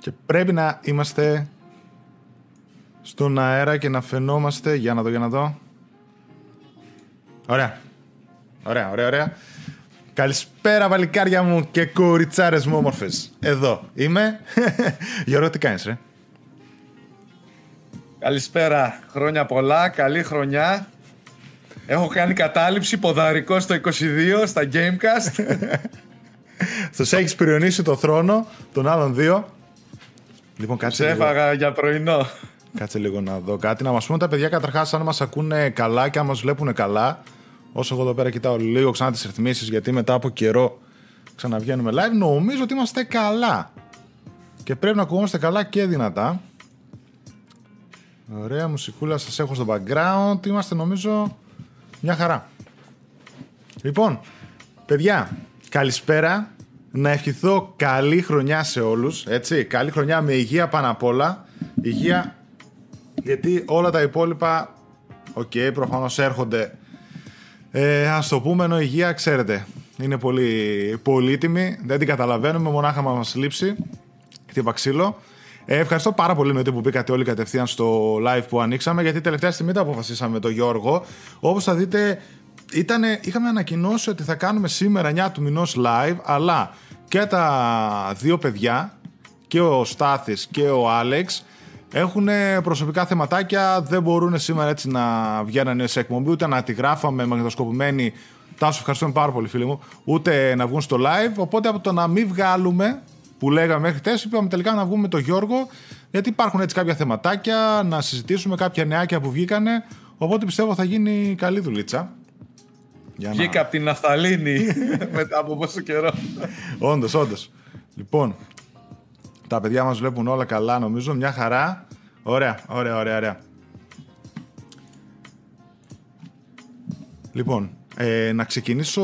Και πρέπει να είμαστε στον αέρα και να φαινόμαστε. Για να δω, για να δω. Ωραία. Ωραία, ωραία, ωραία. Καλησπέρα βαλικάρια μου και κοριτσάρες μου όμορφες. Εδώ είμαι. Γιώργο, τι κάνεις ρε; Καλησπέρα. Χρόνια πολλά. Καλή χρονιά. Έχω κάνει κατάληψη ποδαρικό στο 22 στα Gamecast. Στους έχεις πυριονίσει το θρόνο των άλλων δύο. Λοιπόν, κάτσε Σε έφαγα για πρωινό. Κάτσε λίγο να δω κάτι. Να μας πούμε τα παιδιά καταρχάς αν μας ακούνε καλά και αν μας βλέπουν καλά. Όσο εγώ εδώ πέρα κοιτάω λίγο ξανά τις ρυθμίσεις γιατί μετά από καιρό ξαναβγαίνουμε live. Νομίζω ότι είμαστε καλά. Και πρέπει να ακουγόμαστε καλά και δυνατά. Ωραία μουσικούλα σας έχω στο background. Είμαστε νομίζω μια χαρά. Λοιπόν, παιδιά, καλησπέρα. Να ευχηθώ καλή χρονιά σε όλους, έτσι. Καλή χρονιά με υγεία πάνω απ' όλα. Υγεία, γιατί όλα τα υπόλοιπα, okay, προφανώς έρχονται. Ε, ας το πούμε, ενώ υγεία, ξέρετε, είναι πολύ πολύτιμη. Δεν την καταλαβαίνουμε, μονάχα μας λείψει. Χτύπα ξύλο. Ε, ευχαριστώ πάρα πολύ εννοείται που μπήκατε όλοι κατευθείαν στο live που ανοίξαμε, γιατί τελευταία στιγμή το αποφασίσαμε με τον Γιώργο. Όπως θα δείτε, ήτανε, είχαμε ανακοινώσει ότι θα κάνουμε σήμερα 9 του μηνός live, αλλά και τα δύο παιδιά, και ο Στάθης και ο Άλεξ, έχουν προσωπικά θεματάκια, δεν μπορούν σήμερα έτσι να βγαίνουν σε εκπομπή, ούτε να τη γράφαμε μαγνητοσκοπημένοι. Τάσο, ευχαριστούμε πάρα πολύ, φίλοι μου. Ούτε να βγουν στο live. Οπότε από το να μην βγάλουμε που λέγαμε μέχρι χθες, είπαμε τελικά να βγούμε με τον Γιώργο, γιατί υπάρχουν έτσι κάποια θεματάκια, να συζητήσουμε κάποια νεάκια που βγήκανε. Οπότε πιστεύω θα γίνει καλή δουλίτσα. Για Βγήκα να... από την Ναυταλίνη μετά από πόσο καιρό. όντως, όντως. Λοιπόν, τα παιδιά μας βλέπουν όλα καλά νομίζω, μια χαρά. Ωραία, ωραία, ωραία, ωραία. Λοιπόν, ε, να ξεκινήσω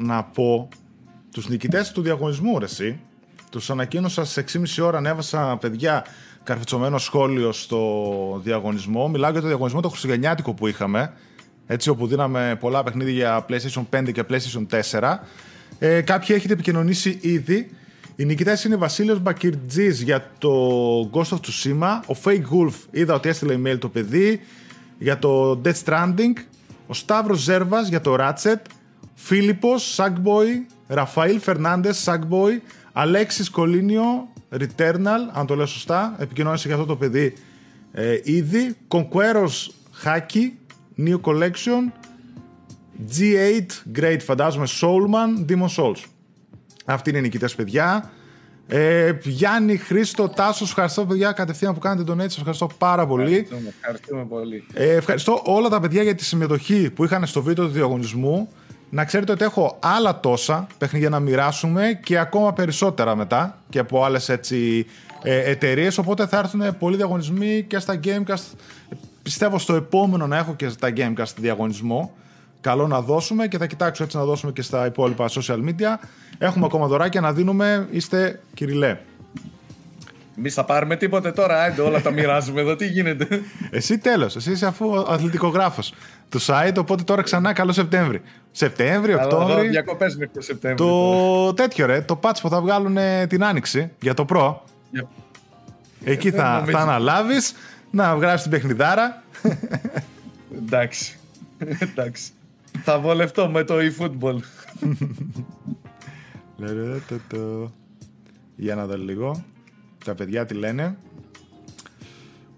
να πω τους νικητές του διαγωνισμού, ρε, εσύ. Τους ανακοίνωσα στι 6.30 ώρα, ανέβασα παιδιά καρφιτσωμένο σχόλιο στο διαγωνισμό. Μιλάω για το διαγωνισμό το Χριστουγεννιάτικο που είχαμε. Έτσι, όπου δίναμε πολλά παιχνίδια για PlayStation 5 και PlayStation 4. Ε, κάποιοι έχετε επικοινωνήσει ήδη. Οι νικητές είναι Βασίλειος Μπακυρτζής για το Ghost of Tsushima. Ο Fake Wolf είδα ότι έστειλε email το παιδί για το Death Stranding. Ο Σταύρος Ζέρβας για το Ratchet. Φίλιππος, Sackboy. Ραφαήλ Φερνάντες, Sackboy. Αλέξης Κολίνιο, Returnal, αν το λέω σωστά, επικοινώνησε για αυτό το παιδί ε, ήδη. Conqueros Haki, New Collection, G8, Great φαντάζομαι, Soulman, Demon Souls. Αυτή είναι οι νικητές παιδιά. Ε, Γιάννη, Χρήστο, Τάσος, ευχαριστώ παιδιά κατευθείαν που κάνετε τον έτσι. Ευχαριστώ πάρα πολύ. Ευχαριστούμε, ευχαριστούμε πολύ. Ε, ευχαριστώ όλα τα παιδιά για τη συμμετοχή που είχαν στο βίντεο του διαγωνισμού. Να ξέρετε ότι έχω άλλα τόσα παιχνίδια να μοιράσουμε και ακόμα περισσότερα μετά και από άλλες έτσι ε, εταιρείες. Οπότε θα έρθουν πολλοί διαγωνισμοί και στα Gamecast. Πιστεύω στο επόμενο να έχω και στα Gamecast διαγωνισμό. Καλό να δώσουμε και θα κοιτάξω έτσι να δώσουμε και στα υπόλοιπα social media. Έχουμε ακόμα δωράκια να δίνουμε. Είστε κυριλέ. Εμείς θα πάρουμε τίποτε τώρα, άντε όλα τα μοιράζουμε εδώ, τι γίνεται; Εσύ τέλος, εσύ είσαι αφού αθλητικογράφος του site, οπότε τώρα ξανά καλό Σεπτέμβρη. Σεπτέμβρη, Οκτώβρη. Διακοπές μέχρι το Σεπτέμβρη. Το τέτοιο ρε, το patch που θα βγάλουν την άνοιξη για το Pro. Εκεί θα, θα αναλάβεις να βγάλει την παιχνιδάρα. Εντάξει. Εντάξει. Θα βολευτώ με το eFootball. Για να δω λίγο. Τα παιδιά τι λένε.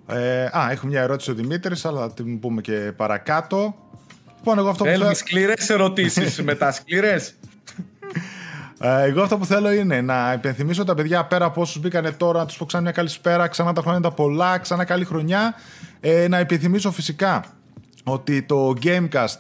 Ε, α, έχω μια ερώτηση ο Δημήτρης, αλλά θα την πούμε και παρακάτω. Λοιπόν, εγώ αυτό που θέλω... σκληρές ερωτήσεις μετά, σκληρές. Ε, εγώ αυτό που θέλω είναι να υπενθυμίσω τα παιδιά πέρα από όσους μπήκανε τώρα, να τους πω ξανά μια καλησπέρα, ξανά τα χρόνια τα πολλά, ξανά καλή χρονιά. Ε, να υπενθυμίσω φυσικά ότι το Gamecast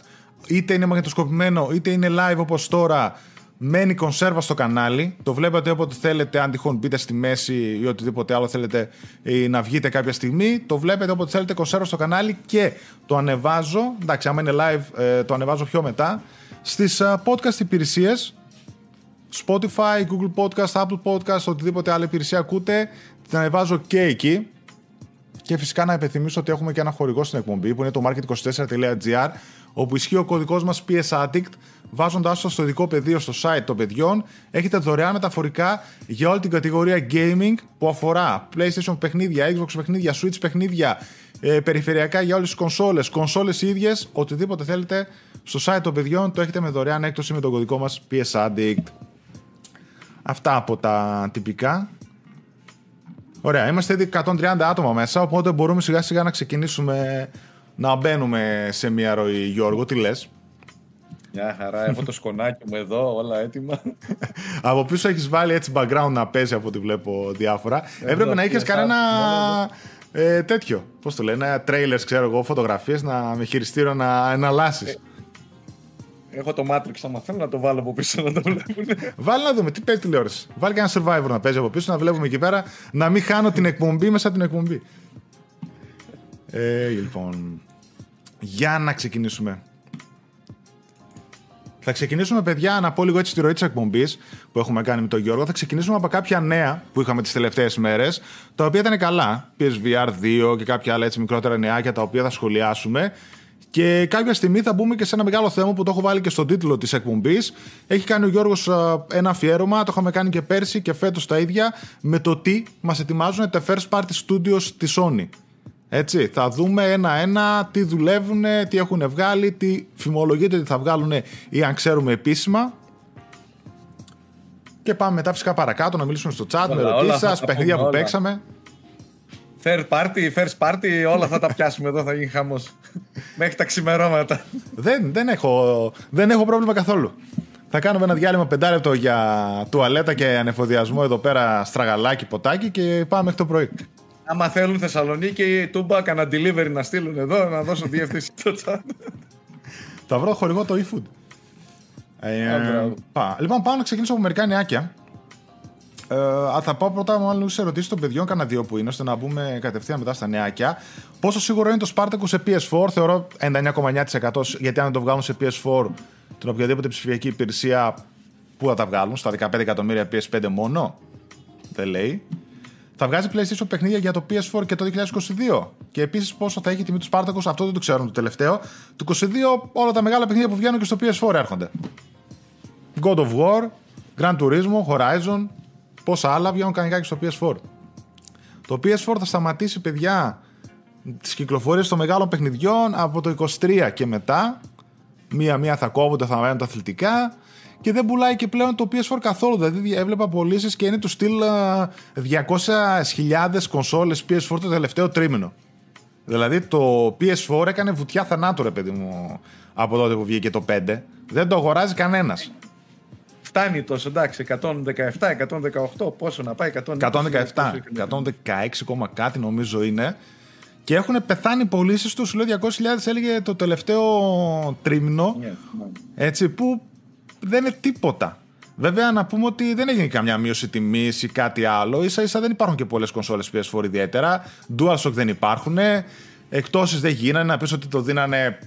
είτε είναι μαγνητοσκοπημένο είτε είναι live όπως τώρα μένει κονσέρβα στο κανάλι. Το βλέπετε όποτε θέλετε, αν τυχόν μπείτε στη μέση ή οτιδήποτε άλλο θέλετε ή να βγείτε κάποια στιγμή. Το βλέπετε όποτε θέλετε κονσέρβα στο κανάλι και το ανεβάζω. Εντάξει, άμα είναι live, ε, το ανεβάζω πιο μετά. Στις uh, podcast υπηρεσίες. Spotify, Google Podcast, Apple Podcast, οτιδήποτε άλλη υπηρεσία ακούτε, την ανεβάζω και εκεί. Και φυσικά να υπενθυμίσω ότι έχουμε και ένα χορηγό στην εκπομπή που είναι το market24.gr όπου ισχύει ο κωδικός μας PS Addict βάζοντάς το στο ειδικό πεδίο στο site των παιδιών έχετε δωρεάν μεταφορικά για όλη την κατηγορία gaming που αφορά PlayStation παιχνίδια, Xbox παιχνίδια, Switch παιχνίδια, ε, περιφερειακά για όλες τις κονσόλες, κονσόλες ίδιες, οτιδήποτε θέλετε στο site των παιδιών το έχετε με δωρεάν έκπτωση με τον κωδικό μας PS Addict. Αυτά από τα τυπικά. Ωραία, είμαστε ήδη 130 άτομα μέσα, οπότε μπορούμε σιγά σιγά να ξεκινήσουμε να μπαίνουμε σε μια ροή. Γιώργο, τι λες; Μια χαρά, έχω το σκονάκι μου εδώ, όλα έτοιμα. από πίσω έχεις βάλει έτσι background να παίζει από ό,τι βλέπω διάφορα. Έπρεπε να είχες κανένα ε, τέτοιο, πώς το λένε, trailers, ξέρω εγώ, φωτογραφίες, να, με χειριστήριο να εναλλάσσεις. Έχω το Matrix, άμα θέλω να το βάλω από πίσω να το βλέπουν. Βάλει να δούμε τι παίζει τηλεόραση. Βάλει και ένα survivor να παίζει από πίσω, να βλέπουμε εκεί πέρα, να μην χάνω την εκπομπή μέσα από την εκπομπή. Ε, λοιπόν. Για να ξεκινήσουμε. Θα ξεκινήσουμε, παιδιά, να πω λίγο έτσι τη ροή της εκπομπής που έχουμε κάνει με τον Γιώργο. Θα ξεκινήσουμε από κάποια νέα που είχαμε τις τελευταίες μέρες, τα οποία ήταν καλά. PSVR 2 και κάποια άλλα έτσι μικρότερα νεάκια τα οποία θα σχολιάσουμε. Και κάποια στιγμή θα μπούμε και σε ένα μεγάλο θέμα που το έχω βάλει και στον τίτλο της εκπομπής. Έχει κάνει ο Γιώργος ένα αφιέρωμα, το είχαμε κάνει και πέρσι και φέτος τα ίδια, με το τι μας ετοιμάζουν τα first party studios της Sony. Έτσι, θα δούμε ένα-ένα τι δουλεύουν, τι έχουν βγάλει, τι φημολογείται ότι θα βγάλουν ή αν ξέρουμε επίσημα. Και πάμε μετά φυσικά παρακάτω να μιλήσουμε στο chat με ερωτήσεις σας, παιχνίδια που παίξαμε. Third party, first party, όλα θα τα πιάσουμε εδώ, θα γίνει χαμός. Μέχρι τα ξημερώματα. Δεν, δεν, έχω, δεν έχω πρόβλημα καθόλου. Θα κάνουμε ένα διάλειμμα πεντάλεπτο για τουαλέτα και ανεφοδιασμό εδώ πέρα, στραγαλάκι, ποτάκι και πάμε μέχρι το πρωί. Άμα θέλουν Θεσσαλονίκη, τούμπα, κανένα delivery να στείλουν εδώ, να δώσω διεύθυνση στο chat. Θα βρω χορηγό το eFood. Ε, πά. Λοιπόν, πάω να ξεκινήσω από μερικά νεάκια. Ε, θα πάω πρώτα μάλλον σε ερωτήσει των παιδιών, κανένα δύο που είναι, ώστε να μπούμε κατευθείαν μετά στα νεάκια. Πόσο σίγουρο είναι το Spartacus σε PS4, θεωρώ 99,9% γιατί αν δεν το βγάλουν σε PS4, την οποιαδήποτε ψηφιακή υπηρεσία, πού θα τα βγάλουν, στα 15 εκατομμύρια PS5 μόνο. Δεν λέει. Θα βγάζει PlayStation παιχνίδια για το PS4 και το 2022. Και επίσης πόσο θα έχει η τιμή του Spartacus, αυτό δεν το ξέρουμε το τελευταίο. Το 2022 όλα τα μεγάλα παιχνίδια που βγαίνουν και στο PS4 έρχονται. God of War, Gran Turismo, Horizon, πόσα άλλα βγαίνουν κανονικά και στο PS4. Το PS4 θα σταματήσει, παιδιά, τις κυκλοφορίες των μεγάλων παιχνιδιών από το 23 και μετά. Μία-μία θα κόβονται, θα μένουν τα αθλητικά και δεν πουλάει και πλέον το PS4 καθόλου. Δηλαδή έβλεπα πωλήσεις και είναι του στυλ 200.000 κονσόλες PS4 το τελευταίο τρίμηνο. Δηλαδή το PS4 έκανε βουτιά θανάτου ρε παιδί μου από τότε που βγήκε το 5. Δεν το αγοράζει κανένας. Φτάνει τόσο, εντάξει, 117, 118, πόσο να πάει, 117. 117, 116, κάτι νομίζω είναι. Και έχουν πεθάνει πωλήσεις τους, σου λέω 200.000 έλεγε το τελευταίο τρίμηνο. Yeah, yeah. Έτσι, που δεν είναι τίποτα. Βέβαια, να πούμε ότι δεν έγινε καμιά μείωση τιμής ή κάτι άλλο. σα ίσα δεν υπάρχουν και πολλές κονσόλες PS4 ιδιαίτερα. DualShock δεν υπάρχουν. Εκτόσεις δεν γίνανε. Να πεις ότι το δίνανε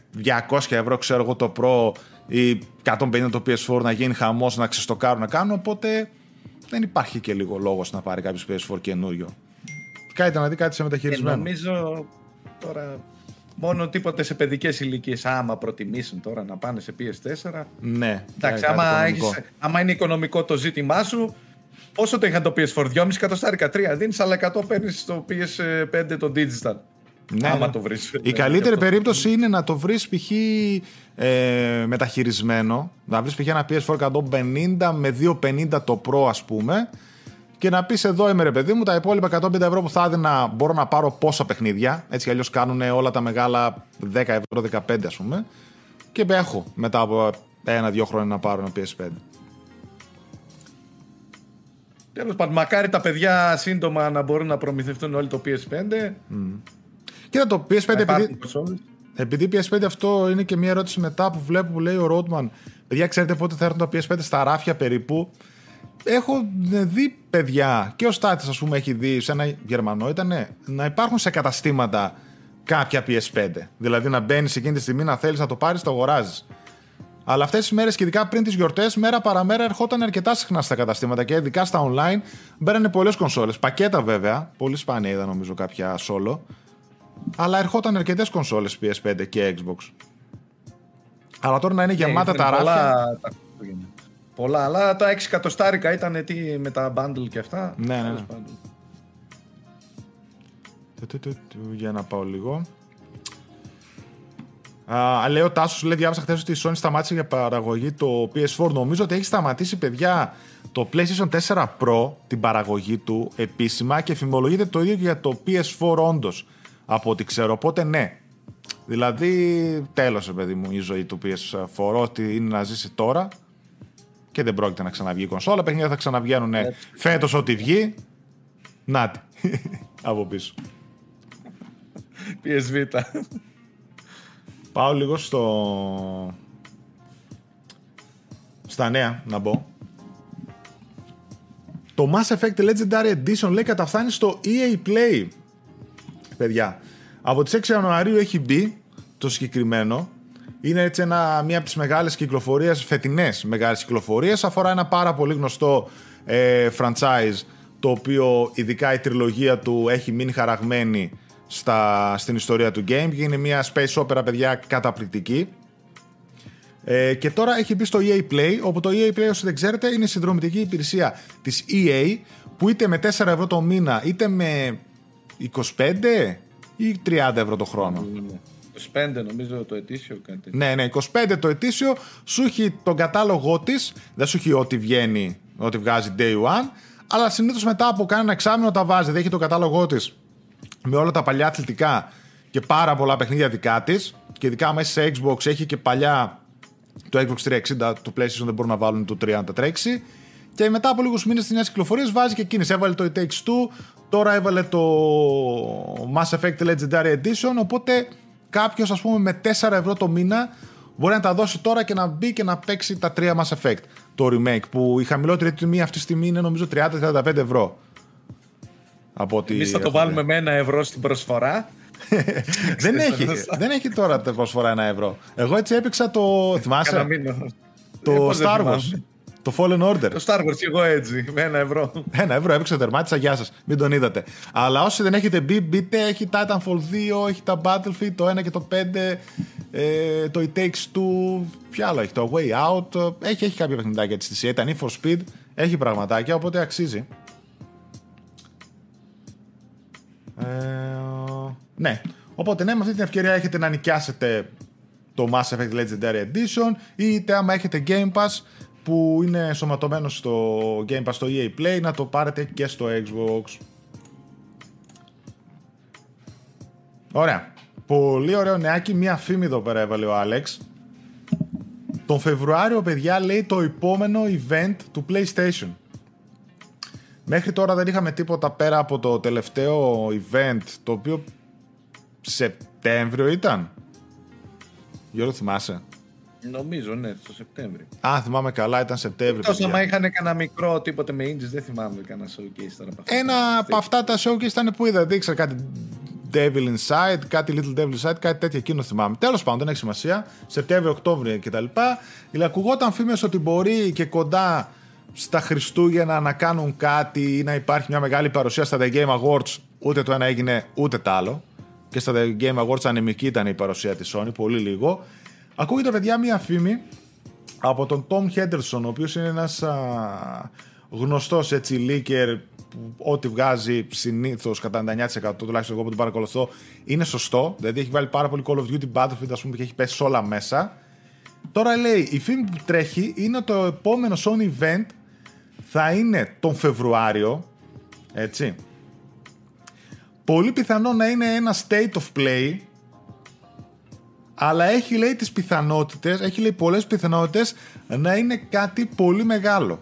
200 ευρώ, ξέρω εγώ, το Pro ή 150 το PS4 να γίνει χαμός, να ξεστοκάρουν να κάνουν. Οπότε δεν υπάρχει και λίγο λόγος να πάρει κάποιος PS4 καινούριο. Κάτι να δει κάτι σε μεταχειρισμένο. Και νομίζω τώρα Μόνο τίποτε σε παιδικές ηλικίες. Άμα προτιμήσουν τώρα να πάνε σε PS4. Ναι. Εντάξει, άμα, έχεις, άμα είναι οικονομικό το ζήτημά σου, πόσο το είχαν το PS4, 2,5 εκατοστάρικα, 3 δίνεις, αλλά 100 παίρνεις στο PS5 το digital. Ναι, άμα ναι. το βρεις. Η καλύτερη περίπτωση είναι να το βρεις π.χ. Ε, μεταχειρισμένο. Να βρεις π.χ. ένα PS4 150 με 250 το Pro, ας πούμε και να πεις εδώ είμαι ρε παιδί μου, τα υπόλοιπα 150 ευρώ που θα έδινα μπορώ να πάρω πόσα παιχνίδια. Έτσι κι αλλιώς κάνουν όλα τα μεγάλα 10 ευρώ, 15 ας πούμε. Και έχω μετά από ένα-δύο χρόνια να πάρω ένα PS5. Τέλος πάντων, μακάρι τα παιδιά σύντομα να μπορούν να προμηθευτούν όλοι το PS5. Mm. Κοίτα το PS5 επειδή, επειδή PS5 αυτό είναι και μια ερώτηση μετά που βλέπω που λέει ο Roadman. Παιδιά, ξέρετε πότε θα έρθουν τα PS5 στα ράφια περίπου; Έχω δει παιδιά και ο Στάτη, ας πούμε, έχει δει σε ένα Γερμανό ήταν να υπάρχουν σε καταστήματα κάποια PS5. Δηλαδή να μπαίνεις εκείνη τη στιγμή να θέλεις να το πάρεις, το αγοράζεις. Αλλά αυτές τις μέρες και ειδικά πριν τις γιορτές, μέρα παραμέρα ερχόταν αρκετά συχνά στα καταστήματα και ειδικά στα online μπαίνανε πολλές κονσόλες. Πακέτα βέβαια. Πολύ σπάνια είδα νομίζω κάποια solo. Αλλά ερχόταν αρκετές κονσόλες PS5 και Xbox. Αλλά τώρα να είναι Ναι, γεμάτα ήθελε τα ράφια. Πολλά, τα Χριστούγεννα. Πολλά, αλλά τα 6 εκατοστάρικα ήταν τι, με τα bundle και αυτά. Ναι, ναι, ναι. Τέλος πάντων. Του, του, του, του, Για να πάω λίγο. Α, λέει ο Τάσος, λέει, διάβασα χθες ότι η Sony σταμάτησε για παραγωγή το PS4. Νομίζω ότι έχει σταματήσει, παιδιά, το PlayStation 4 Pro, την παραγωγή του επίσημα και φημολογείται το ίδιο και για το PS4 όντως. Από ό,τι ξέρω. Οπότε ναι. Δηλαδή, τέλος, παιδί μου, η ζωή του PS4. Ό,τι είναι να ζήσει τώρα και δεν πρόκειται να ξαναβγεί η κονσόλα. Παιχνίδια θα ξαναβγαίνουν φέτος ό,τι βγει. Νάτι. από πίσω. PS Vita. Πάω λίγο στο... Στα νέα, να μπω. Το Mass Effect Legendary Edition λέει καταφθάνει στο EA Play. Παιδιά, από τις 6 Ιανουαρίου έχει μπει το συγκεκριμένο. Είναι έτσι ένα, μία από τις μεγάλες κυκλοφορίες, φετινές μεγάλες κυκλοφορίες. Αφορά ένα πάρα πολύ γνωστό ε, franchise, το οποίο ειδικά η τριλογία του έχει μείνει χαραγμένη στα, στην ιστορία του game και είναι μια space opera, παιδιά, καταπληκτική. Ε, και τώρα έχει μπει στο EA Play, όπου το EA Play, όσοι δεν ξέρετε, είναι η συνδρομητική υπηρεσία της EA, που είτε με 4 ευρώ το μήνα, είτε με 25 ή 30 ευρώ το χρόνο. 25 νομίζω το ετήσιο κάτι. τέτοιο. Ναι, ναι, 25 το ετήσιο, σου έχει τον κατάλογό της, δεν σου έχει ό,τι βγαίνει, ό,τι βγάζει day one, αλλά συνήθως μετά από κάνα εξάμεινο τα βάζει. Δεν έχει τον κατάλογό της με όλα τα παλιά αθλητικά και πάρα πολλά παιχνίδια δικά της. Και ειδικά μέσα σε Xbox έχει και παλιά το Xbox 360, το PlayStation δεν μπορούν να βάλουν το 3 να τα τρέξει. Και μετά από λίγους μήνες της νέας κυκλοφορίας βάζει και εκείνης. Έβαλε το It Takes Two, τώρα έβαλε το Mass Effect Legendary Edition. Οπότε κάποιος, ας πούμε, με 4 ευρώ το μήνα μπορεί να τα δώσει τώρα και να μπει και να παίξει τα 3 Mass Effect. Το remake που η χαμηλότερη τιμή αυτή τη στιγμή είναι νομίζω 30-35 ευρώ. Από ό,τι Εμείς θα το έχω βάλουμε με ένα ευρώ στην προσφορά. δεν, έχει, δεν έχει τώρα τα προσφορά ένα ευρώ. Εγώ έτσι έπαιξα το. Θυμάσαι. Κάνα μήνα. το Ε, πώς δεν Star Wars. Θυμάμαι. Το Fallen Order. Το Star Wars και εγώ έτσι, με ένα ευρώ. Ένα ευρώ έπαιξα, τερμάτισα, γεια σας. Μην τον είδατε. Αλλά όσοι δεν έχετε μπει, μπείτε. Έχει Titanfall 2, έχει τα Battlefield, το 1 και το 5, ε, το It Takes Two. Ποιο άλλο έχει, το Way Out. Έχει, έχει κάποια παιχνιδάκια έτσι στη σειρά. Ήταν for Speed. Έχει πραγματάκια, οπότε αξίζει. Ε, ναι. Οπότε ναι, με αυτή την ευκαιρία έχετε να νοικιάσετε το Mass Effect Legendary Edition ή είτε άμα έχετε Game Pass που είναι σωματωμένο στο Game Pass στο EA Play να το πάρετε και στο Xbox. Ωραία. Πολύ ωραίο νεάκι. Μία φήμη εδώ πέρα έβαλε ο Άλεξ. Τον Φεβρουάριο, παιδιά, λέει το επόμενο event του PlayStation. Μέχρι τώρα δεν είχαμε τίποτα πέρα από το τελευταίο event, το οποίο Σεπτέμβριο ήταν. Γιώργο, θυμάσαι; Νομίζω, ναι, το Σεπτέμβριο. Α, θυμάμαι καλά, ήταν Σεπτέμβριο. Τόσο παιδιά. άμα είχαν κανένα μικρό τίποτε με indies, δεν θυμάμαι κανένα showcase τώρα από αυτά. Ένα από αυτά τα showcase ήταν που είδα. Δεν ήξερα κάτι Devil Inside, κάτι Little Devil Inside, κάτι τέτοιο εκείνο θυμάμαι. Τέλος πάντων, δεν έχει σημασία. Σεπτέμβριο, Οκτώβριο κτλ. Δηλαδή, ακουγόταν φήμες ότι μπορεί και κοντά στα Χριστούγεννα να κάνουν κάτι ή να υπάρχει μια μεγάλη παρουσία στα The Game Awards. Ούτε το ένα έγινε, ούτε το άλλο. Και στα The Game Awards ανεμική ήταν η παρουσία της Sony, πολύ λίγο. Ακούγεται, παιδιά, μια φήμη από τον Tom Henderson, ο οποίος είναι ένας α, γνωστός έτσι leaker που ό,τι βγάζει συνήθως κατά 99% τουλάχιστον εγώ που τον παρακολουθώ είναι σωστό. Δηλαδή έχει βάλει πάρα πολύ Call of Duty Battlefield ας πούμε και έχει πέσει όλα μέσα. Τώρα λέει η φήμη που τρέχει είναι το επόμενο Sony event θα είναι τον Φεβρουάριο έτσι. Πολύ πιθανό να είναι ένα state of play αλλά έχει λέει τις πιθανότητες, έχει λέει πολλές πιθανότητες να είναι κάτι πολύ μεγάλο.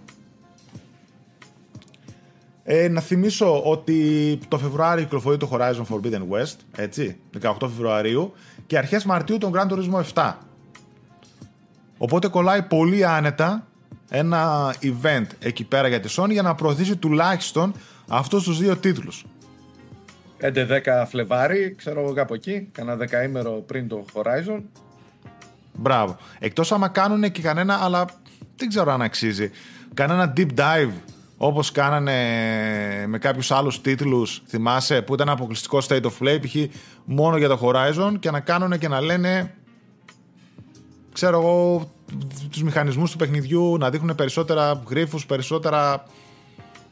Ε, να θυμίσω ότι το Φεβρουάριο κυκλοφορεί το Horizon Forbidden West, έτσι, 18 Φεβρουαρίου και αρχές Μαρτίου τον Gran Turismo 7. Οπότε κολλάει πολύ άνετα ένα event εκεί πέρα για τη Sony για να προωθήσει τουλάχιστον αυτούς τους δύο τίτλους. 5-10 Φλεβάρι, ξέρω εγώ κάπου εκεί, κάνα δεκαήμερο πριν το Horizon. Μπράβο. Εκτός άμα κάνουν και κανένα, αλλά δεν ξέρω αν αξίζει, κανένα deep dive όπως κάνανε με κάποιους άλλους τίτλους, θυμάσαι, που ήταν αποκλειστικό state of play, π.χ. μόνο για το Horizon και να κάνουν και να λένε ξέρω εγώ, τους μηχανισμούς του παιχνιδιού, να δείχνουν περισσότερα γρίφους, περισσότερα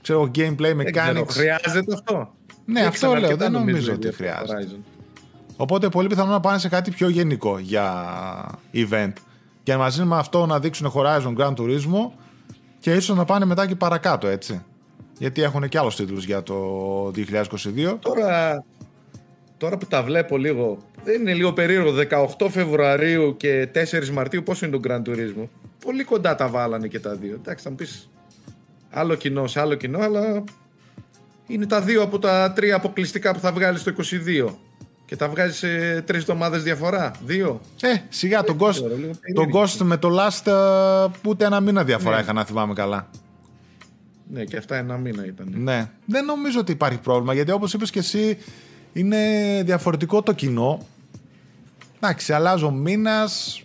ξέρω, gameplay mechanics. χρειάζεται αυτό; Ναι, αυτό λέω, δεν νομίζω ότι χρειάζεται. Οπότε πολύ πιθανό να πάνε σε κάτι πιο γενικό για event. Και μαζί με αυτό να δείξουν Horizon Grand Turismo και ίσως να πάνε μετά και παρακάτω, έτσι. Γιατί έχουν και άλλους τίτλους για το 2022. Τώρα, τώρα που τα βλέπω λίγο, δεν είναι λίγο περίεργο. 18 Φεβρουαρίου και 4 Μαρτίου, πόσο είναι το Grand Turismo; Πολύ κοντά τα βάλανε και τα δύο. Εντάξει, θα μου πεις άλλο κοινό σε άλλο κοινό, αλλά είναι τα δύο από τα τρία αποκλειστικά που θα βγάλεις στο 22. Και τα βγάζεις σε τρεις εβδομάδες διαφορά; Δύο; Ε, σιγά τον Ghost, τον Ghost με το Last uh, ούτε ένα μήνα διαφορά ναι. είχα να θυμάμαι καλά. Ναι, και αυτά ένα μήνα ήταν. Ναι. Δεν νομίζω ότι υπάρχει πρόβλημα γιατί όπως είπες και εσύ, είναι διαφορετικό το κοινό. Εντάξει, αλλάζω μήνας.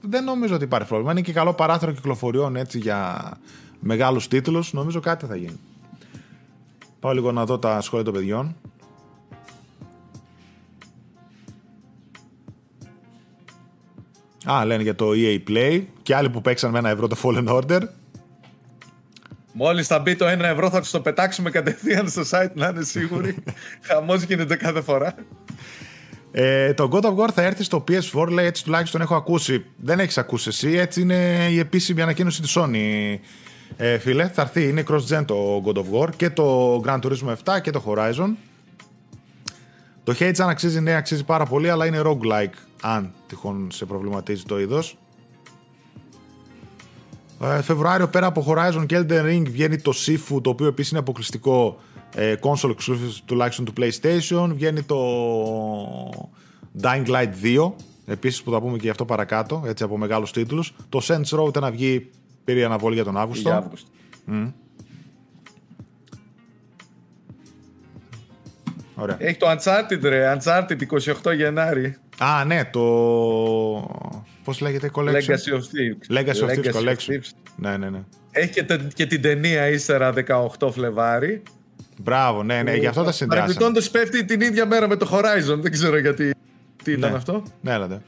Δεν νομίζω ότι υπάρχει πρόβλημα. Είναι και καλό παράθυρο κυκλοφοριών έτσι για μεγάλους τίτλους. Νομίζω κάτι θα γίνει. Πάω λίγο να δω τα σχόλια των παιδιών. Α, λένε για το EA Play και άλλοι που παίξαν με ένα ευρώ το Fallen Order. Μόλις θα μπει το ένα ευρώ θα τους το πετάξουμε κατευθείαν στο site να είναι σίγουροι. Χαμός γίνεται κάθε φορά. Ε, το God of War θα έρθει στο PS4, λέει έτσι τουλάχιστον έχω ακούσει. Δεν έχεις ακούσει εσύ, έτσι είναι η επίσημη ανακοίνωση της Sony. Ε, φίλε, θα έρθει, είναι cross-gen το God of War και το Gran Turismo 7 και το Horizon. Το Hades αν αξίζει, ναι, αξίζει πάρα πολύ, αλλά είναι roguelike, αν τυχόν σε προβληματίζει το είδος. Ε, Φεβρουάριο πέρα από Horizon και Elden Ring βγαίνει το Sifu, το οποίο επίσης είναι αποκλειστικό ε, console exclusive τουλάχιστον του PlayStation. Βγαίνει το Dying Light 2, επίσης που θα πούμε και αυτό παρακάτω, έτσι από μεγάλους τίτλους. Το Saints Row να βγει, πήρε αναβολή για τον Αύγουστο. Για Αύγουστο. Mm. Ωραία. Έχει το Uncharted ρε, Uncharted 28 Γενάρη. Α, ναι, το... Πώς λέγεται Collection; Legacy of Thieves. Legacy of Thieves Collection. Ναι, ναι, ναι. Έχει και, και την ταινία ύστερα 18 Φλεβάρι. Μπράβο, ναι, ναι, γι' αυτό τα συνδυάσαμε. Παρεμπιπτόντως πέφτει την ίδια μέρα με το Horizon, δεν ξέρω γιατί. Τι ήταν ναι. αυτό. Ναι, έλατε.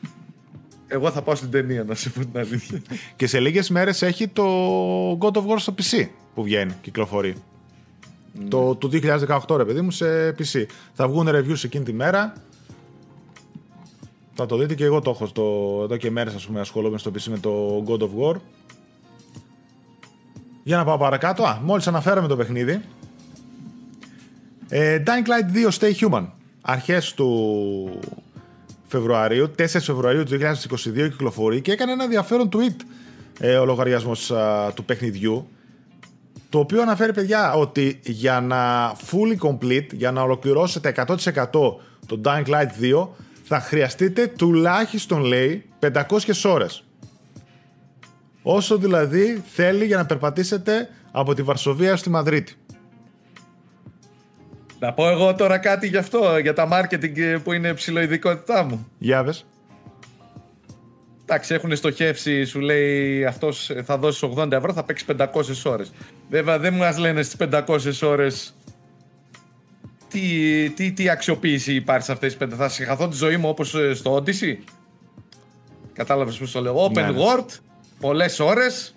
Εγώ θα πάω στην ταινία να σου πω την αλήθεια. και σε λίγες μέρες έχει το God of War στο PC που βγαίνει, κυκλοφορεί. Το, το 2018 ρε παιδί μου σε PC. Θα βγουν reviews εκείνη τη μέρα. Θα το δείτε και εγώ το έχω στο, εδώ και μέρες ας πούμε ασχολούμαι στο PC με το God of War. Για να πάω παρακάτω. Α, μόλις αναφέραμε το παιχνίδι. Ε, Dying Light 2 Stay Human. Αρχές του Φεβρουαρίου, 4 Φεβρουαρίου του 2022 κυκλοφορεί και έκανε ένα ενδιαφέρον tweet ε, ο λογαριασμός του παιχνιδιού το οποίο αναφέρει παιδιά ότι για να fully complete, για να ολοκληρώσετε 100% το Dying Light 2 θα χρειαστείτε τουλάχιστον λέει 500 ώρες. Όσο δηλαδή θέλει για να περπατήσετε από τη Βαρσοβία στη Μαδρίτη. Να πω εγώ τώρα κάτι γι' αυτό, για τα marketing που είναι ψηλοειδικότητά μου. Για πες. Εντάξει, έχουν στοχεύσει, σου λέει αυτός θα δώσει 80 ευρώ, θα παίξει 500 ώρες. Βέβαια, δεν μας λένε στις 500 ώρες τι, τι, τι αξιοποίηση υπάρχει σε αυτές τις 5. Θα συγχαθώ τη ζωή μου όπως ε, στο Odyssey. Κατάλαβες πώς το λέω. Open ναι, ναι. world, πολλές ώρες.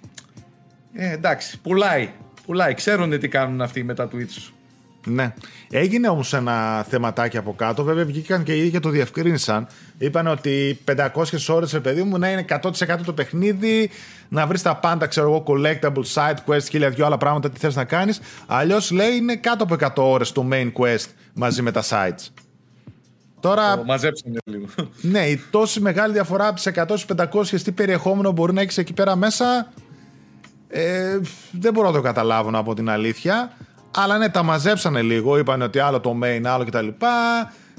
Ε, εντάξει, πουλάει. Πουλάει. Ξέρουν τι κάνουν αυτοί με τα tweets σου. Ναι. Έγινε όμως ένα θεματάκι από κάτω. Βέβαια, βγήκαν και οι ίδιοι και το διευκρίνησαν. Είπαν ότι 500 ώρες, ρε παιδί μου, να είναι 100% το παιχνίδι, να βρεις τα πάντα, ξέρω εγώ, collectible, side quest, χίλια δυο άλλα πράγματα, τι θες να κάνεις. Αλλιώς λέει είναι κάτω από 100 ώρες το main quest μαζί με τα sites. Τώρα. μαζέψανε λίγο. Ναι, η τόση μεγάλη διαφορά από τις 100-500 τι περιεχόμενο μπορεί να έχεις εκεί πέρα μέσα. Ε, δεν μπορώ να το καταλάβω από την αλήθεια. Αλλά ναι, τα μαζέψανε λίγο. Είπαν ότι άλλο το main, άλλο κτλ.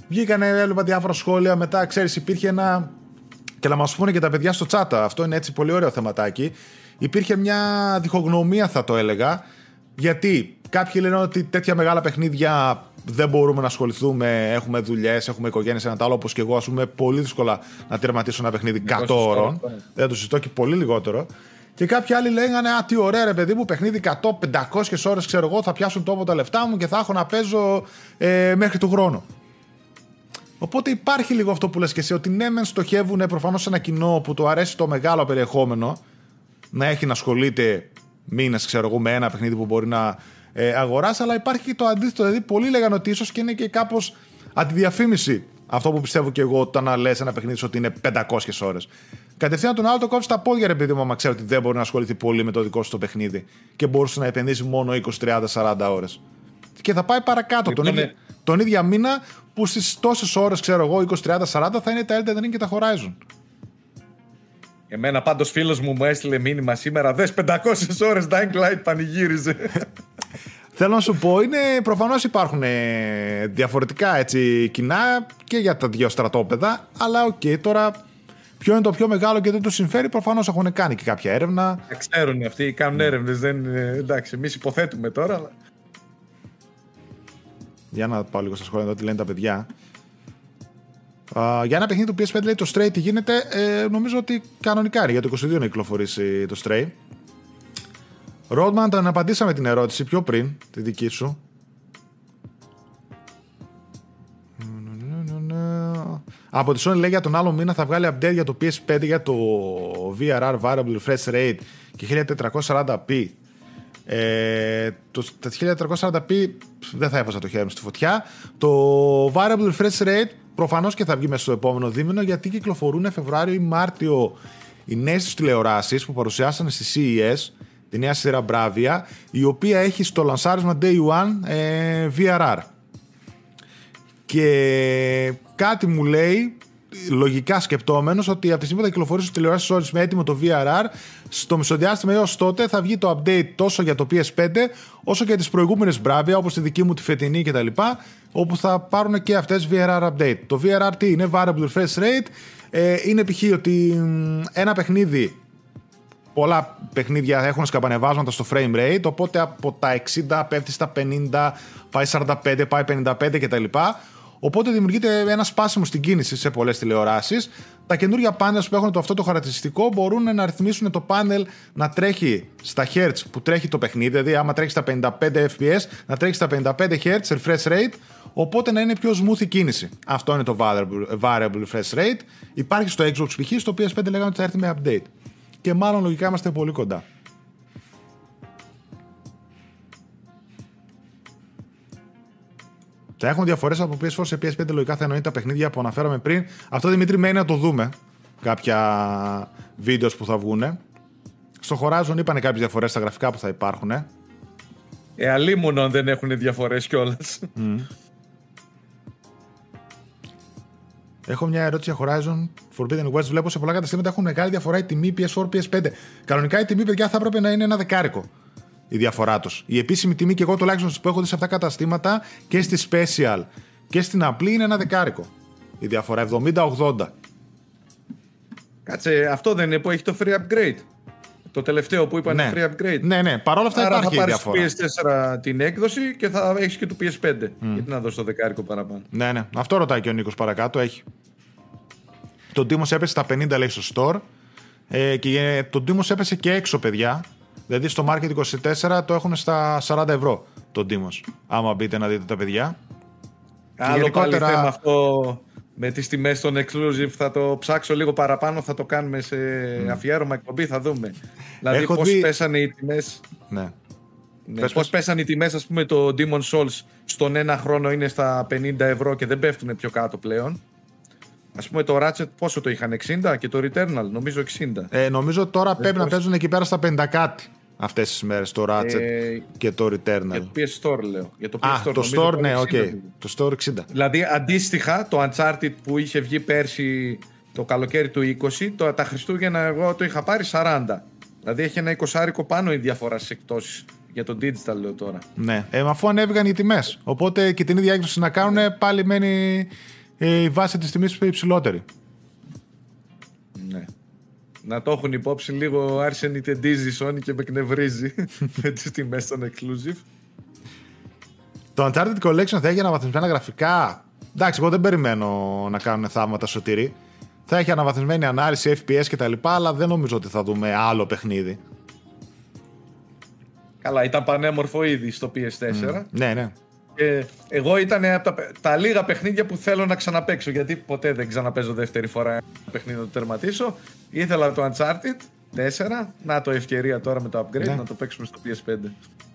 Βγήκανε, έβλεπα διάφορα σχόλια. Μετά, ξέρεις, υπήρχε ένα. Και να μας πούνε και τα παιδιά στο chat. Αυτό είναι έτσι πολύ ωραίο θεματάκι. Υπήρχε μια διχογνωμία, θα το έλεγα. Γιατί κάποιοι λένε ότι τέτοια μεγάλα παιχνίδια δεν μπορούμε να ασχοληθούμε. Έχουμε δουλειές, έχουμε οικογένειες, ένα άλλο. Όπως και εγώ, ας πούμε, πολύ δύσκολα να τερματίσω ένα παιχνίδι 100 ώρων. Δεν το συζητώ και πολύ λιγότερο. Και κάποιοι άλλοι λέγανε Α, τι ωραία ρε παιδί μου, παιχνίδι 100-500 ώρες ξέρω εγώ, θα πιάσουν τόπο τα λεφτά μου και θα έχω να παίζω ε, μέχρι του χρόνου. Οπότε υπάρχει λίγο αυτό που λες και εσύ, ότι ναι, μεν στοχεύουν προφανώς σε ένα κοινό που του αρέσει το μεγάλο περιεχόμενο, να έχει να ασχολείται μήνες, ξέρω εγώ, με ένα παιχνίδι που μπορεί να ε, αγοράσει, αλλά υπάρχει και το αντίθετο. Δηλαδή, πολλοί λέγανε ότι ίσως και είναι και κάπως αντιδιαφήμιση αυτό που πιστεύω και εγώ όταν λες ένα παιχνίδι ότι είναι 500 ώρες. Κατευθείαν τον άλλο το κόψεις στα πόδια, ρε παιδί μου, άμα ξέρει ότι δεν μπορεί να ασχοληθεί πολύ με το δικό σου το παιχνίδι και μπορούσε να επενδύσει μόνο 20, 30, 40 ώρες. Και θα πάει παρακάτω. τον, ίδιο, τον ίδιο μήνα που στις τόσες ώρες, ξέρω εγώ, 20, 30, 40 θα είναι τα Elden Ring και τα Horizon. Εμένα πάντως φίλος μου μου έστειλε μήνυμα σήμερα. Δες 500 ώρες Dying Light πανηγύριζε. Θέλω να σου πω, είναι, προφανώς υπάρχουν ε, διαφορετικά έτσι, κοινά και για τα δύο στρατόπεδα, αλλά okay, τώρα ποιο είναι το πιο μεγάλο και δεν τους συμφέρει, προφανώς έχουν κάνει και κάποια έρευνα. Ξέρουν αυτοί, κάνουν έρευνες. Δεν... Εντάξει, εμείς υποθέτουμε τώρα. Αλλά... Για να πάω λίγο στα σχόλια εδώ τι λένε τα παιδιά. Ε, για ένα παιχνίδι του PS5 λέει το Stray τι γίνεται, ε, νομίζω ότι κανονικά για το 22 να κυκλοφορήσει το Stray. Ρότμαν, να απαντήσαμε την ερώτηση πιο πριν, τη δική σου. Από τη Sony λέει για τον άλλο μήνα θα βγάλει update για το PS5 για το VRR Variable Refresh Rate και 1440p. Ε, το, τα 1440p δεν θα έβαζα το χέρι μου στη φωτιά. Το Variable Refresh Rate προφανώς και θα βγει μέσα στο επόμενο δίμηνο γιατί κυκλοφορούν Φεβρουάριο ή Μάρτιο οι νέες τηλεοράσεις που παρουσιάσανε στη CES τη νέα σειρά Bravia, η οποία έχει στο λανσάρισμα Day One ε, VRR. Και κάτι μου λέει, λογικά σκεπτόμενος, ότι από τη στιγμή που θα κυκλοφορήσουν τηλεοράσει ώρε με έτοιμο το VRR, στο μισοδιάστημα έως τότε θα βγει το update τόσο για το PS5 όσο και για τις προηγούμενες Bravia, όπως τη δική μου τη φετινή κτλ. Όπου θα πάρουν και αυτές VRR update. Το VRR τι είναι, Variable Refresh Rate. Ε, είναι π.χ. ότι ένα παιχνίδι πολλά παιχνίδια έχουν σκαμπανεβάσματα στο frame rate, οπότε από τα 60 πέφτει στα 50, πάει 45, πάει 55 κτλ. Οπότε δημιουργείται ένα σπάσιμο στην κίνηση σε πολλές τηλεοράσεις. Τα καινούργια panels που έχουν το αυτό το χαρακτηριστικό μπορούν να ρυθμίσουν το πάνελ να τρέχει στα hertz που τρέχει το παιχνίδι, δηλαδή άμα τρέχει στα 55 fps, να τρέχει στα 55 hertz refresh rate, οπότε να είναι πιο smooth η κίνηση. Αυτό είναι το variable, variable refresh rate. Υπάρχει στο Xbox π.χ. στο PS5 λέγανε ότι θα έρθει με update και μάλλον λογικά είμαστε πολύ κοντά. Θα έχουν διαφορές από PS4 σε PS5 λογικά θα εννοεί τα παιχνίδια που αναφέραμε πριν. Αυτό Δημήτρη μένει να το δούμε. Κάποια βίντεος που θα βγουν. Στο Horizon είπανε κάποιες διαφορές στα γραφικά που θα υπάρχουν. Ε, αλίμονο δεν έχουν διαφορές κιόλας. Mm. Έχω μια ερώτηση για Horizon Forbidden West. Βλέπω σε πολλά καταστήματα έχουν μεγάλη διαφορά η τιμή PS4, PS5. Κανονικά η τιμή, παιδιά, θα έπρεπε να είναι ένα δεκάρικο η διαφορά τους. Η επίσημη τιμή, και εγώ τουλάχιστον που έχω δει σε αυτά τα καταστήματα και στη Special και στην απλή είναι ένα δεκάρικο. Η διαφορά 70-80. Κάτσε, αυτό δεν είναι που έχει το free upgrade. Το τελευταίο που είπαν ναι. free upgrade. Ναι, ναι. Παρ' όλα αυτά Άρα υπάρχει θα διαφορά. PS4 την έκδοση και θα έχεις και το PS5. Mm. Γιατί να δώσει το δεκάρικο παραπάνω. Ναι, ναι. Αυτό ρωτάει και ο Νίκος παρακάτω. Έχει. Το Demos έπεσε στα 50 λέει στο store. Ε, και το Demos έπεσε και έξω, παιδιά. Δηλαδή στο Market 24 το έχουν στα 40 ευρώ το Demos. Άμα μπείτε να δείτε τα παιδιά. Άλλο γενικότερα... πάλι θέμα αυτό με τις τιμές των exclusive θα το ψάξω λίγο παραπάνω, θα το κάνουμε σε mm. αφιέρωμα εκπομπή, θα δούμε. Δηλαδή Έχω πώς δει... πέσανε οι τιμές... Ναι. Ναι, πες, πώς πέσανε οι τιμές, ας πούμε, το Demon Souls στον ένα χρόνο είναι στα 50 ευρώ και δεν πέφτουν πιο κάτω πλέον. Ας πούμε το Ratchet πόσο το είχαν, 60 και το Returnal, νομίζω 60. Ε, νομίζω τώρα ε, πρέπει πώς... να παίζουν εκεί πέρα στα 50 κάτι αυτές τις μέρες το Ratchet ε, και το Returnal. Για το PS Store λέω. Για το PS Α, Store, το Store, ναι, okay. Το Store 60. Δηλαδή αντίστοιχα το Uncharted που είχε βγει πέρσι το καλοκαίρι του 20, το, τα Χριστούγεννα εγώ το είχα πάρει 40. Δηλαδή έχει ένα 20 πάνω η διαφορά στις εκτόσει. Για το digital λέω τώρα. Ναι, ε, αφού ανέβηκαν οι τιμές. Οπότε και την ίδια έκδοση να κάνουν, πάλι μένει ε, η βάση της τιμής υψηλότερη. Ναι. Να το έχουν υπόψη λίγο άρχισε η τεντίζει η Sony και με εκνευρίζει με τις τιμές των exclusive. Το Uncharted Collection θα έχει αναβαθμισμένα γραφικά. Εντάξει, εγώ δεν περιμένω να κάνουν θαύματα σωτήρι. Θα έχει αναβαθμισμένη ανάλυση, FPS κτλ. Αλλά δεν νομίζω ότι θα δούμε άλλο παιχνίδι. Καλά, ήταν πανέμορφο ήδη στο PS4. Ναι, ναι. Ε, εγώ ήταν από τα, τα, λίγα παιχνίδια που θέλω να ξαναπέξω. Γιατί ποτέ δεν ξαναπέζω δεύτερη φορά ένα παιχνίδι να το τερματίσω. Ήθελα το Uncharted 4. Να το ευκαιρία τώρα με το upgrade Ναι. να το παίξουμε στο PS5.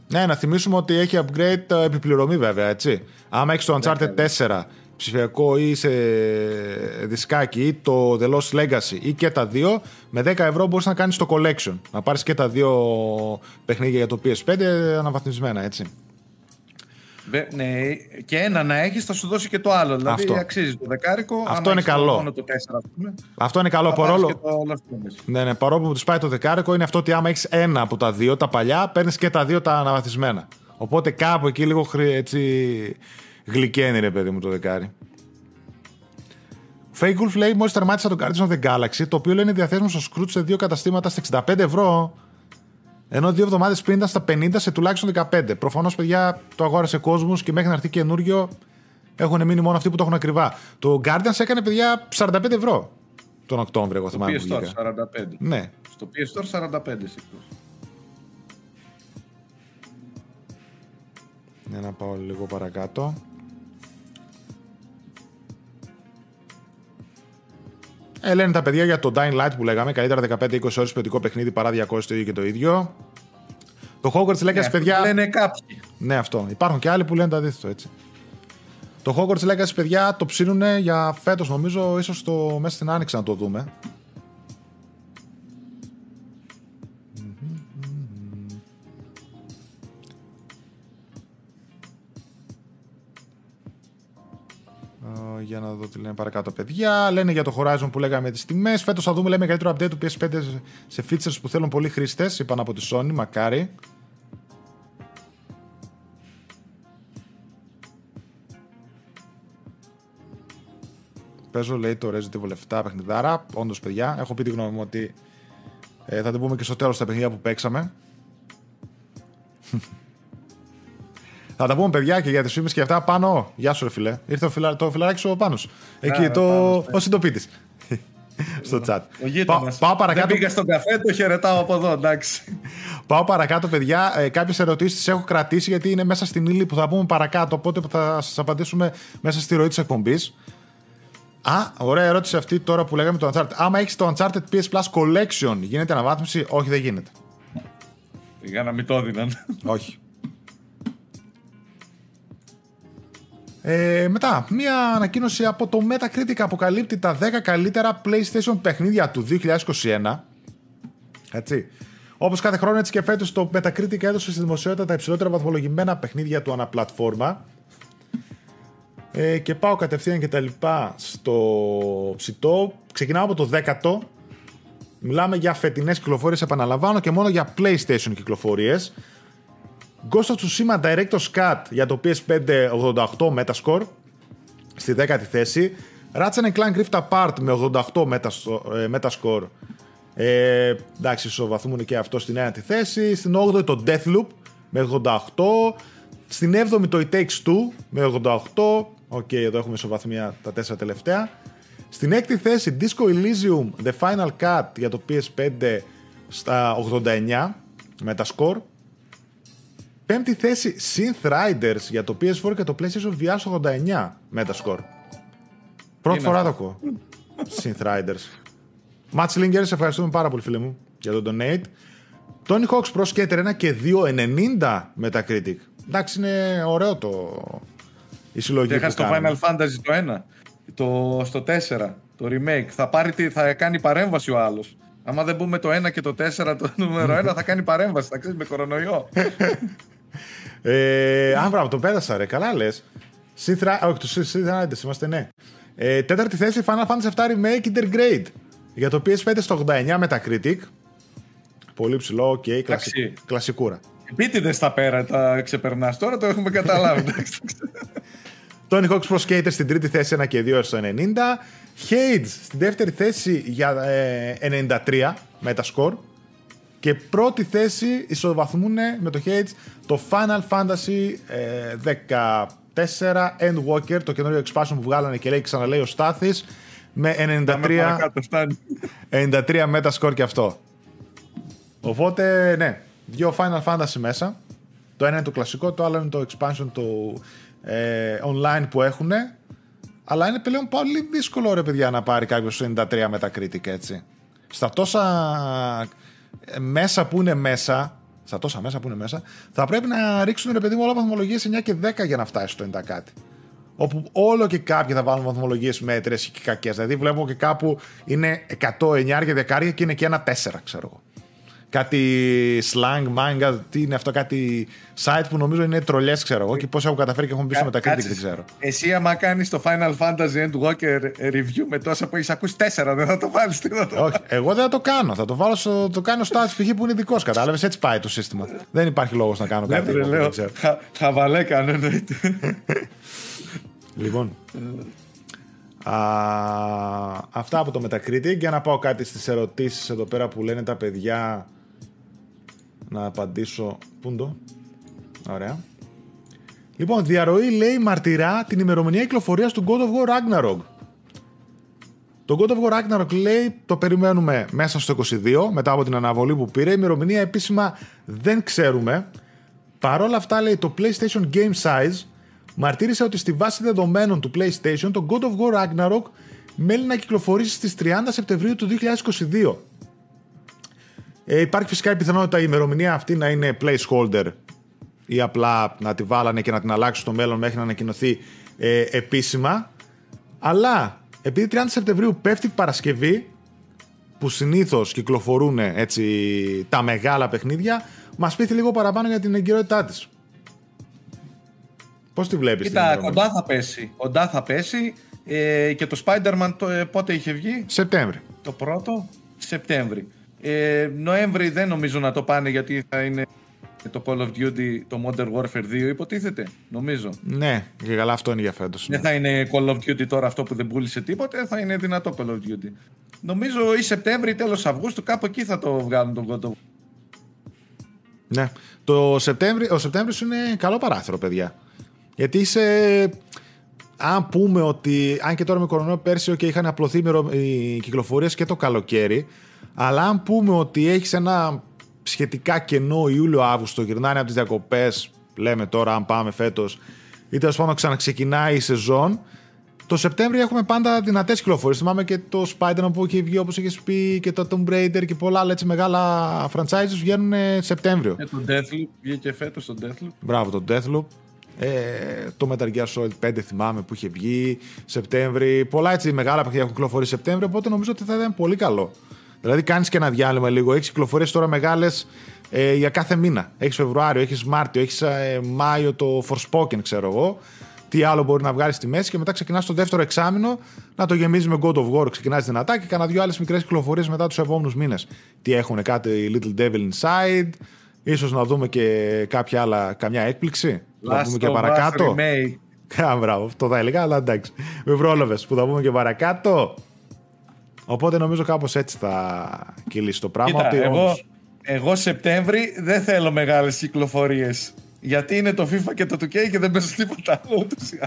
Ναι, να θυμίσουμε ότι έχει upgrade ε, επιπληρωμή βέβαια, έτσι. Άμα έχεις το Uncharted 4 ψηφιακό ή σε δισκάκι ή το The Lost Legacy ή και τα δύο, με 10 ευρώ μπορείς να κάνεις το collection. Να πάρεις και τα δύο παιχνίδια για το PS5 αναβαθμισμένα, έτσι. Βε- Ναι, και ένα να έχεις θα σου δώσει και το άλλο. Δηλαδή Αυτό. αξίζεις το δεκάρικο. Αυτό άμα είναι έχεις καλό. Μόνο το 4, ας πούμε, Αυτό είναι καλό. θα πάρεις Παρόλο, και το Last of Us. ναι, ναι, παρόλο που τους πάει το δεκάρικο, είναι αυτό ότι άμα έχεις ένα από τα δύο, τα παλιά, παίρνεις και τα δύο τα αναβαθμισμένα. Οπότε κάπου εκεί λίγο χρη- έτσι γλυκαίνει ρε παιδί μου το δεκάρι. Fake Wolf λέει μόλις τερμάτισα το Guardians of the Galaxy, το οποίο λέει είναι διαθέσιμο στο Scrooge σε δύο καταστήματα στα 65 ευρώ. Ενώ δύο εβδομάδες πριν ήταν στα 50 σε τουλάχιστον 15. Προφανώς, παιδιά, το αγόρασε κόσμος και μέχρι να έρθει καινούριο έχουν μείνει μόνο αυτοί που το έχουν ακριβά. Το Guardians έκανε, παιδιά, 45 ευρώ τον Οκτώβριο, εγώ Στο θυμάμαι. που PS Store βγήκα. 45. Ναι. Στο PS Store 45 σύγκρουση. Ναι, να πάω λίγο παρακάτω. Ε, λένε τα παιδιά για το Dying Light που λέγαμε. Καλύτερα 15-20 ώρες ποιοτικό παιχνίδι παρά 200 το ίδιο και το ίδιο. Το Hogwarts Legacy, Ναι, αυτό παιδιά. Λένε κάποιοι. Ναι, αυτό. Υπάρχουν και άλλοι που λένε το αντίθετο έτσι. Το Hogwarts Legacy, παιδιά, το ψήνουνε για φέτος νομίζω, ίσως το, μέσα στην άνοιξη να το δούμε. Τι λένε παρακάτω, παιδιά. Λένε για το Horizon που λέγαμε τις τιμές. Φέτος θα δούμε λέμε, μεγαλύτερο update του PS5 σε features που θέλουν πολλοί χρήστες. Είπαν από τη Sony, μακάρι. Παίζω, λέει, το Resident Evil 7 παιχνιδάρα. Όντως, παιδιά, έχω πει τη γνώμη μου ότι ε, θα την πούμε και στο τέλος στα παιχνίδια που παίξαμε. Θα τα πούμε, παιδιά, και για τις φήμες και αυτά πάνω. Γεια σου, ρε φιλέ. Ήρθε ο φιλα... το φιλαράκι σου πάνω. Εκεί Α, το. Πάνος, ναι. Ο συντοπίτης. στο chat. Ο γείτονας. Πα- πάω παρακάτω. Δεν πήγα στον καφέ, το χαιρετάω από εδώ, εντάξει. Πάω παρακάτω, παιδιά. Ε, Κάποιες ερωτήσεις τις έχω κρατήσει γιατί είναι μέσα στην ύλη που θα πούμε παρακάτω. Οπότε θα σας απαντήσουμε μέσα στη ροή της εκπομπής. Α, ωραία ερώτηση αυτή τώρα που λέγαμε το Uncharted. Άμα έχεις το Uncharted PS Plus Collection, γίνεται αναβάθμιση; Όχι, δεν γίνεται. Για να μην το έδιναν. Όχι. Ε, μετά, μία ανακοίνωση από το Metacritic αποκαλύπτει τα 10 καλύτερα PlayStation παιχνίδια του 2021. Έτσι. Όπως κάθε χρόνο, έτσι και φέτος το Metacritic έδωσε στη δημοσιότητα τα υψηλότερα βαθμολογημένα παιχνίδια του αναπλατφόρμα. Ε, και πάω κατευθείαν και τα λοιπά στο ψητό. Ξεκινάω από το 10ο. Μιλάμε για φετινές κυκλοφορίες, επαναλαμβάνω, και μόνο για PlayStation κυκλοφορίες. Ghost of Tsushima Director's Cut για το PS5 88 Metascore στη 10η θέση. Ratchet Clank Rift Apart με 88 Metas- ε, Metascore. Ε, εντάξει, ισοβαθμούν και αυτό στην 9η θέση. Στην 8η το Deathloop με 88. Στην 7η το It Takes Two με 88. Οκ, εδώ έχουμε ισοβαθμία τα 4 τελευταία. Στην 6η θέση Disco Elysium The Final Cut για το PS5 στα 89 Metascore. Πέμπτη θέση Synth Riders για το PS4 και το PlayStation VR στο 89 Metascore. Πρώτη Είναι φορά το αυτό; ακούω. Synth Riders. Match Linger, σε ευχαριστούμε πάρα πολύ φίλε μου για το donate. Tony Hawk's Pro Skater 1 και 2,90 Metacritic. Εντάξει, είναι ωραίο το... η συλλογή που Έχασε το κάνουμε. Final Fantasy το 1. Το, στο 4, το remake. Θα, πάρει, τι- θα κάνει παρέμβαση ο άλλος. Άμα δεν πούμε το 1 και το 4, το νούμερο 1 θα κάνει παρέμβαση. Θα ξέρεις με κορονοϊό. Ε, α, μπράβο, το πέρασα ρε, καλά λες. Synth Ri- όχι, το Synth Riders είμαστε, ναι. Ε, τέταρτη θέση Final Fantasy 7 Remake Intergrade. Για το PS5 στο 89 Metacritic. Πολύ ψηλό, οκ, κλασι... Εντάξει. κλασικούρα. Επίτηδες τα πέρα τα ξεπερνάς. Τώρα το έχουμε καταλάβει. εντάξει. Tony Hawk's Pro Skater στην τρίτη θέση 1 και 2 στο 90. Hades στην δεύτερη θέση για ε, 93 Metascore. Και πρώτη θέση ισοβαθμούν με το Hades το Final Fantasy ε, 14 Endwalker, το καινούριο expansion που βγάλανε και λέει ξαναλέει ο Στάθης με 93, 93 Metascore και αυτό. Οπότε, ναι, δύο Final Fantasy μέσα. Το ένα είναι το κλασικό, το άλλο είναι το expansion του ε, online που έχουν. Αλλά είναι πλέον πολύ δύσκολο ρε παιδιά να πάρει κάποιος 93 Metacritic έτσι. Στα τόσα ε, μέσα που είναι μέσα, στα τόσα μέσα που είναι μέσα, θα πρέπει να ρίξουν ρε παιδί μου όλα βαθμολογίες 9 και 10 για να φτάσει στο 90 κάτι. Όπου όλο και κάποιοι θα βάλουν βαθμολογίες μέτρες και κακές. Δηλαδή βλέπω και κάπου είναι 100, 9 και 10 και είναι και ένα 4, ξέρω εγώ κάτι slang, manga, τι είναι αυτό, κάτι site που νομίζω είναι τρολιές, ξέρω εγώ, και πώ έχουν καταφέρει και έχουν μπει στο μετακρίτη, δεν ξέρω. Εσύ, άμα κάνεις το Final Fantasy Endwalker review με τόσα που έχεις ακούσει τέσσερα, δεν θα το βάλεις τίποτα. Όχι, εγώ δεν θα το κάνω. Θα το βάλω στο το κάνω στο π.χ. που είναι δικός, κατάλαβες. Έτσι πάει το σύστημα. δεν υπάρχει λόγος να κάνω κάτι τέτοιο. Λέω, χα, χαβαλέ κάνω, εννοείται. λοιπόν. Α, αυτά από το Metacritic για να πάω κάτι στις ερωτήσεις εδώ πέρα που λένε τα παιδιά να απαντήσω. Πού είναι το; Ωραία. Λοιπόν, διαρροή λέει μαρτυρά την ημερομηνία κυκλοφορίας του God of War Ragnarok. Το God of War Ragnarok λέει το περιμένουμε μέσα στο 22 μετά από την αναβολή που πήρε. Η ημερομηνία επίσημα δεν ξέρουμε. Παρ' όλα αυτά λέει το PlayStation Game Size μαρτύρησε ότι στη βάση δεδομένων του PlayStation το God of War Ragnarok μένει να κυκλοφορήσει στις 30 Σεπτεμβρίου του 2022. Ε, υπάρχει φυσικά η πιθανότητα η ημερομηνία αυτή να είναι placeholder ή απλά να τη βάλανε και να την αλλάξουν στο μέλλον μέχρι να ανακοινωθεί ε, επίσημα. Αλλά επειδή 30 Σεπτεμβρίου πέφτει Παρασκευή, που συνήθως κυκλοφορούν έτσι τα μεγάλα παιχνίδια, μας πείθει λίγο παραπάνω για την εγκυρότητά της. Πώς τη βλέπεις, Κοίτα, κοντά θα πέσει. Κοντά θα πέσει. Ε, και το Spider-Man το, ε, πότε είχε βγει, Σεπτέμβρη. Το πρώτο, Σεπτέμβρη. Ε, Νοέμβρη δεν νομίζω να το πάνε γιατί θα είναι το Call of Duty, το Modern Warfare 2 υποτίθεται, νομίζω. Ναι, και καλά αυτό είναι για φέτος. Δεν θα είναι Call of Duty τώρα αυτό που δεν πούλησε τίποτε, θα είναι δυνατό Call of Duty. Νομίζω ή Σεπτέμβρη ή τέλος Αυγούστου κάπου εκεί θα το βγάλουν τον God of Ναι, το Σεπτέμβρη, ο Σεπτέμβρης είναι καλό παράθυρο παιδιά. Γιατί είσαι αν πούμε ότι, αν και τώρα με κορονοϊό πέρσι και είχαν απλωθεί οι κυκλοφορίες και το καλοκαίρι, αλλά αν πούμε ότι έχεις ένα σχετικά κενό Ιούλιο-Αύγουστο, γυρνάνε από τις διακοπές, λέμε τώρα αν πάμε φέτος, ή τέλος πάντων ξαναξεκινάει η σεζόν, το Σεπτέμβριο έχουμε πάντα δυνατές κυκλοφορίες. Θυμάμαι και το Spider-Man που έχει βγει όπως έχει πει και το Tomb Raider και πολλά άλλα έτσι μεγάλα franchises βγαίνουν Σεπτέμβριο. Και το Deathloop βγήκε φέτος το Deathloop. Μπράβο, το Deathloop. Ε, το Metal Gear Solid 5 θυμάμαι που είχε βγει Σεπτέμβρη. Πολλά έτσι μεγάλα παιχνίδια έχουν κυκλοφορήσει Σεπτέμβριο, οπότε νομίζω ότι θα ήταν πολύ καλό. Δηλαδή κάνεις και ένα διάλειμμα λίγο. Έχεις κυκλοφορίες τώρα μεγάλες ε, για κάθε μήνα. Έχεις Φεβρουάριο, έχεις Μάρτιο, έχεις ε, Μάιο το Forspoken, ξέρω εγώ. Τι άλλο μπορεί να βγάλεις στη μέση και μετά ξεκινάς το δεύτερο εξάμεινο να το γεμίζεις με God of War. Ξεκινάς δυνατά και κάνα δύο άλλες μικρές κυκλοφορίες μετά τους επόμενους μήνες. Τι έχουν κάτι Little Devil Inside, ίσως να δούμε και κάποια άλλα, καμιά έκπληξη. να δούμε και παρακάτω. Α, μπράβο, το θα έλεγα, αλλά εντάξει. Με πρόλαβες που θα πούμε και παρακάτω. Οπότε νομίζω κάπως έτσι θα κυλήσει το πράγμα. Κοίτα, εγώ, εγώ Σεπτέμβρη δεν θέλω μεγάλες κυκλοφορίες. Γιατί είναι το FIFA και το 2K και δεν παίζω τίποτα άλλο ούτως ή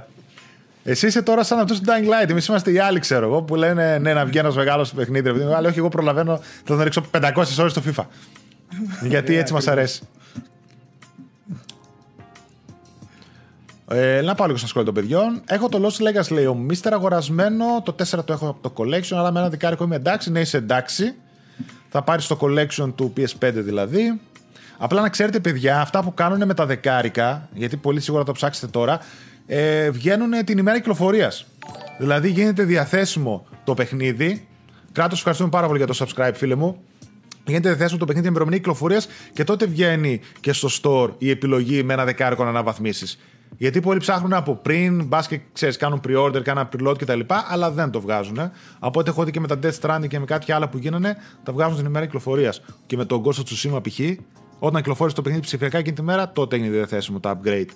Εσύ είσαι τώρα σαν αυτό του Dying Light. Εμείς είμαστε οι άλλοι, ξέρω εγώ, που λένε ναι, να βγει ένας μεγάλος παιχνίδι. Αλλά όχι, εγώ προλαβαίνω, θα τον ρίξω 500 ώρες στο FIFA. Γιατί έτσι μας αρέσει. Ε, να πάω λίγο στα σχόλια των παιδιών. Έχω το Lost Legacy, λέει ο Μίστερ αγορασμένο. Το 4 το έχω από το collection, αλλά με ένα δεκάρικο είμαι εντάξει. Ναι, είσαι εντάξει. Θα πάρεις το collection του PS5 δηλαδή. Απλά να ξέρετε, παιδιά, αυτά που κάνουν με τα δεκάρικα, γιατί πολύ σίγουρα το ψάξετε τώρα, ε, βγαίνουν την ημέρα κυκλοφορίας. Δηλαδή γίνεται διαθέσιμο το παιχνίδι. Κράτος, ευχαριστούμε πάρα πολύ για το subscribe, φίλε μου. Γίνεται διαθέσιμο το παιχνίδι με ημερομηνία κυκλοφορίας και τότε βγαίνει και στο store η επιλογή με ένα δεκάρικο να αναβαθμίσεις. Γιατί πολλοί ψάχνουν από πριν, μπας και ξέρεις, κάνουν pre-order, κάνουν preload κτλ. Αλλά δεν το βγάζουν. Από ό,τι έχω δει και με τα Death Stranding και με κάποια άλλα που γίνανε, τα βγάζουν την ημέρα κυκλοφορίας. Και με τον Ghost of Tsushima π.χ., όταν κυκλοφόρησε το παιχνίδι ψηφιακά εκείνη τη μέρα, τότε έγινε διαθέσιμο το upgrade.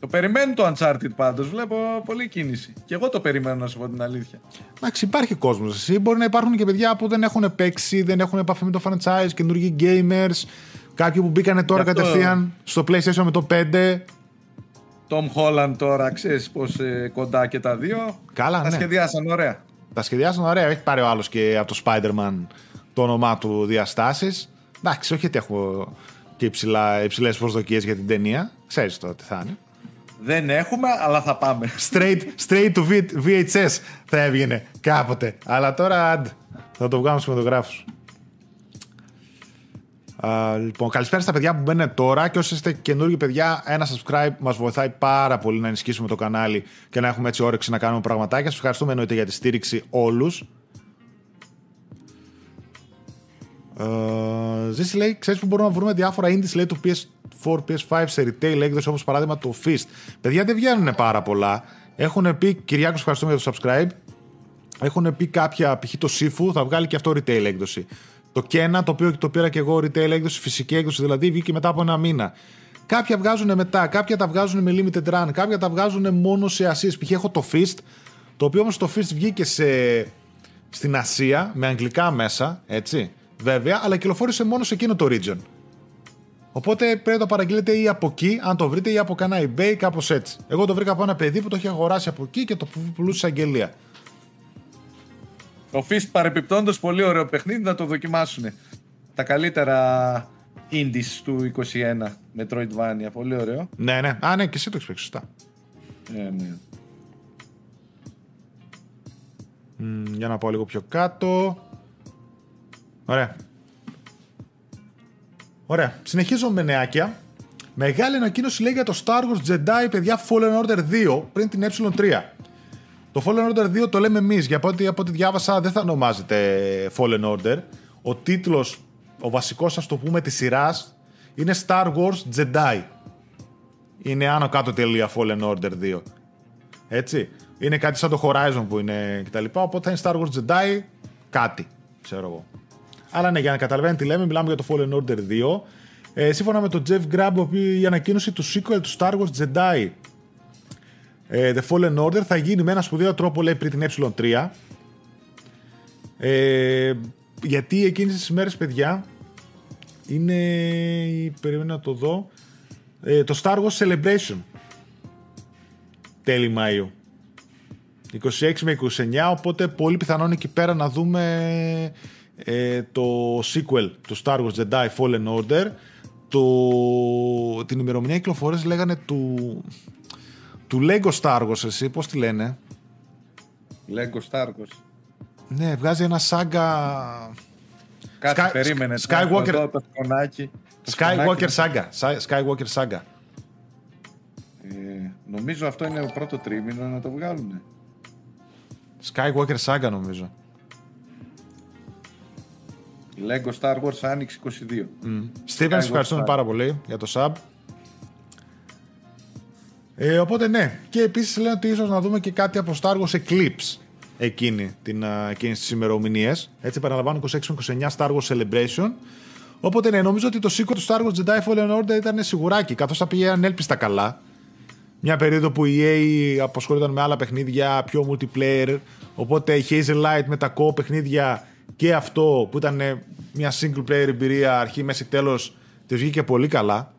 Το περιμένω το Uncharted πάντως, βλέπω πολλή κίνηση. Και εγώ το περιμένω να σου πω την αλήθεια. Εντάξει, υπάρχει κόσμος. Εσύ μπορεί να υπάρχουν και παιδιά που δεν έχουν παίξει, δεν έχουν επαφή με το franchise, καινούργιοι gamers. Κάποιοι που μπήκανε τώρα κατευθείαν στο PlayStation με το 5. Tom Holland τώρα, ξέρεις πως ε, κοντά και τα δύο. Καλά, τα ναι. σχεδιάσαν ωραία. Τα σχεδιάσαν ωραία. Έχει πάρει ο άλλος και από το Spider-Man το όνομά του διαστάσεις. Εντάξει, όχι ότι έχω και υψηλές προσδοκίες για την ταινία. Ξέρεις το τι θα είναι. Δεν έχουμε, αλλά θα πάμε. Straight, straight to V- VHS θα έβγαινε κάποτε. Αλλά τώρα αντ, θα το βγάλουμε στους φωτογράφου. λοιπόν, καλησπέρα στα παιδιά που μπαίνουν τώρα και όσοι είστε καινούργιοι παιδιά, ένα subscribe μας βοηθάει πάρα πολύ να ενισχύσουμε το κανάλι και να έχουμε έτσι όρεξη να κάνουμε πραγματάκια. Σας ευχαριστούμε εννοείται για τη στήριξη όλους. Uh, Ζήση λέει, ξέρεις που μπορούμε να βρούμε διάφορα indies λέει, του PS4, PS5 σε retail έκδοση όπως παράδειγμα το Fist. Παιδιά δεν βγαίνουν πάρα πολλά. Έχουν πει, Κυριάκος, ευχαριστούμε για το subscribe. Έχουν πει κάποια, π.χ. το Sifu θα βγάλει και αυτό retail έκδοση. Το Kena, το οποίο το πήρα και εγώ retail έκδοση, φυσική έκδοση δηλαδή, βγήκε μετά από ένα μήνα. Κάποια βγάζουν μετά, κάποια τα βγάζουν με limited run, κάποια τα βγάζουν μόνο σε Ασίες. Π.χ. έχω το Fist, το οποίο όμως το Fist βγήκε σε, στην Ασία με αγγλικά μέσα, έτσι βέβαια, αλλά κυκλοφόρησε μόνο σε εκείνο το region. Οπότε πρέπει να το παραγγείλετε ή από εκεί, αν το βρείτε, ή από κανένα eBay, κάπως έτσι. Εγώ το βρήκα από ένα παιδί που το είχε αγοράσει από εκεί και το πουλούσε σε αγγελία. Το Fist παρεπιπτόντως πολύ ωραίο παιχνίδι να το δοκιμάσουν. Τα καλύτερα indies του 21 Metroidvania. Πολύ ωραίο. Ναι, ναι. Α, ναι, και εσύ το έχεις παίξει, σωστά. Ε, ναι. Μ, για να πάω λίγο πιο κάτω. Ωραία. Ωραία. Συνεχίζω με νεάκια. Μεγάλη ανακοίνωση λέει για το Star Wars Jedi, παιδιά, Fallen Order 2 πριν την ε3. Το Fallen Order 2 το λέμε εμείς, για ό,τι, από ό,τι διάβασα δεν θα ονομάζεται Fallen Order. Ο τίτλος, ο βασικός, ας το πούμε, της σειράς είναι Star Wars Jedi. Είναι άνω κάτω τελεία Fallen Order 2. Έτσι. Είναι κάτι σαν το Horizon που είναι κτλ. Οπότε θα είναι Star Wars Jedi κάτι, ξέρω εγώ. Αλλά ναι, για να καταλαβαίνετε τι λέμε, μιλάμε για το Fallen Order 2. Ε, σύμφωνα με τον Jeff Grubb, η ανακοίνωση του sequel του Star Wars Jedi ε, The Fallen Order θα γίνει με ένα σπουδαίο τρόπο, λέει, πριν την ε3. Ε, γιατί εκείνες τις μέρες, παιδιά, είναι... Περιμένω να το δω. Ε, το Star Wars Celebration. Τέλη Μαΐου. 26 με 29, οπότε πολύ πιθανόν εκεί πέρα να δούμε ε, το sequel του Star Wars Jedi Fallen Order. Το, την ημερομηνία κυκλοφορίας λέγανε του, του Lego Star Wars εσύ, πώς τη λένε; Lego Star Wars. Ναι, βγάζει ένα σάγκα... Κάτι Sky- περίμενες. Skywalker- Εδώ το σκονάκι. Το Skywalker σκονάκι. Saga. Sa- Skywalker Saga. Ε, νομίζω αυτό είναι το πρώτο τρίμηνο να το βγάλουν. Skywalker Saga νομίζω. Lego Star Wars Άνοιξη 22. Steven, σε ευχαριστούμε Saga. πάρα πολύ για το sub. Ε, οπότε ναι. Και επίσης λένε ότι ίσως να δούμε και κάτι από Star Wars Eclipse εκείνη, την, α, εκείνες τις ημερομηνίες. Έτσι παραλαμβάνω 26-29 Star Wars Celebration. Οπότε ναι, νομίζω ότι το sequel του Star Wars Jedi Fallen Order ήταν σιγουράκι, καθώς θα πήγε ανέλπιστα καλά. Μια περίοδο που η EA απασχολούνταν με άλλα παιχνίδια, πιο multiplayer. Οπότε η Hazel Light με τα co παιχνίδια και αυτό που ήταν ε, μια single player εμπειρία αρχή, μέση, τέλος, της βγήκε πολύ καλά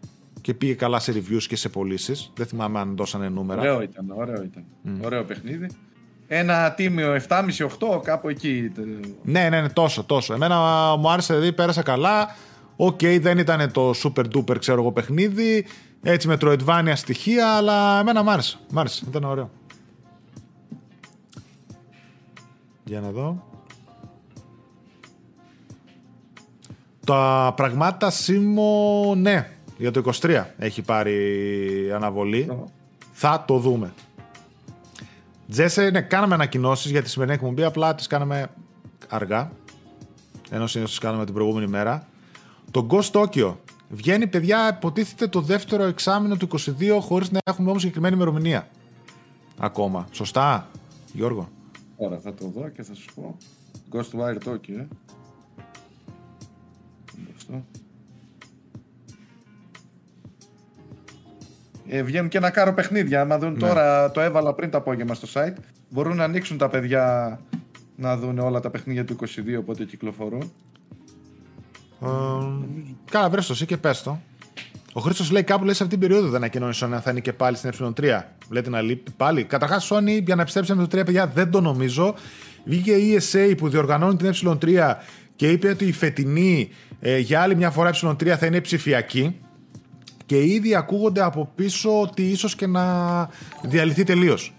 και πήγε καλά σε reviews και σε πωλήσεις. Δεν θυμάμαι αν δώσανε νούμερα. Ωραίο ήταν, ωραίο ήταν. Ωραίο παιχνίδι. Ένα τίμιο 7,5-8 κάπου εκεί. Ναι, ναι, ναι, τόσο, τόσο. Εμένα μου άρεσε, δηλαδή πέρασα καλά. Οκ, δεν ήταν το super duper, ξέρω εγώ, παιχνίδι. Έτσι με τροετβάνια στοιχεία, αλλά εμένα μ' άρεσε. Μ' άρεσε, ήταν ωραίο. Για να δω. Τα πραγμάτα Σίμω, ναι, για το 23 έχει πάρει αναβολή. Θα το δούμε. Τζέσε, ναι, κάναμε ανακοινώσεις για τη σημερινή εκπομπή, απλά τις κάναμε αργά. Ενώ συνήθως τις κάναμε την προηγούμενη μέρα. Το Ghost Tokyo βγαίνει, παιδιά, υποτίθεται το δεύτερο εξάμεινο του 22, χωρίς να έχουμε όμως συγκεκριμένη ημερομηνία. Ακόμα. Σωστά, Γιώργο; Τώρα θα το δω και θα σου πω. Ghostwire Tokyo, ε. Ε, βγαίνουν και ένα κάρο παιχνίδια. Άμα δουν τώρα, το έβαλα πριν το απόγευμα στο site. Μπορούν να ανοίξουν τα παιδιά να δουν όλα τα παιχνίδια του 22 πότε κυκλοφορούν. Ε, Καλά, βρες το εσύ και πες το. Ο Χρήστος λέει κάπου λέει σε αυτή την περίοδο δεν ανακοινώνεις Sony αν θα είναι και πάλι στην ε3. Λέτε να λείπει πάλι. Καταρχάς, Sony για να επιστρέψει με το 3, παιδιά, δεν το νομίζω. Βγήκε η ESA που διοργανώνει την ε3 και είπε ότι η φετινή ε, για άλλη μια φορά ε3 θα είναι ψηφιακή. Και ήδη ακούγονται από πίσω ότι ίσως και να διαλυθεί τελείως.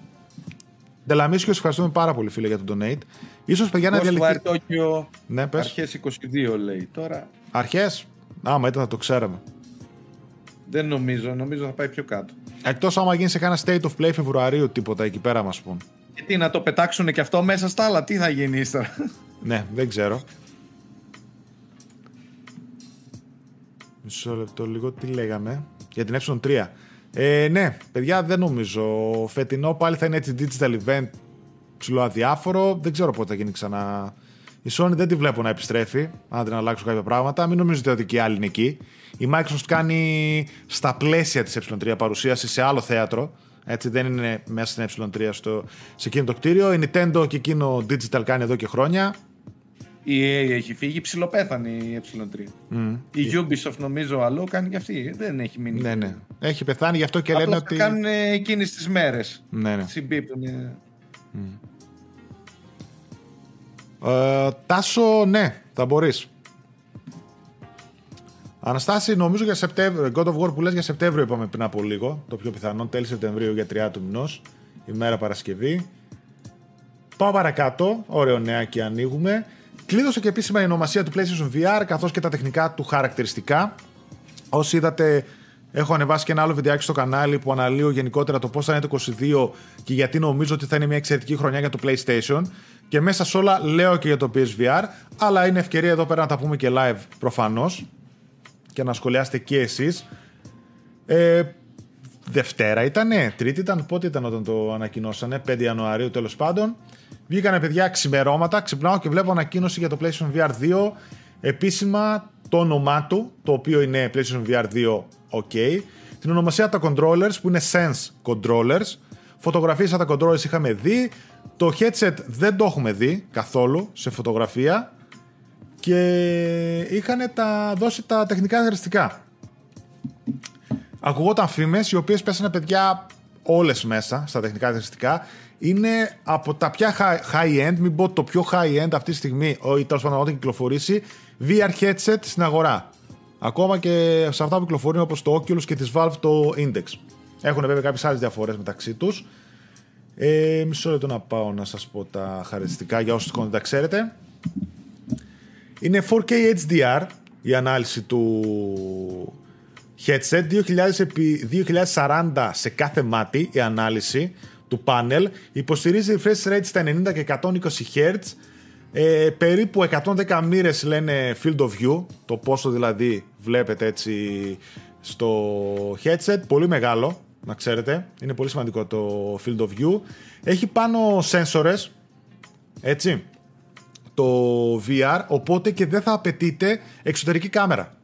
Ντελαμίσιο, ευχαριστούμε πάρα πολύ, φίλε, για τον donate. Ίσως, παιδιά, να διαλυθεί. Τόκιο, ναι, πες. Αρχές 22, λέει. Τώρα... Αρχές; Άμα ήταν, θα το ξέραμε. Δεν νομίζω, νομίζω θα πάει πιο κάτω. Εκτός άμα γίνει σε κάνα state of play Φεβρουαρίου, τίποτα εκεί πέρα, μας πούν. Και τι, να το πετάξουν και αυτό μέσα στα άλλα, τι θα γίνει ύστερα; ναι, δεν ξέρω. Μισό λεπτό λίγο, τι λέγαμε. Για την ε3. Ε, ναι, παιδιά, δεν νομίζω. Φετινό πάλι θα είναι έτσι digital event ψηλό αδιάφορο. Δεν ξέρω πότε θα γίνει ξανά. Η Sony δεν τη βλέπω να επιστρέφει, αν δεν αλλάξουν κάποια πράγματα. Μην νομίζετε ότι και οι άλλοι είναι εκεί. Η Microsoft κάνει στα πλαίσια της ε3 παρουσίαση σε άλλο θέατρο. Έτσι δεν είναι μέσα στην ε3 στο, σε εκείνο το κτίριο. Η Nintendo και εκείνο digital κάνει εδώ και χρόνια. Η EA έχει φύγει, ψιλοπέθανε η ε3. Mm. Η Ubisoft νομίζω αλλού κάνει και αυτή. Δεν έχει μείνει. Ναι, ναι. Έχει πεθάνει γι' αυτό και Απλώς λένε ότι. κάνουν εκείνες τις μέρες. Ναι, ναι. Συμπίπτουν. Mm. Ε, τάσο, ναι, θα μπορείς. Αναστάση, νομίζω για Σεπτέμβριο. God of War που λες για Σεπτέμβριο είπαμε πριν από λίγο. Το πιο πιθανό, τέλη Σεπτεμβρίου για 30 του μηνός. Ημέρα Παρασκευή. Πάω παρακάτω. Ωραίο νεάκι ανοίγουμε. Κλείδωσε και επίσημα η ονομασία του PlayStation VR καθώς και τα τεχνικά του χαρακτηριστικά. Όσοι είδατε, έχω ανεβάσει και ένα άλλο βιντεάκι στο κανάλι που αναλύω γενικότερα το πώς θα είναι το 22 και γιατί νομίζω ότι θα είναι μια εξαιρετική χρονιά για το PlayStation. Και μέσα σε όλα λέω και για το PSVR, αλλά είναι ευκαιρία εδώ πέρα να τα πούμε και live προφανώς και να σχολιάσετε και εσείς. Ε, Δευτέρα ήταν, Τρίτη ήταν, πότε ήταν όταν το ανακοινώσανε, 5 Ιανουαρίου τέλος πάντων. Βγήκανε παιδιά ξημερώματα, ξυπνάω και βλέπω ανακοίνωση για το PlayStation VR 2. Επίσημα το όνομά του, το οποίο είναι PlayStation VR 2 OK. Την ονομασία τα controllers που είναι Sense Controllers. Φωτογραφίες από τα controllers είχαμε δει. Το headset δεν το έχουμε δει καθόλου σε φωτογραφία. Και είχαν τα, δώσει τα τεχνικά χαρακτηριστικά. Ακουγόταν φήμες οι οποίες πέσανε παιδιά όλες μέσα στα τεχνικά χαρακτηριστικά είναι από τα πια high-end, μην πω το πιο high-end αυτή τη στιγμή, ή τέλος πάντων όταν κυκλοφορήσει, VR headset στην αγορά. Ακόμα και σε αυτά που κυκλοφορούν όπως το Oculus και τη Valve το Index. Έχουν βέβαια κάποιες άλλες διαφορές μεταξύ τους. Ε, μισό λεπτό να πάω να σας πω τα χαρακτηριστικά για όσους δεν τα ξέρετε. Είναι 4K HDR η ανάλυση του headset 2000 2040 σε κάθε μάτι η ανάλυση του πάνελ. Υποστηρίζει refresh rate στα 90 και 120 Hz. Ε, περίπου 110 μοίρες λένε field of view, το πόσο δηλαδή βλέπετε έτσι στο headset, πολύ μεγάλο, να ξέρετε, είναι πολύ σημαντικό το field of view. Έχει πάνω sensors, έτσι, το VR, οπότε και δεν θα απαιτείται εξωτερική κάμερα.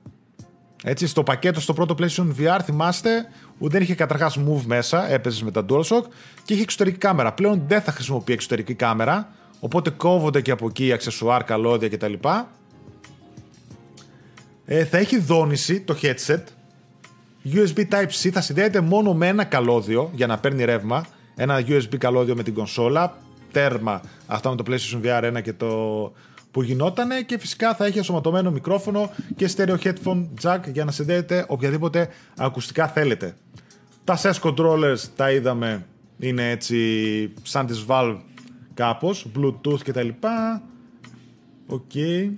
Έτσι, στο πακέτο στο πρώτο PlayStation VR, θυμάστε, δεν είχε καταρχάς move μέσα, έπαιζες με τα DualShock και είχε εξωτερική κάμερα. Πλέον δεν θα χρησιμοποιεί εξωτερική κάμερα, οπότε κόβονται και από εκεί αξεσουάρ, καλώδια κτλ. Ε, θα έχει δόνηση το headset. USB Type-C θα συνδέεται μόνο με ένα καλώδιο για να παίρνει ρεύμα. Ένα USB καλώδιο με την κονσόλα. Τέρμα αυτά με το PlayStation VR 1 και το που γινότανε και φυσικά θα έχει ενσωματωμένο μικρόφωνο και stereo headphone jack για να συνδέετε οποιαδήποτε ακουστικά θέλετε. Τα Sense controllers τα είδαμε είναι έτσι σαν τις Valve κάπως, Bluetooth κτλ. OK. Okay.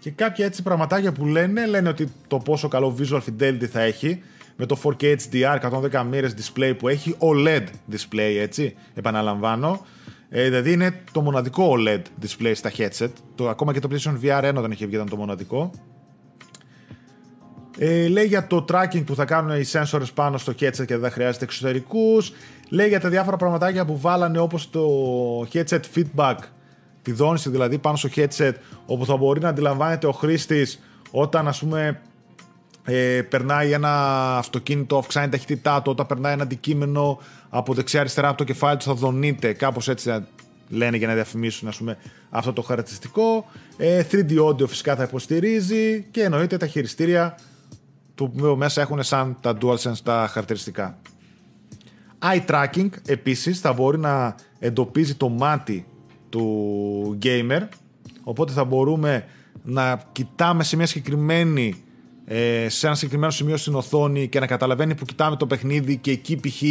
Και κάποια έτσι πραγματάκια που λένε, λένε ότι το πόσο καλό visual fidelity θα έχει με το 4K HDR 110 μοίρες display που έχει, OLED display έτσι, επαναλαμβάνω. Ε, δηλαδή είναι το μοναδικό OLED display στα headset. Το, ακόμα και το PlayStation VR 1 δεν είχε βγει, ήταν το μοναδικό. Ε, λέει για το tracking που θα κάνουν οι sensors πάνω στο headset και δεν χρειάζεται εξωτερικούς. Λέει για τα διάφορα πραγματάκια που βάλανε όπως το headset feedback, τη δόνηση δηλαδή πάνω στο headset, όπου θα μπορεί να αντιλαμβάνεται ο χρήστης όταν ας πούμε ε, περνάει ένα αυτοκίνητο, αυξάνει ταχύτητά του, όταν περνάει ένα αντικείμενο από δεξιά-αριστερά από το κεφάλι τους θα δονείται, κάπως έτσι λένε για να διαφημίσουν ας πούμε, αυτό το χαρακτηριστικό. Ε, 3D audio φυσικά θα υποστηρίζει και εννοείται τα χειριστήρια που μέσα έχουν σαν τα DualSense τα χαρακτηριστικά. Eye tracking επίσης θα μπορεί να εντοπίζει το μάτι του gamer οπότε θα μπορούμε να κοιτάμε σε μια συγκεκριμένη ε, σε ένα συγκεκριμένο σημείο στην οθόνη και να καταλαβαίνει που κοιτάμε το παιχνίδι και εκεί π.χ.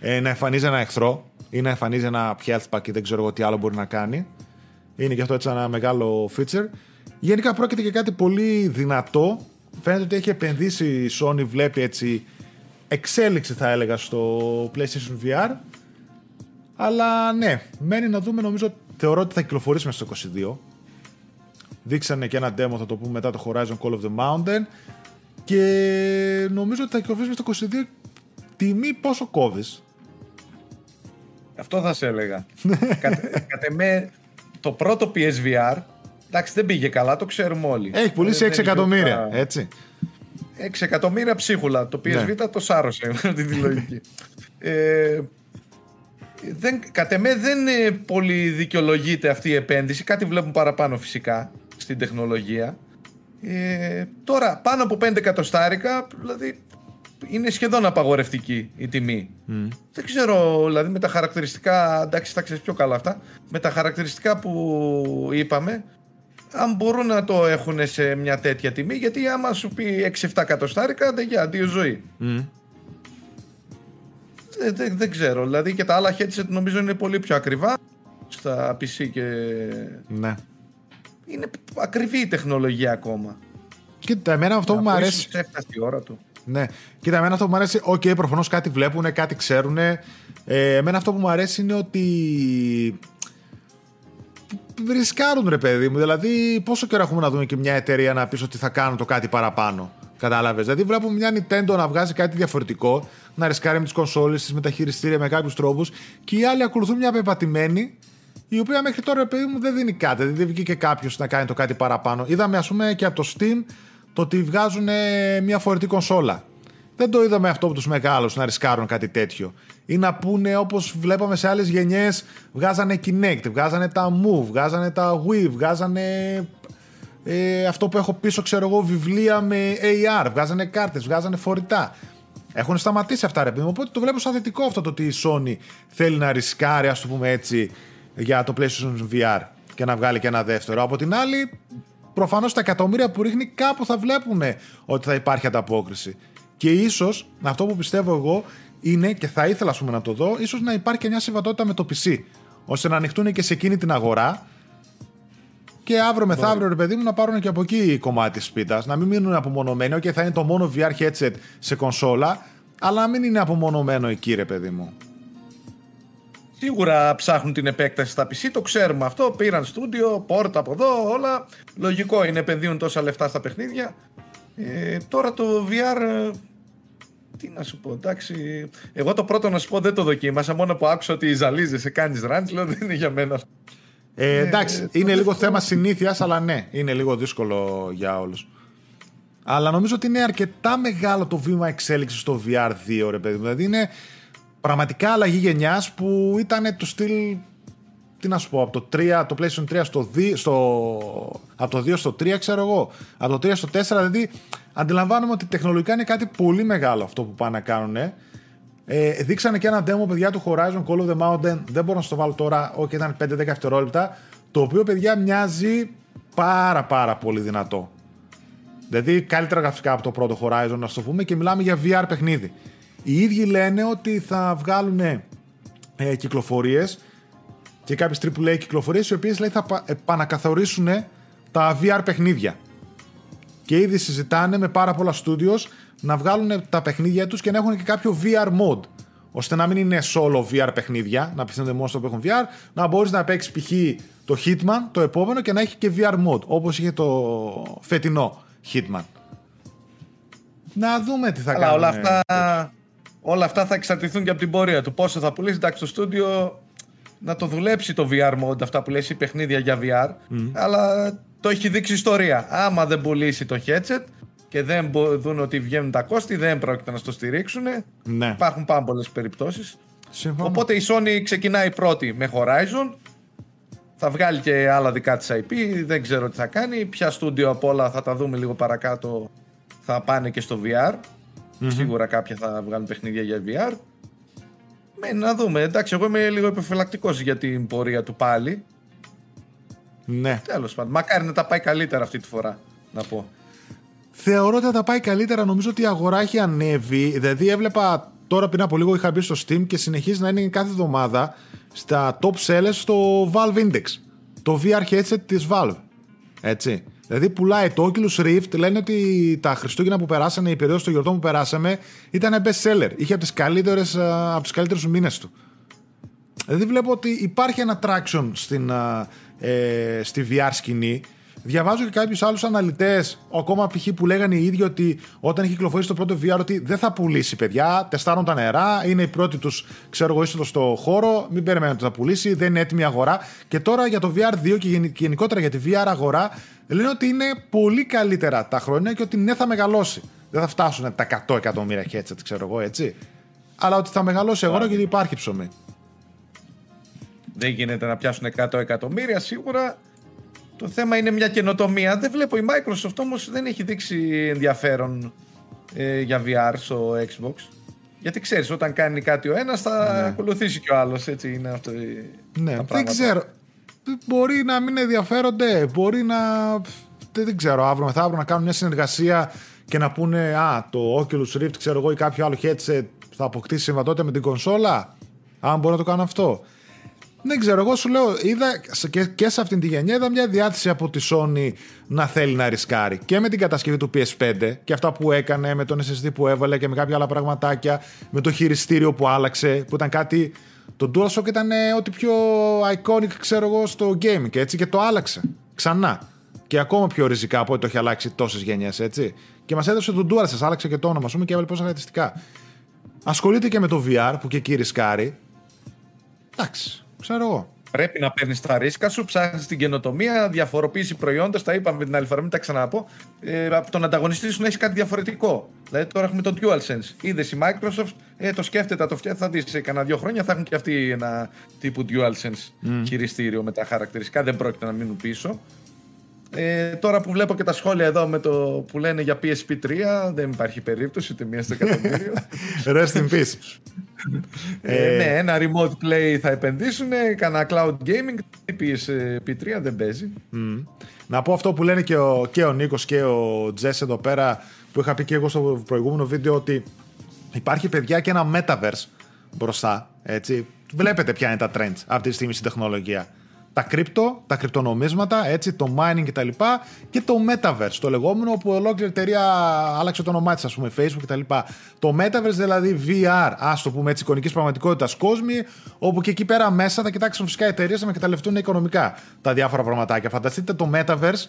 Ε, να εμφανίζει ένα εχθρό ή να εμφανίζει ένα health pack ή δεν ξέρω εγώ τι άλλο μπορεί να κάνει. Είναι και αυτό έτσι ένα μεγάλο feature. Γενικά πρόκειται για κάτι πολύ δυνατό. Φαίνεται ότι έχει επενδύσει η Sony, βλέπει έτσι εξέλιξη θα έλεγα στο PlayStation VR. Αλλά ναι, μένει να δούμε νομίζω, θεωρώ ότι θα κυκλοφορήσει μέσα στο 22. Δείξανε και ένα demo θα το πούμε μετά το Horizon Call of the Mountain και νομίζω ότι θα κυκλοφορήσει μέσα στο 22 τιμή πόσο κόβεις; Αυτό θα σε έλεγα. κατ' εμέ, το πρώτο PSVR, εντάξει δεν πήγε καλά, το ξέρουμε όλοι. Έχει πουλήσει 6 εκατομμύρια, έτσι. 6 εκατομμύρια ψίχουλα. Το PSV ναι. το σάρωσε με αυτή τη λογική. ε, δεν, κατ' εμέ δεν πολύ δικαιολογείται αυτή η επένδυση. Κάτι βλέπουν παραπάνω φυσικά στην τεχνολογία. Ε, τώρα πάνω από 5 εκατοστάρικα, δηλαδή είναι σχεδόν απαγορευτική η τιμή. Δεν ξέρω, δηλαδή με τα χαρακτηριστικά, εντάξει θα ξέρεις πιο καλά αυτά, με τα χαρακτηριστικά που είπαμε, αν μπορούν να το έχουν σε μια τέτοια τιμή, γιατί άμα σου πει 6-7 εκατοστάρικα, δεν για αντίο ζωή. Δεν, δεν, ξέρω, δηλαδή και τα άλλα headset νομίζω είναι πολύ πιο ακριβά στα PC και... Ναι. Είναι ακριβή η τεχνολογία ακόμα. Κοίτα, εμένα αυτό που μου αρέσει. Έφτασε η ώρα του. Ναι. Κοίτα, εμένα αυτό που μου αρέσει, OK, okay, προφανώς κάτι βλέπουν, κάτι ξέρουν. Ε, εμένα αυτό που μου αρέσει είναι ότι. Ρισκάρουν ρε παιδί μου. Δηλαδή, πόσο καιρό έχουμε να δούμε και μια εταιρεία να πεις ότι θα κάνουν το κάτι παραπάνω. Κατάλαβες. Δηλαδή, βλέπουμε μια Nintendo να βγάζει κάτι διαφορετικό, να ρισκάρει με τις κονσόλες της, με τα χειριστήρια, με κάποιους τρόπους και οι άλλοι ακολουθούν μια πεπατημένη η οποία μέχρι τώρα, παιδί μου, δεν δίνει κάτι. Δεν βγήκε κάποιος να κάνει το κάτι παραπάνω. Είδαμε, ας πούμε, και από το Steam το ότι βγάζουν μια φορητή κονσόλα. Δεν το είδαμε αυτό από τους μεγάλους να ρισκάρουν κάτι τέτοιο. Ή να πούνε όπως βλέπαμε σε άλλες γενιές, βγάζανε Kinect, βγάζανε τα Move, βγάζανε τα Wii, βγάζανε ε, αυτό που έχω πίσω, ξέρω εγώ, βιβλία με AR, βγάζανε κάρτες, βγάζανε φορητά. Έχουν σταματήσει αυτά, ρε παιδί Οπότε το βλέπω σαν θετικό αυτό το ότι η Sony θέλει να ρισκάρει, ας το πούμε έτσι, για το PlayStation VR και να βγάλει και ένα δεύτερο. Από την άλλη, προφανώς τα εκατομμύρια που ρίχνει κάπου θα βλέπουν ότι θα υπάρχει ανταπόκριση. Και ίσως αυτό που πιστεύω εγώ είναι και θα ήθελα πούμε, να το δω, ίσως να υπάρχει και μια συμβατότητα με το PC. ώστε να ανοιχτούν και σε εκείνη την αγορά και αύριο μεθαύριο, ρε παιδί μου, να πάρουν και από εκεί κομμάτι της πίτα. Να μην μείνουν απομονωμένοι. OK, θα είναι το μόνο VR headset σε κονσόλα, αλλά να μην είναι απομονωμένο εκεί, ρε παιδί μου. Σίγουρα ψάχνουν την επέκταση στα PC, το ξέρουμε αυτό. Πήραν στούντιο, πόρτα από εδώ, όλα. Λογικό είναι, επενδύουν τόσα λεφτά στα παιχνίδια. Ε, τώρα το VR. Ε, τι να σου πω, εντάξει. Εγώ το πρώτο να σου πω δεν το δοκίμασα. Μόνο που άκουσα ότι ζαλίζεσαι, κάνεις ραντς, λέω δεν είναι για μένα. Ε, εντάξει, ε, είναι λίγο θέμα συνήθειας, αλλά ναι, είναι λίγο δύσκολο για όλους. Αλλά νομίζω ότι είναι αρκετά μεγάλο το βήμα εξέλιξης στο VR 2, ρε παιδί μου. Δηλαδή είναι πραγματικά αλλαγή γενιάς που ήταν το στυλ. Τι να σου πω, από το, 3, το PlayStation 3 στο 2, στο, από το 2 στο 3, ξέρω εγώ. Από το 3 στο 4, δηλαδή αντιλαμβάνομαι ότι τεχνολογικά είναι κάτι πολύ μεγάλο αυτό που πάνε να κάνουν. Ε, δείξανε και ένα demo, παιδιά, του Horizon Call of the Mountain. Δεν μπορώ να στο βάλω τώρα, όχι, ήταν 5-10 δευτερόλεπτα. Το οποίο, παιδιά, μοιάζει πάρα πάρα πολύ δυνατό. Δηλαδή, καλύτερα γραφικά από το πρώτο Horizon, να το πούμε, και μιλάμε για VR παιχνίδι. Οι ίδιοι λένε ότι θα βγάλουν ε, κυκλοφορίες και κάποιες AAA κυκλοφορίες, οι οποίες θα επανακαθορίσουν τα VR παιχνίδια. Και ήδη συζητάνε με πάρα πολλά studios να βγάλουν τα παιχνίδια τους και να έχουν και κάποιο VR mode. ώστε να μην είναι solo VR παιχνίδια, να απευθύνονται μόνο στο που έχουν VR, να μπορείς να παίξεις π.χ. το Hitman, το επόμενο και να έχει και VR mode, όπως είχε το φετινό Hitman. Να δούμε τι θα κάνουμε. Όλα αυτά όλα αυτά θα εξαρτηθούν και από την πορεία του. Πόσο θα πουλήσει, εντάξει, το στούντιο να το δουλέψει το VR mode, αυτά που λες, η παιχνίδια για VR, αλλά το έχει δείξει ιστορία. Άμα δεν πουλήσει το headset και δεν δουν ότι βγαίνουν τα κόστη, δεν πρόκειται να στο στηρίξουν. Ναι. Υπάρχουν πάρα πολλές περιπτώσεις. Οπότε η Sony ξεκινάει πρώτη με Horizon. Θα βγάλει και άλλα δικά της IP. Δεν ξέρω τι θα κάνει. Ποια στούντιο από όλα θα τα δούμε λίγο παρακάτω θα πάνε και στο VR. Σίγουρα κάποια θα βγάλουν παιχνίδια για VR. Με, να δούμε. Εντάξει, εγώ είμαι λίγο επιφυλακτικός για την πορεία του πάλι. Ναι. Τέλος πάντων. Μακάρι να τα πάει καλύτερα αυτή τη φορά. Να πω. Θεωρώ ότι θα τα πάει καλύτερα. Νομίζω ότι η αγορά έχει ανέβει. Δηλαδή, έβλεπα τώρα πριν από λίγο είχα μπει στο Steam και συνεχίζει να είναι κάθε εβδομάδα στα top sellers στο Valve Index. Το VR headset της Valve. Έτσι. Δηλαδή πουλάει το Oculus Rift, λένε ότι τα Χριστούγεννα που περάσανε, η περίοδος των γιορτών που περάσαμε, ήταν best seller. Είχε από, τις καλύτερες, από τους καλύτερους μήνες του. Δηλαδή βλέπω ότι υπάρχει ένα traction στην, ε, στη VR σκηνή Διαβάζω και κάποιους άλλους αναλυτές, ακόμα π.χ. που λέγανε οι ίδιοι ότι όταν έχει κυκλοφορήσει το πρώτο VR ότι δεν θα πουλήσει παιδιά, τεστάρουν τα νερά, είναι οι πρώτοι τους, ξέρω εγώ, είσοδος στο χώρο, μην περιμένουν ότι θα πουλήσει, δεν είναι έτοιμη αγορά. Και τώρα για το VR2 και γενικότερα για τη VR αγορά, λένε ότι είναι πολύ καλύτερα τα χρόνια και ότι ναι θα μεγαλώσει. Δεν θα φτάσουν τα 100 εκατομμύρια headset, ξέρω εγώ έτσι. Αλλά ότι θα μεγαλώσει η αγορά γιατί υπάρχει ψωμί. Δεν γίνεται να πιάσουν 100 εκατομμύρια σίγουρα. Το θέμα είναι μια καινοτομία. Δεν βλέπω. Η Microsoft όμως δεν έχει δείξει ενδιαφέρον ε, για VR στο Xbox. Γιατί ξέρεις, όταν κάνει κάτι ο ένας θα ναι. ακολουθήσει και ο άλλος. Έτσι είναι αυτό. Ναι, δεν ξέρω. Μπορεί να μην ενδιαφέρονται. Μπορεί να. Δεν ξέρω, αύριο μεθαύριο να κάνουν μια συνεργασία και να πούνε Α, το Oculus Rift, ξέρω εγώ, ή κάποιο άλλο headset θα αποκτήσει συμβατότητα με την κονσόλα. Αν μπορεί να το κάνω αυτό. Δεν ξέρω, εγώ σου λέω, είδα και, και σε αυτήν τη γενιά είδα μια διάθεση από τη Sony να θέλει να ρισκάρει και με την κατασκευή του PS5 και αυτά που έκανε με τον SSD που έβαλε και με κάποια άλλα πραγματάκια, με το χειριστήριο που άλλαξε, που ήταν κάτι. Το DualShock ήταν ό,τι πιο iconic, ξέρω εγώ, στο gaming έτσι και το άλλαξε ξανά. Και ακόμα πιο ριζικά από ό,τι το έχει αλλάξει τόσες γενιές, έτσι. Και μας έδωσε τον DualSense, άλλαξε και το όνομα, πούμε, και έβαλε πόσα χαρακτηριστικά. Ασχολείται και με το VR που και εκεί ρισκάρει. Εντάξει. Ξέρω εγώ. Πρέπει να παίρνεις τα ρίσκα σου, ψάχνεις την καινοτομία, διαφοροποίηση προϊόντα. Τα είπαμε την άλλη φορά, μην τα ξαναπώ. Ε, από τον ανταγωνιστή σου να έχει κάτι διαφορετικό. Δηλαδή τώρα έχουμε το DualSense. Είδες η Microsoft, ε, το σκέφτεται, το φτιάχνει. Θα δεις σε κανένα δύο χρόνια θα έχουν και αυτοί ένα τύπου DualSense mm. χειριστήριο με τα χαρακτηριστικά. Δεν πρόκειται να μείνουν πίσω. Ε, τώρα που βλέπω και τα σχόλια εδώ με το που λένε για PSP 3, δεν υπάρχει περίπτωση ούτε μία στο εκατομμύριο. Rest in peace. Ε, ναι, ένα remote play θα επενδύσουν, κανένα cloud gaming, PSP 3 δεν παίζει. Mm. Να πω αυτό που λένε και ο, και ο Νίκος και ο Τζες εδώ πέρα, που είχα πει και εγώ στο προηγούμενο βίντεο, ότι υπάρχει παιδιά και ένα metaverse μπροστά, έτσι. Βλέπετε ποια είναι τα trends αυτή τη στιγμή στην τεχνολογία τα κρυπτο, τα κρυπτονομίσματα, έτσι, το mining κτλ. Και, και το metaverse, το λεγόμενο που ολόκληρη εταιρεία άλλαξε το όνομά της, ας πούμε, Facebook κτλ. Το metaverse δηλαδή VR, ας το πούμε έτσι, εικονικής πραγματικότητας κόσμη, όπου και εκεί πέρα μέσα θα κοιτάξουν φυσικά εταιρείες να εκμεταλλευτούν οικονομικά τα διάφορα πραγματάκια. Φανταστείτε το metaverse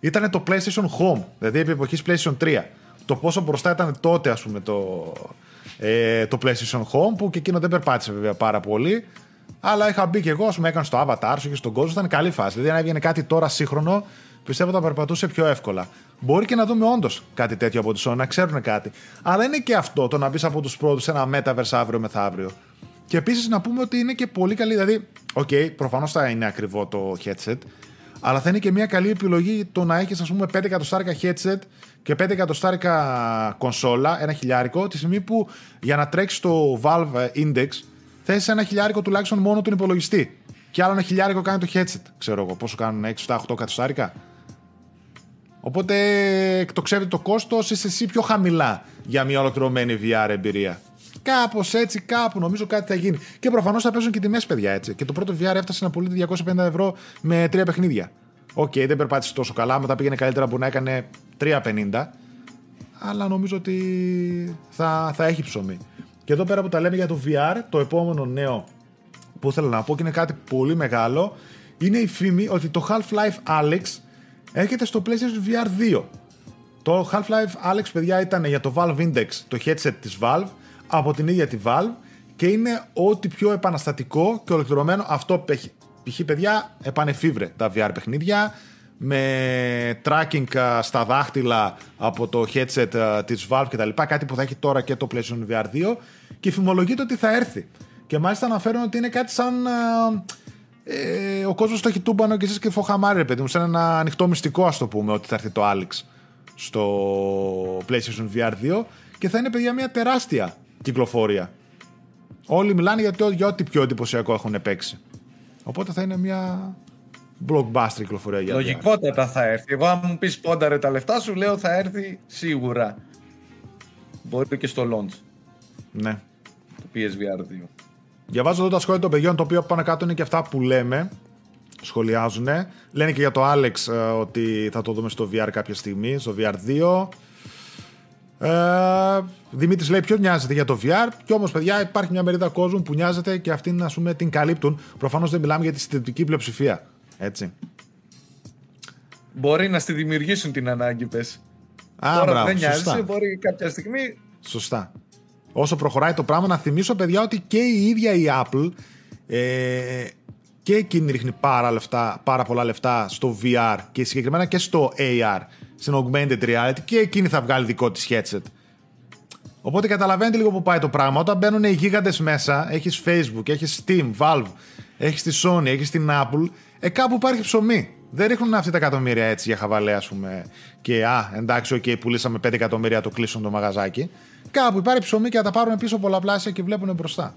ήταν το PlayStation Home, δηλαδή επί εποχής PlayStation 3. Το πόσο μπροστά ήταν τότε, ας πούμε, το, ε, το PlayStation Home, που και εκείνο δεν περπάτησε βέβαια πάρα πολύ. Αλλά είχα μπει και εγώ, ας πούμε, έκανε στο avatar σου και στον κόσμο. Ήταν καλή φάση. Δηλαδή, αν έβγαινε κάτι τώρα σύγχρονο, πιστεύω θα περπατούσε πιο εύκολα. Μπορεί και να δούμε όντως κάτι τέτοιο από τη Sony, να ξέρουν κάτι. Αλλά είναι και αυτό το να μπεις από τους πρώτους σε ένα metaverse αύριο μεθαύριο. Και επίσης να πούμε ότι είναι και πολύ καλή. Δηλαδή, OK, okay, προφανώς θα είναι ακριβό το headset, αλλά θα είναι και μια καλή επιλογή το να έχεις, ας πούμε, 5 εκατοστάρικα headset και 5 εκατοστάρικα κονσόλα, ένα χιλιάρικο, τη στιγμή που για να τρέξεις το Valve Index θες ένα χιλιάρικο τουλάχιστον μόνο τον υπολογιστή. Και άλλο ένα χιλιάρικο κάνει το headset. Ξέρω εγώ πόσο κάνουν, 6, 7, 8 κατοστάρικα. Οπότε εκτοξεύεται το κόστος, είσαι εσύ πιο χαμηλά για μια ολοκληρωμένη VR εμπειρία. Κάπως έτσι, κάπου νομίζω κάτι θα γίνει. Και προφανώς θα παίζουν και τιμές, παιδιά έτσι. Και το πρώτο VR έφτασε να πουλείται 250 ευρώ με τρία παιχνίδια. OK, okay, δεν περπάτησε τόσο καλά. Μετά πήγαινε καλύτερα που να έκανε 350. Αλλά νομίζω ότι θα, θα έχει ψωμί. Και εδώ πέρα που τα λέμε για το VR, το επόμενο νέο που ήθελα να πω και είναι κάτι πολύ μεγάλο, είναι η φήμη ότι το Half-Life Alex έρχεται στο PlayStation VR 2. Το Half-Life Alex, παιδιά, ήταν για το Valve Index, το headset της Valve, από την ίδια τη Valve και είναι ό,τι πιο επαναστατικό και ολοκληρωμένο αυτό που έχει. Π.χ. παιδιά, επανεφίβρε τα VR παιχνίδια, με tracking στα δάχτυλα από το headset της Valve κτλ. Κάτι που θα έχει τώρα και το PlayStation VR 2 και φημολογείται ότι θα έρθει. Και μάλιστα αναφέρουν ότι είναι κάτι σαν. Ε, ο κόσμος το έχει τούμπανο και εσείς και φοχαμάρι, ρε παιδί μου, σαν ένα ανοιχτό μυστικό, ας το πούμε, ότι θα έρθει το Alex. στο PlayStation VR 2 και θα είναι παιδιά μια τεράστια κυκλοφορία. Όλοι μιλάνε για, το, για ό,τι πιο εντυπωσιακό έχουν παίξει. Οπότε θα είναι μια blockbuster κυκλοφορία για Λογικότατα θα έρθει. Εγώ αν μου πεις πόνταρε τα λεφτά σου λέω θα έρθει σίγουρα. Μπορεί και στο launch. Ναι. Το PSVR 2. Διαβάζω εδώ τα σχόλια των παιδιών, το οποίο πάνω κάτω είναι και αυτά που λέμε. Σχολιάζουν. Λένε και για το Alex ε, ότι θα το δούμε στο VR κάποια στιγμή, στο VR 2. Ε, Δημήτρης λέει: Ποιος νοιάζεται για το VR. Και όμως, παιδιά, υπάρχει μια μερίδα κόσμου που νοιάζεται και αυτοί να πούμε, την καλύπτουν. Προφανώς δεν μιλάμε για τη συντηρητική πλειοψηφία. Έτσι. Μπορεί να στη δημιουργήσουν την ανάγκη, πες. Α, Τώρα μπράβο, δεν νοιάζει, σωστά. μπορεί κάποια στιγμή. Σωστά. Όσο προχωράει το πράγμα, να θυμίσω, παιδιά, ότι και η ίδια η Apple ε, και εκείνη ρίχνει πάρα, λεφτά, πάρα πολλά λεφτά στο VR και συγκεκριμένα και στο AR, στην Augmented Reality και εκείνη θα βγάλει δικό της headset. Οπότε καταλαβαίνετε λίγο που πάει το πράγμα. Όταν μπαίνουν οι γίγαντες μέσα, έχεις Facebook, έχεις Steam, Valve, έχεις τη Sony, έχεις την Apple, ε, κάπου υπάρχει ψωμί. Δεν ρίχνουν αυτή τα εκατομμύρια έτσι για χαβαλέ, ας πούμε. Και α, εντάξει, οκ, πουλήσαμε 5 εκατομμύρια το κλείσουν το μαγαζάκι. Κάπου υπάρχει ψωμί και θα τα πάρουν πίσω πολλαπλάσια και βλέπουν μπροστά.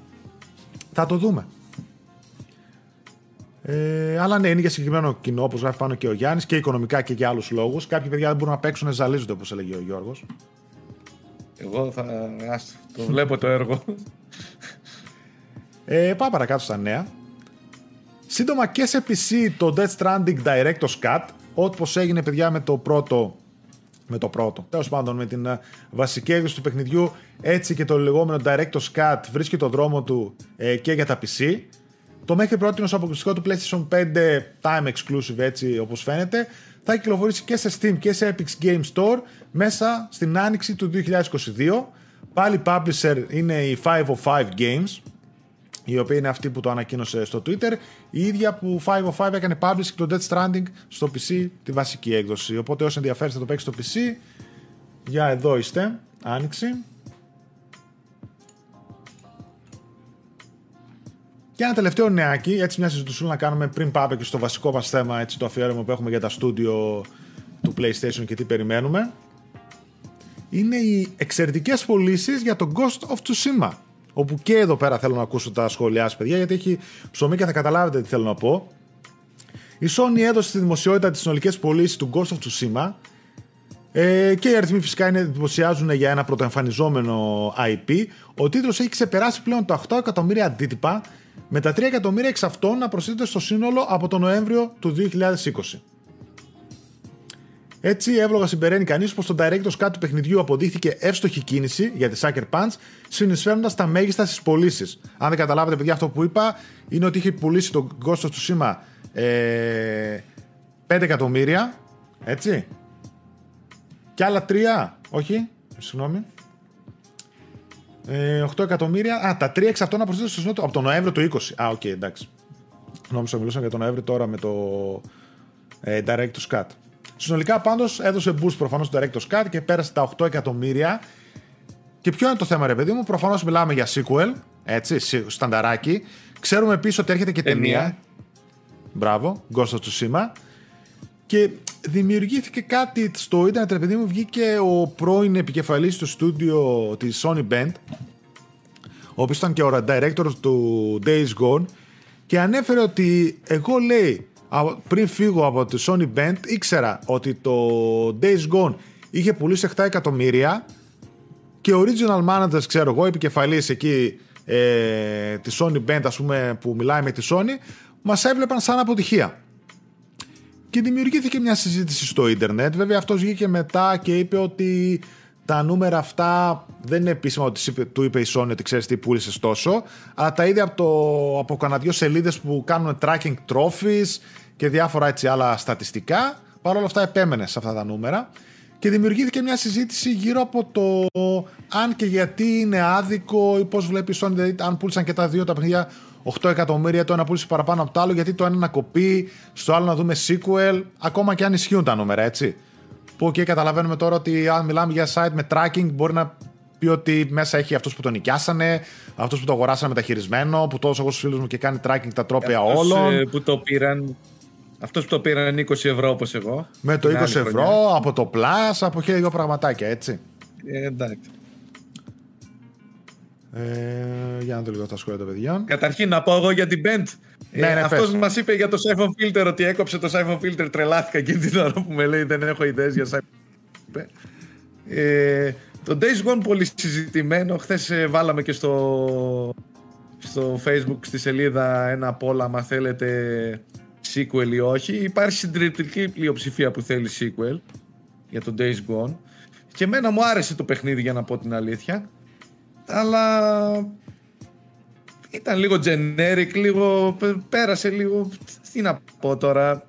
Θα το δούμε. Ε, αλλά ναι, είναι για συγκεκριμένο κοινό, όπως γράφει πάνω και ο Γιάννης, και οικονομικά και για άλλους λόγους. Κάποιοι παιδιά δεν μπορούν να παίξουν, ζαλίζονται, όπως έλεγε ο Γιώργος. Εγώ θα. Άστο, το βλέπω το έργο. Ε, πάμε παρακάτω στα νέα. Σύντομα και σε PC το Death Stranding Director's Cut, όπως έγινε παιδιά με το πρώτο με το πρώτο. Τέλος πάντων, με την ε, βασική έκδοση του παιχνιδιού, έτσι και το λεγόμενο Director's Cut βρίσκει το δρόμο του ε, και για τα PC. Το μέχρι πρώτη ως αποκλειστικό του PlayStation 5 time exclusive έτσι όπως φαίνεται θα κυκλοφορήσει και σε Steam και σε Epic Game Store μέσα στην άνοιξη του 2022. Πάλι publisher είναι η 505 Games η οποία είναι αυτή που το ανακοίνωσε στο Twitter, η ίδια που 505 έκανε publish το Death Stranding στο PC τη βασική έκδοση. Οπότε όσοι ενδιαφέρεστε το παίξει στο PC, για εδώ είστε, άνοιξη. Και ένα τελευταίο νεάκι, έτσι μια συζητησούλα να κάνουμε πριν πάμε και στο βασικό μας θέμα, έτσι το αφιέρωμα που έχουμε για τα στούντιο του PlayStation και τι περιμένουμε. Είναι οι εξαιρετικές πωλήσεις για το Ghost of Tsushima. Όπου και εδώ πέρα θέλω να ακούσω τα σχόλιά σας, παιδιά, γιατί έχει ψωμί και θα καταλάβετε τι θέλω να πω. Η Sony έδωσε στη δημοσιότητα τις συνολικές πωλήσει του Ghost of Tsushima ε, και οι αριθμοί φυσικά είναι, εντυπωσιάζουν για ένα πρωτοεμφανιζόμενο IP. Ο τίτλος έχει ξεπεράσει πλέον τα 8 εκατομμύρια αντίτυπα, με τα 3 εκατομμύρια εξ αυτών να προσθέτονται στο σύνολο από τον Νοέμβριο του 2020. Έτσι, εύλογα συμπεραίνει κανείς πως το Director's Cut του παιχνιδιού αποδείχθηκε εύστοχη κίνηση για τη Sucker Punch, συνεισφέροντας τα μέγιστα στις πωλήσεις. Αν δεν καταλάβετε, παιδιά, αυτό που είπα είναι ότι είχε πουλήσει το Ghost of Tsushima ε, 5 εκατομμύρια, έτσι. Και άλλα 3, όχι, συγγνώμη. Ε, 8 εκατομμύρια. Α, τα 3 εξ αυτών να προσθέσω στο σύνολο από τον Νοέμβριο του 20. Α, OK, okay, εντάξει. Νόμιζα μιλούσαμε για τον Νοέμβριο τώρα με το ε, Director's Cut. Συνολικά πάντως έδωσε boost προφανώς στο Director's Cut και πέρασε τα 8 εκατομμύρια. Και ποιο είναι το θέμα, ρε παιδί μου, προφανώς μιλάμε για sequel, έτσι, στανταράκι. Ξέρουμε επίση ότι έρχεται και ταινία. Ταινία. Μπράβο, Ghost of Tsushima. Και δημιουργήθηκε κάτι στο ίντερνετ, ρε παιδί μου, βγήκε ο πρώην επικεφαλής του στούντιο της Sony Band, ο οποίος ήταν και ο director του Days Gone, και ανέφερε ότι εγώ λέει α- πριν φύγω από τη Sony Band ήξερα ότι το Days Gone είχε πουλήσει 7 εκατομμύρια και ο original managers, ξέρω εγώ, επικεφαλής εκεί ε, της Sony Band, ας πούμε, που μιλάει με τη Sony, μας έβλεπαν σαν αποτυχία. Και δημιουργήθηκε μια συζήτηση στο ίντερνετ. Βέβαια, αυτός βγήκε μετά και είπε ότι τα νούμερα αυτά δεν είναι επίσημα ότι είπε- του είπε η Sony ότι ξέρεις τι πούλησες τόσο, αλλά τα είδε από, το, από κανένα δυο σελίδες που κάνουν tracking trophies και διάφορα έτσι άλλα στατιστικά. Παρ' όλα αυτά, επέμενε σε αυτά τα νούμερα. Και δημιουργήθηκε μια συζήτηση γύρω από το αν και γιατί είναι άδικο ή πώς βλέπει η Sony. Δηλαδή, αν πούλησαν και τα δύο τα παιχνίδια 8 εκατομμύρια, το ένα πούλησε παραπάνω από το άλλο, γιατί το ένα να κοπεί, στο άλλο να δούμε sequel, ακόμα και αν ισχύουν τα νούμερα, έτσι. Που και καταλαβαίνουμε τώρα ότι αν μιλάμε για site με tracking, μπορεί να πει ότι μέσα έχει αυτούς που τον νοικιάσανε, αυτούς που το αγοράσανε μεταχειρισμένο, που τόσο εγώ στους φίλους μου και κάνει tracking τα τρόπια Αυτούς, όλων. ε, που το πήραν. Αυτός που το πήραν 20 ευρώ όπως εγώ. Με το την 20 άλλη ευρώ, χρονιά. από το Plus, από χίλια δυο πραγματάκια, έτσι. Ε, εντάξει. Ε, για να δω λίγο τα σχόλια των παιδιών. Καταρχήν να πω εγώ για την Band. Ναι, ναι, αυτός πες. μας είπε για το Siphon Filter ότι έκοψε το Siphon Filter. Τρελάθηκα εκείνη την ώρα που με λέει δεν έχω ιδέες για Siphon Filter. Ε, το Days Gone πολύ συζητημένο. Χθες ε, βάλαμε και στο, στο Facebook στη σελίδα ένα poll άμα θέλετε sequel ή όχι. Υπάρχει συντριπτική πλειοψηφία που θέλει sequel για το Days Gone. Και εμένα μου άρεσε το παιχνίδι για να πω την αλήθεια. Αλλά ήταν λίγο generic, λίγο πε- πέρασε λίγο, τι να πω τώρα.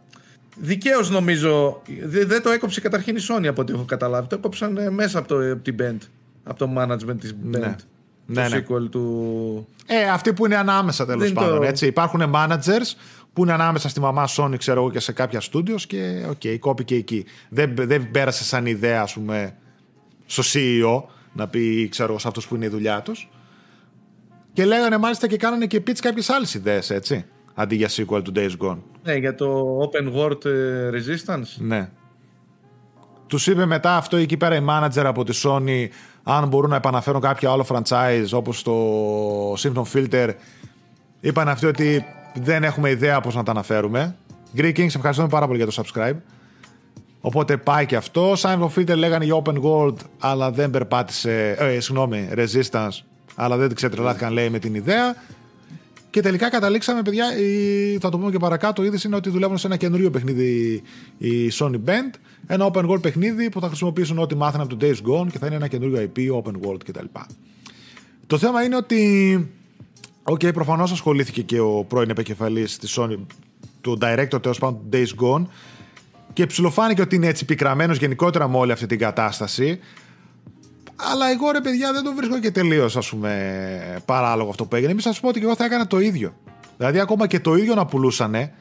Δικαίως νομίζω, δε- δεν το έκοψε καταρχήν η Sony από ό,τι έχω καταλάβει. Το έκοψαν ε, μέσα από, το, από την Bend, από το management της Band. Ναι. Το Ναι, ναι. sequel του... Ε, αυτοί που είναι ανάμεσα τέλος Δεν πάντων. το- Έτσι. Υπάρχουν managers που είναι ανάμεσα στη μαμά Sony, ξέρω εγώ, και σε κάποια studios και OK, okay, κόπηκε εκεί. Δεν, δεν πέρασε σαν ιδέα, ας πούμε, στο CEO να πει, ξέρω εγώ, σε αυτούς που είναι η δουλειά τους. Και λέγανε μάλιστα και κάνανε και pitch κάποιες άλλες ιδέες, έτσι. Αντί για sequel του Days Gone. Ναι, για το Open World ε, Resistance. Ναι. Τους είπε μετά αυτό εκεί πέρα η manager από τη Sony αν μπορούν να επαναφέρουν κάποιο άλλο franchise όπως το Symptom Filter. Είπαν αυτοί ότι δεν έχουμε ιδέα πώς να τα αναφέρουμε. Greek Kings, ευχαριστούμε πάρα πολύ για το subscribe. Οπότε πάει και αυτό. Symptom Filter λέγανε για Open World, αλλά δεν περπάτησε. Ε, συγγνώμη, Resistance, αλλά δεν ξετρελάθηκαν λέει με την ιδέα. Και τελικά καταλήξαμε, παιδιά, η, θα το πούμε και παρακάτω, η είδηση είναι ότι δουλεύουν σε ένα καινούριο παιχνίδι η Sony Bend. Ένα open world παιχνίδι που θα χρησιμοποιήσουν ό,τι μάθανε από το Days Gone και θα είναι ένα καινούριο IP, open world κτλ. Το θέμα είναι ότι. OK, okay, προφανώς ασχολήθηκε και ο πρώην επικεφαλής της Sony, του director τέλος πάντων του Days Gone, και ψιλοφάνηκε ότι είναι έτσι πικραμένος γενικότερα με όλη αυτή την κατάσταση. Αλλά εγώ ρε παιδιά δεν το βρίσκω και τελείως ας πούμε παράλογο αυτό που έγινε. Μην σας πω ότι και εγώ θα έκανα το ίδιο. Δηλαδή ακόμα και το ίδιο να πουλούσανε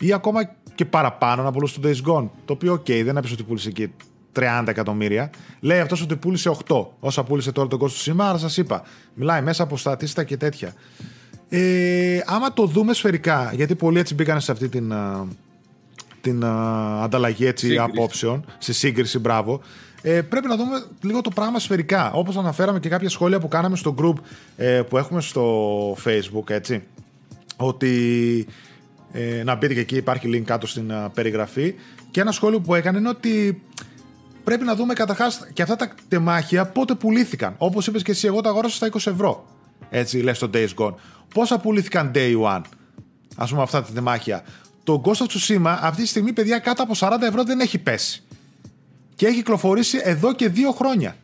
ή ακόμα και παραπάνω να πουλούσε το Days Gone. Το οποίο, οκ, δεν έπεισε ότι πούλησε εκεί 30 εκατομμύρια. Λέει αυτός ότι πούλησε 8. Όσα πούλησε τώρα τον κόσμο του σήμερα, σας είπα. Μιλάει μέσα από Statista και τέτοια. Ε, άμα το δούμε σφαιρικά, γιατί πολλοί έτσι μπήκαν σε αυτή την, α, την α, ανταλλαγή έτσι, Σύγκριση. απόψεων, στη σύγκριση, μπράβο. Ε, πρέπει να δούμε λίγο το πράγμα σφαιρικά. Όπως αναφέραμε και κάποια σχόλια που κάναμε στο group ε, που έχουμε στο facebook, έτσι. Ότι ε, να μπείτε και εκεί, υπάρχει link κάτω στην α, περιγραφή. Και ένα σχόλιο που έκανε είναι ότι πρέπει να δούμε καταρχάς και αυτά τα τεμάχια πότε πουλήθηκαν. Όπως είπες και εσύ, εγώ τα αγόρασα στα 20 ευρώ. Έτσι λες το Days Gone. Πόσα πουλήθηκαν day one, ας πούμε, αυτά τα τεμάχια. Το Ghost of Tsushima αυτή τη στιγμή, παιδιά, κάτω από 40 ευρώ δεν έχει πέσει. Και έχει κυκλοφορήσει εδώ και δύο χρόνια.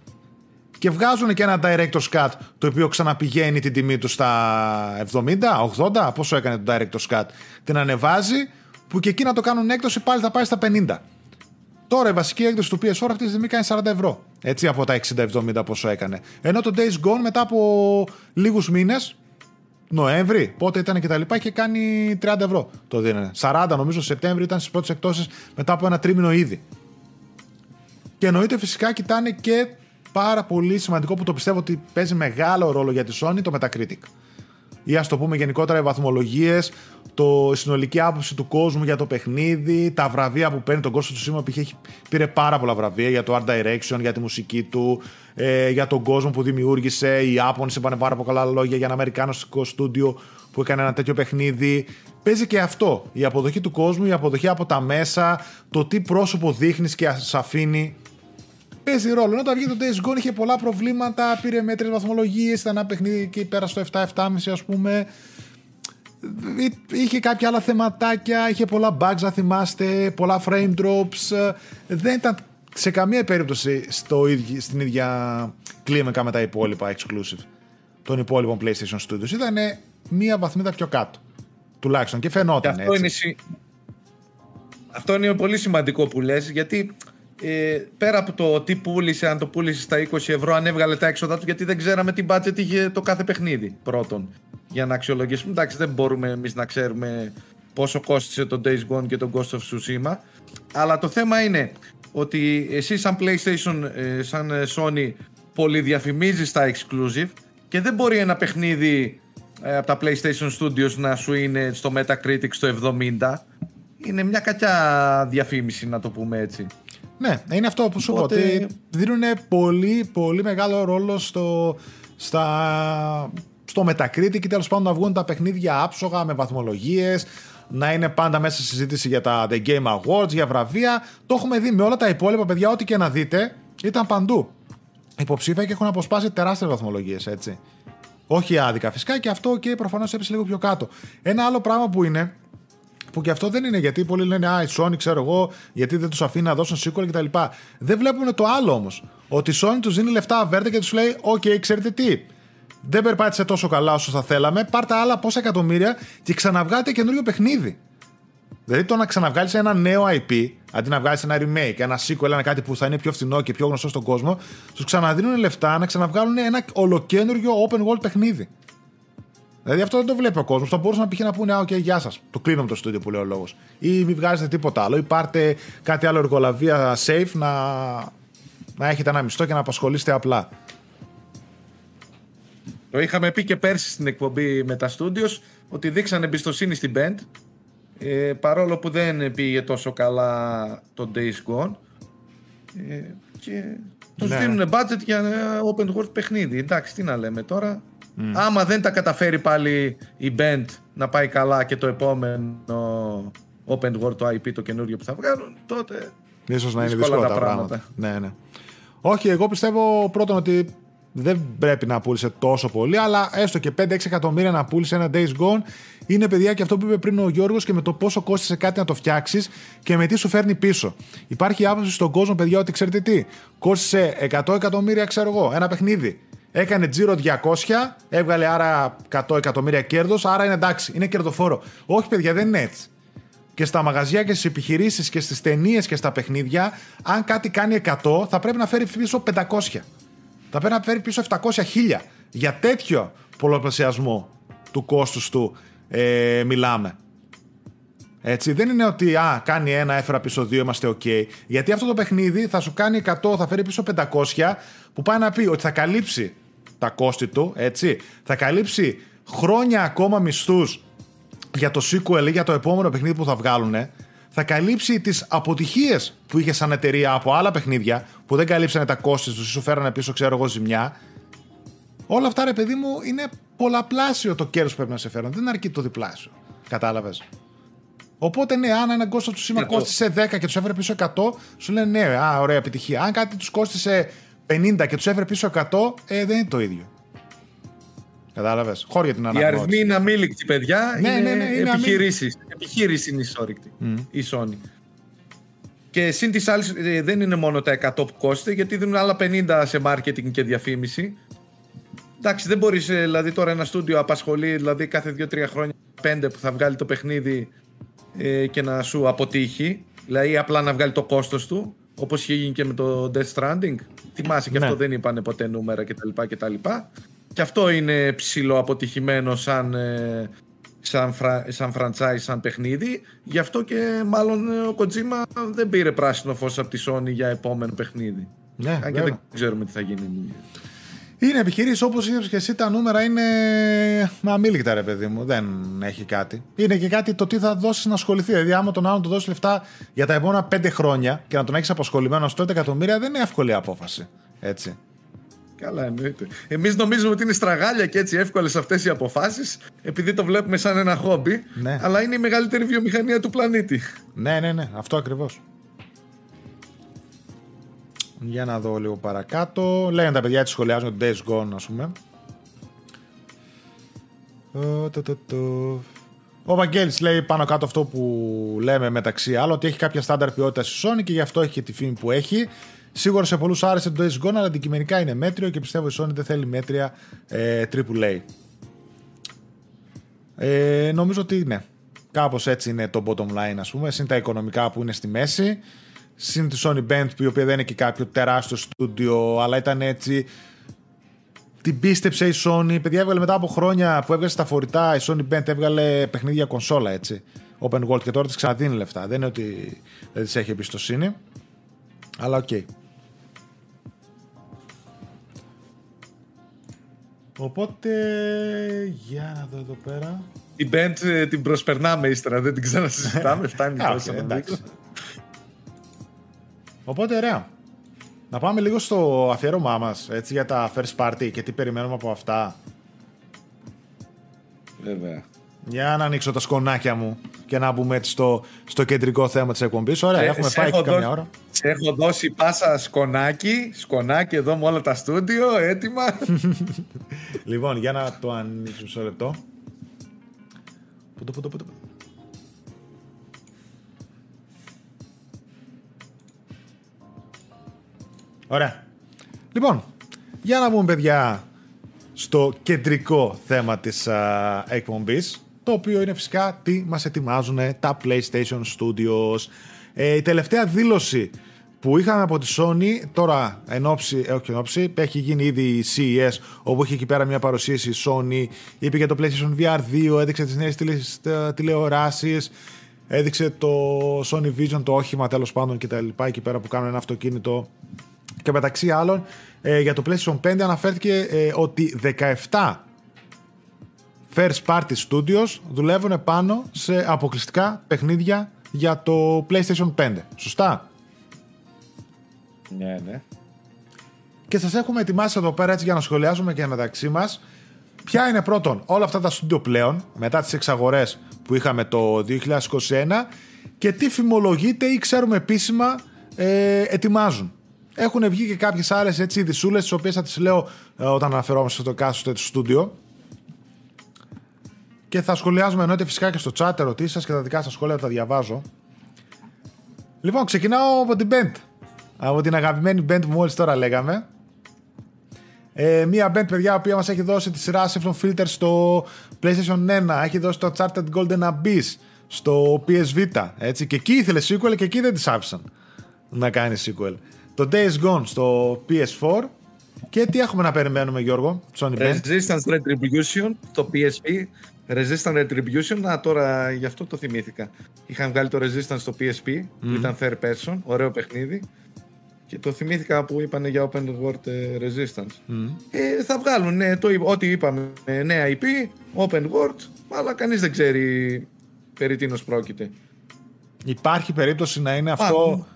Και βγάζουν και ένα Director's Cut το οποίο ξαναπηγαίνει την τιμή του στα 70, 80, πόσο έκανε το Director's Cut. Την ανεβάζει που και εκεί να το κάνουν έκδοση πάλι θα πάει στα 50. Τώρα η βασική έκδοση του PS4 αυτή τη στιγμή κάνει 40 ευρώ. Έτσι από τα 60-70 πόσο έκανε. Ενώ το Days Gone μετά από λίγους μήνες, Νοέμβρη, πότε ήταν και τα λοιπά, είχε κάνει 30 ευρώ. Το δίνανε. 40 νομίζω Σεπτέμβρη ήταν στις πρώτες εκτόσεις μετά από ένα τρίμηνο ήδη. Και εννοείται φυσικά κοιτάνε και πάρα πολύ σημαντικό που το πιστεύω ότι παίζει μεγάλο ρόλο για τη Sony το Metacritic. Ή ας το πούμε γενικότερα οι βαθμολογίες, το η συνολική άποψη του κόσμου για το παιχνίδι, τα βραβεία που παίρνει τον κόσμο του Σίμα που είχε, πήρε πάρα πολλά βραβεία για το art direction, για τη μουσική του, ε, για τον κόσμο που δημιούργησε. Οι Ιάπωνες είπαν πάρα πολλά λόγια για ένα αμερικάνικο στούντιο που έκανε ένα τέτοιο παιχνίδι. Παίζει και αυτό. Η αποδοχή του κόσμου, η αποδοχή από τα μέσα, το τι πρόσωπο δείχνεις και σε αφήνει παίζει ρόλο. Ενώ όταν βγήκε το Days Gone είχε πολλά προβλήματα, πήρε μέτρες βαθμολογίες, ήταν ένα παιχνίδι και πέρα στο 7-7,5 ας πούμε. Είχε κάποια άλλα θεματάκια, είχε πολλά bugs, να θυμάστε, πολλά frame drops. Δεν ήταν σε καμία περίπτωση στο ίδιο, στην ίδια κλίμακα με τα υπόλοιπα exclusive των υπόλοιπων PlayStation Studios. Ήταν μία βαθμίδα πιο κάτω. Τουλάχιστον και Και φαινόταν αυτό, έτσι. είναι, συ- αυτό είναι πολύ σημαντικό που λες γιατί ε, πέρα από το τι πούλησε, αν το πούλησε στα 20 ευρώ, αν έβγαλε τα έξοδα του, γιατί δεν ξέραμε τι budget είχε το κάθε παιχνίδι πρώτον. Για να αξιολογήσουμε. Εντάξει, δεν μπορούμε εμείς να ξέρουμε πόσο κόστησε το Days Gone και το Ghost of Tsushima. Αλλά το θέμα είναι ότι εσύ σαν PlayStation, ε, σαν ε, Sony, πολυδιαφημίζεις τα exclusive και δεν μπορεί ένα παιχνίδι ε, από τα PlayStation Studios να σου είναι στο Metacritic στο 70. είναι μια κακιά διαφήμιση να το πούμε έτσι. Ναι, είναι αυτό που σου είπα, Οπότε- ότι δίνουν πολύ, πολύ μεγάλο ρόλο στο, στα, στο Metacritic και τέλος πάντων να βγουν τα παιχνίδια άψογα με βαθμολογίες, να είναι πάντα μέσα στη συζήτηση για τα The Game Awards, για βραβεία. Το έχουμε δει με όλα τα υπόλοιπα παιδιά, ό,τι και να δείτε, ήταν παντού. Υποψήφια και έχουν αποσπάσει τεράστιες βαθμολογίες, έτσι. Όχι άδικα φυσικά και αυτό και προφανώς έπεσε λίγο πιο κάτω. Ένα άλλο πράγμα που είναι, που και αυτό δεν είναι γιατί πολλοί λένε Α, η Sony ξέρω εγώ, γιατί δεν τους αφήνει να δώσουν sequel κτλ. Δεν βλέπουν το άλλο όμως. Ότι η Sony τους δίνει λεφτά αβέρτα και τους λέει: Οκ, ξέρετε τι. Δεν περπάτησε τόσο καλά όσο θα θέλαμε. Πάρτε άλλα τόσα εκατομμύρια και ξαναβγάλετε καινούριο παιχνίδι. Δηλαδή το να ξαναβγάλεις ένα νέο IP, αντί να βγάλεις ένα remake, ένα sequel, ένα κάτι που θα είναι πιο φθηνό και πιο γνωστό στον κόσμο, τους ξαναδίνουν λεφτά να ξαναβγάλουν ένα ολοκένουργιο open world παιχνίδι. Δηλαδή αυτό δεν το βλέπει ο κόσμος. Θα μπορούσαν να πηγαίνει να πούνε: Α, οκ, γεια σας. Το κλείνω με το στούντιο που λέει ο λόγος. Ή μην βγάζετε τίποτα άλλο. Ή πάρτε κάτι άλλο εργολαβία safe να, να έχετε ένα μισθό και να απασχολείστε απλά. Το είχαμε πει και πέρσι στην εκπομπή με τα studios ότι δείξαν εμπιστοσύνη στην Bend, παρόλο που δεν πήγε τόσο καλά το Days Gone ε, και τους Ναι. δίνουν budget για ένα open world παιχνίδι. Εντάξει, τι να λέμε τώρα. Άμα δεν τα καταφέρει πάλι η band να πάει καλά και το επόμενο open world το IP το καινούριο που θα βγάλουν, τότε Ίσως να είναι Δύσκολα δύσκολα τα τα πράγματα. πράγματα. Ναι, ναι. Όχι, εγώ πιστεύω πρώτον ότι δεν πρέπει να πούλησε τόσο πολύ, αλλά έστω και 5-6 εκατομμύρια να πούλησε ένα Days Gone είναι παιδιά και αυτό που είπε πριν ο Γιώργος και με το πόσο κόστησε κάτι να το φτιάξεις και με τι σου φέρνει πίσω. Υπάρχει άποψη στον κόσμο, παιδιά, ότι ξέρετε τι, κόστησε 100 εκατομμύρια, ξέρω εγώ, ένα παιχνίδι. Έκανε τζίρο 200, έβγαλε άρα 100 εκατομμύρια κέρδος, άρα είναι εντάξει, είναι κερδοφόρο. Όχι, παιδιά, δεν είναι έτσι και στα μαγαζιά και στις επιχειρήσεις και στις ταινίες και στα παιχνίδια, αν κάτι κάνει 100, θα πρέπει να φέρει πίσω 500. Θα πρέπει να φέρει πίσω 700 χίλια. Για τέτοιο πολλαπλασιασμό του κόστους του ε, μιλάμε. Έτσι, δεν είναι ότι α, κάνει ένα, έφερα πίσω δύο, είμαστε OK. Γιατί αυτό το παιχνίδι θα σου κάνει 100, θα φέρει πίσω 500, που πάει να πει ότι θα καλύψει τα κόστη του, έτσι. Θα καλύψει χρόνια ακόμα μισθούς για το sequel ή για το επόμενο παιχνίδι που θα βγάλουν. Θα καλύψει τις αποτυχίες που είχε σαν εταιρεία από άλλα παιχνίδια που δεν καλύψανε τα κόστη τους ή σου φέρανε πίσω, ξέρω εγώ, ζημιά. Όλα αυτά, ρε παιδί μου, είναι πολλαπλάσιο το κέρδος που πρέπει να σε φέρουν. Δεν αρκεί το διπλάσιο. Κατάλαβες. Οπότε, ναι, αν ένα κόστος του σήμα Ναι, το- κόστησε 10 και τους έφερε πίσω 100, σου λένε ναι, α, ωραία επιτυχία. Αν κάτι τους κόστησε 50 και τους έφερε πίσω 100, ε, δεν είναι το ίδιο. Κατάλαβες. Χώρια την Οι αναγνώριση. αριθμοί είναι αμήλικτοι, παιδιά. Ναι, είναι ναι, ναι, είναι επιχειρήσεις. Επιχείρηση είναι ισόρρηκτη. Η Sony. Και συν της άλλης, δεν είναι μόνο τα 100 που κόστησε, γιατί δίνουν άλλα 50 σε marketing και διαφήμιση. Εντάξει, δεν μπορείς δηλαδή τώρα ένα στούντιο απασχολεί δηλαδή κάθε 2-3 χρόνια 5 που θα βγάλει το παιχνίδι ε, και να σου αποτύχει. Δηλαδή απλά να βγάλει το κόστος του, όπως είχε γίνει και με το Death Stranding. Θυμάσαι και Ναι. αυτό δεν είπανε ποτέ νούμερα κτλ. κτλ. Και αυτό είναι ψηλό αποτυχημένο σαν, ε, σαν, φρα, σαν franchise, σαν παιχνίδι. Γι' αυτό και μάλλον ε, ο Kojima δεν πήρε πράσινο φως από τη Sony για επόμενο παιχνίδι. Ναι, Αν και βέβαια. δεν ξέρουμε τι θα γίνει. Είναι επιχειρήσεις όπως είπε και εσύ, τα νούμερα είναι αμήλικτα, ρε παιδί μου. Δεν έχει κάτι. Είναι και κάτι το τι θα δώσεις να ασχοληθεί. Δηλαδή, άμα τον άλλον του δώσει λεφτά για τα επόμενα πέντε χρόνια και να τον έχεις απασχολημένος στο 5 εκατομμύρια, δεν είναι εύκολη απόφαση. Έτσι. Καλά, εννοείται. Εμείς νομίζουμε ότι είναι στραγάλια και έτσι εύκολες αυτές οι αποφάσεις, επειδή το βλέπουμε σαν ένα χόμπι. Ναι. Αλλά είναι η μεγαλύτερη βιομηχανία του πλανήτη. Ναι, ναι, ναι, αυτό ακριβώς. Για να δω λίγο παρακάτω. Λένε τα παιδιά τι σχολιάζουν το Days Gone, ας πούμε. Ε, το, το, το. Ο Βαγγέλης λέει πάνω κάτω αυτό που λέμε μεταξύ άλλων ότι έχει κάποια στάνταρ ποιότητας στη Sony και γι' αυτό έχει και τη φήμη που έχει. Σίγουρα σε πολλούς άρεσε το Days Gone, αλλά αντικειμενικά είναι μέτριο και πιστεύω η Sony δεν θέλει μέτρια ε, AAA. Ε, νομίζω ότι ναι. Κάπως έτσι είναι το bottom line, ας πούμε. Συν τα οικονομικά που είναι στη μέση. Συν τη Sony Bend, που η οποία δεν είναι και κάποιο τεράστιο στούντιο, αλλά ήταν έτσι. Την πίστεψε η Sony. Παιδιά έβγαλε μετά από χρόνια που έβγαλε στα φορητά, η Sony Bend έβγαλε παιχνίδια κονσόλα, έτσι. Open World και τώρα τη ξαναδίνει λεφτά. Δεν είναι ότι δεν τη έχει εμπιστοσύνη. Αλλά οκ. Οπότε, για να δω εδώ πέρα. την band ε, την προσπερνάμε ύστερα, δεν την ξανασυζητάμε, φτάνει Α, τόσο οκ, να εντάξει. δείξω. Οπότε ωραία. Να πάμε λίγο στο αφιέρωμά μας, έτσι, για τα first party και τι περιμένουμε από αυτά. Βέβαια. Για να ανοίξω τα σκονάκια μου και να μπούμε έτσι στο, στο κεντρικό θέμα της εκπομπής. Ωραία, Ε, έχουμε σε πάει και έχω καμιά δώσει- ώρα. Σε έχω δώσει πάσα σκονάκι, σκονάκι εδώ με όλα τα στούντιο, έτοιμα. Λοιπόν, για να το ανοίξω μισό λεπτό. Πού το, πού το, πού το. Ωραία. Λοιπόν, για να μπούμε παιδιά στο κεντρικό θέμα της α, εκπομπής, το οποίο είναι φυσικά τι μας ετοιμάζουν τα PlayStation Studios. Ε, η τελευταία δήλωση που είχαμε από τη Sony, τώρα εν ώψη, ε, όχι εν ώψη, έχει γίνει ήδη η CES, όπου είχε εκεί πέρα μια παρουσίαση η Sony, είπε για το PlayStation VR 2, έδειξε τις νέες τηλε- τε- τηλεοράσεις, έδειξε το Sony Vision, το όχημα τέλος πάντων και τα λοιπά, εκεί πέρα που κάνουν ένα αυτοκίνητο και μεταξύ άλλων, ε, για το PlayStation 5 αναφέρθηκε ε, ότι 17 first party studios δουλεύουν πάνω σε αποκλειστικά παιχνίδια για το PlayStation 5. Σωστά; ναι, ναι. Και σας έχουμε ετοιμάσει εδώ πέρα έτσι για να σχολιάζουμε και μεταξύ μας ποια είναι πρώτον όλα αυτά τα studio πλέον μετά τις εξαγορές που είχαμε το 2021 και τι φημολογείται ή ξέρουμε επίσημα ε, ετοιμάζουν. Έχουν βγει και κάποιες άλλες έτσι ειδισούλες τις οποίες θα τις λέω ε, όταν αναφερόμαστε στο κάστο του στούντιο και θα σχολιάζουμε εννοείται φυσικά και στο chat ερωτήσεις σας και τα δικά σας σχόλια τα διαβάζω. Λοιπόν, ξεκινάω από την band. Από την αγαπημένη band που μόλις τώρα λέγαμε. Ε, μία band, παιδιά, η οποία μας έχει δώσει τη σειρά Saffron Filter στο PlayStation 1. Έχει δώσει το Uncharted Golden Abyss στο PS Vita. Έτσι. Και εκεί ήθελε sequel και εκεί δεν της άφησαν να κάνει sequel. Το Days Gone στο PS4. Και τι έχουμε να περιμένουμε, Γιώργο, Sony Band. Resistance Retribution, το PSP. Resistance Retribution, α, τώρα γι' αυτό το θυμήθηκα. Είχαν βγάλει το Resistance στο PSP, που ήταν third person, ωραίο παιχνίδι. Και το θυμήθηκα που είπαν για Open World ε, Resistance. Ε, θα βγάλουν ναι, το, είπα- ό,τι είπαμε, ε, νέα IP, Open World, αλλά κανείς δεν ξέρει περί τίνος πρόκειται. Υπάρχει περίπτωση να είναι αυτό Πάνω.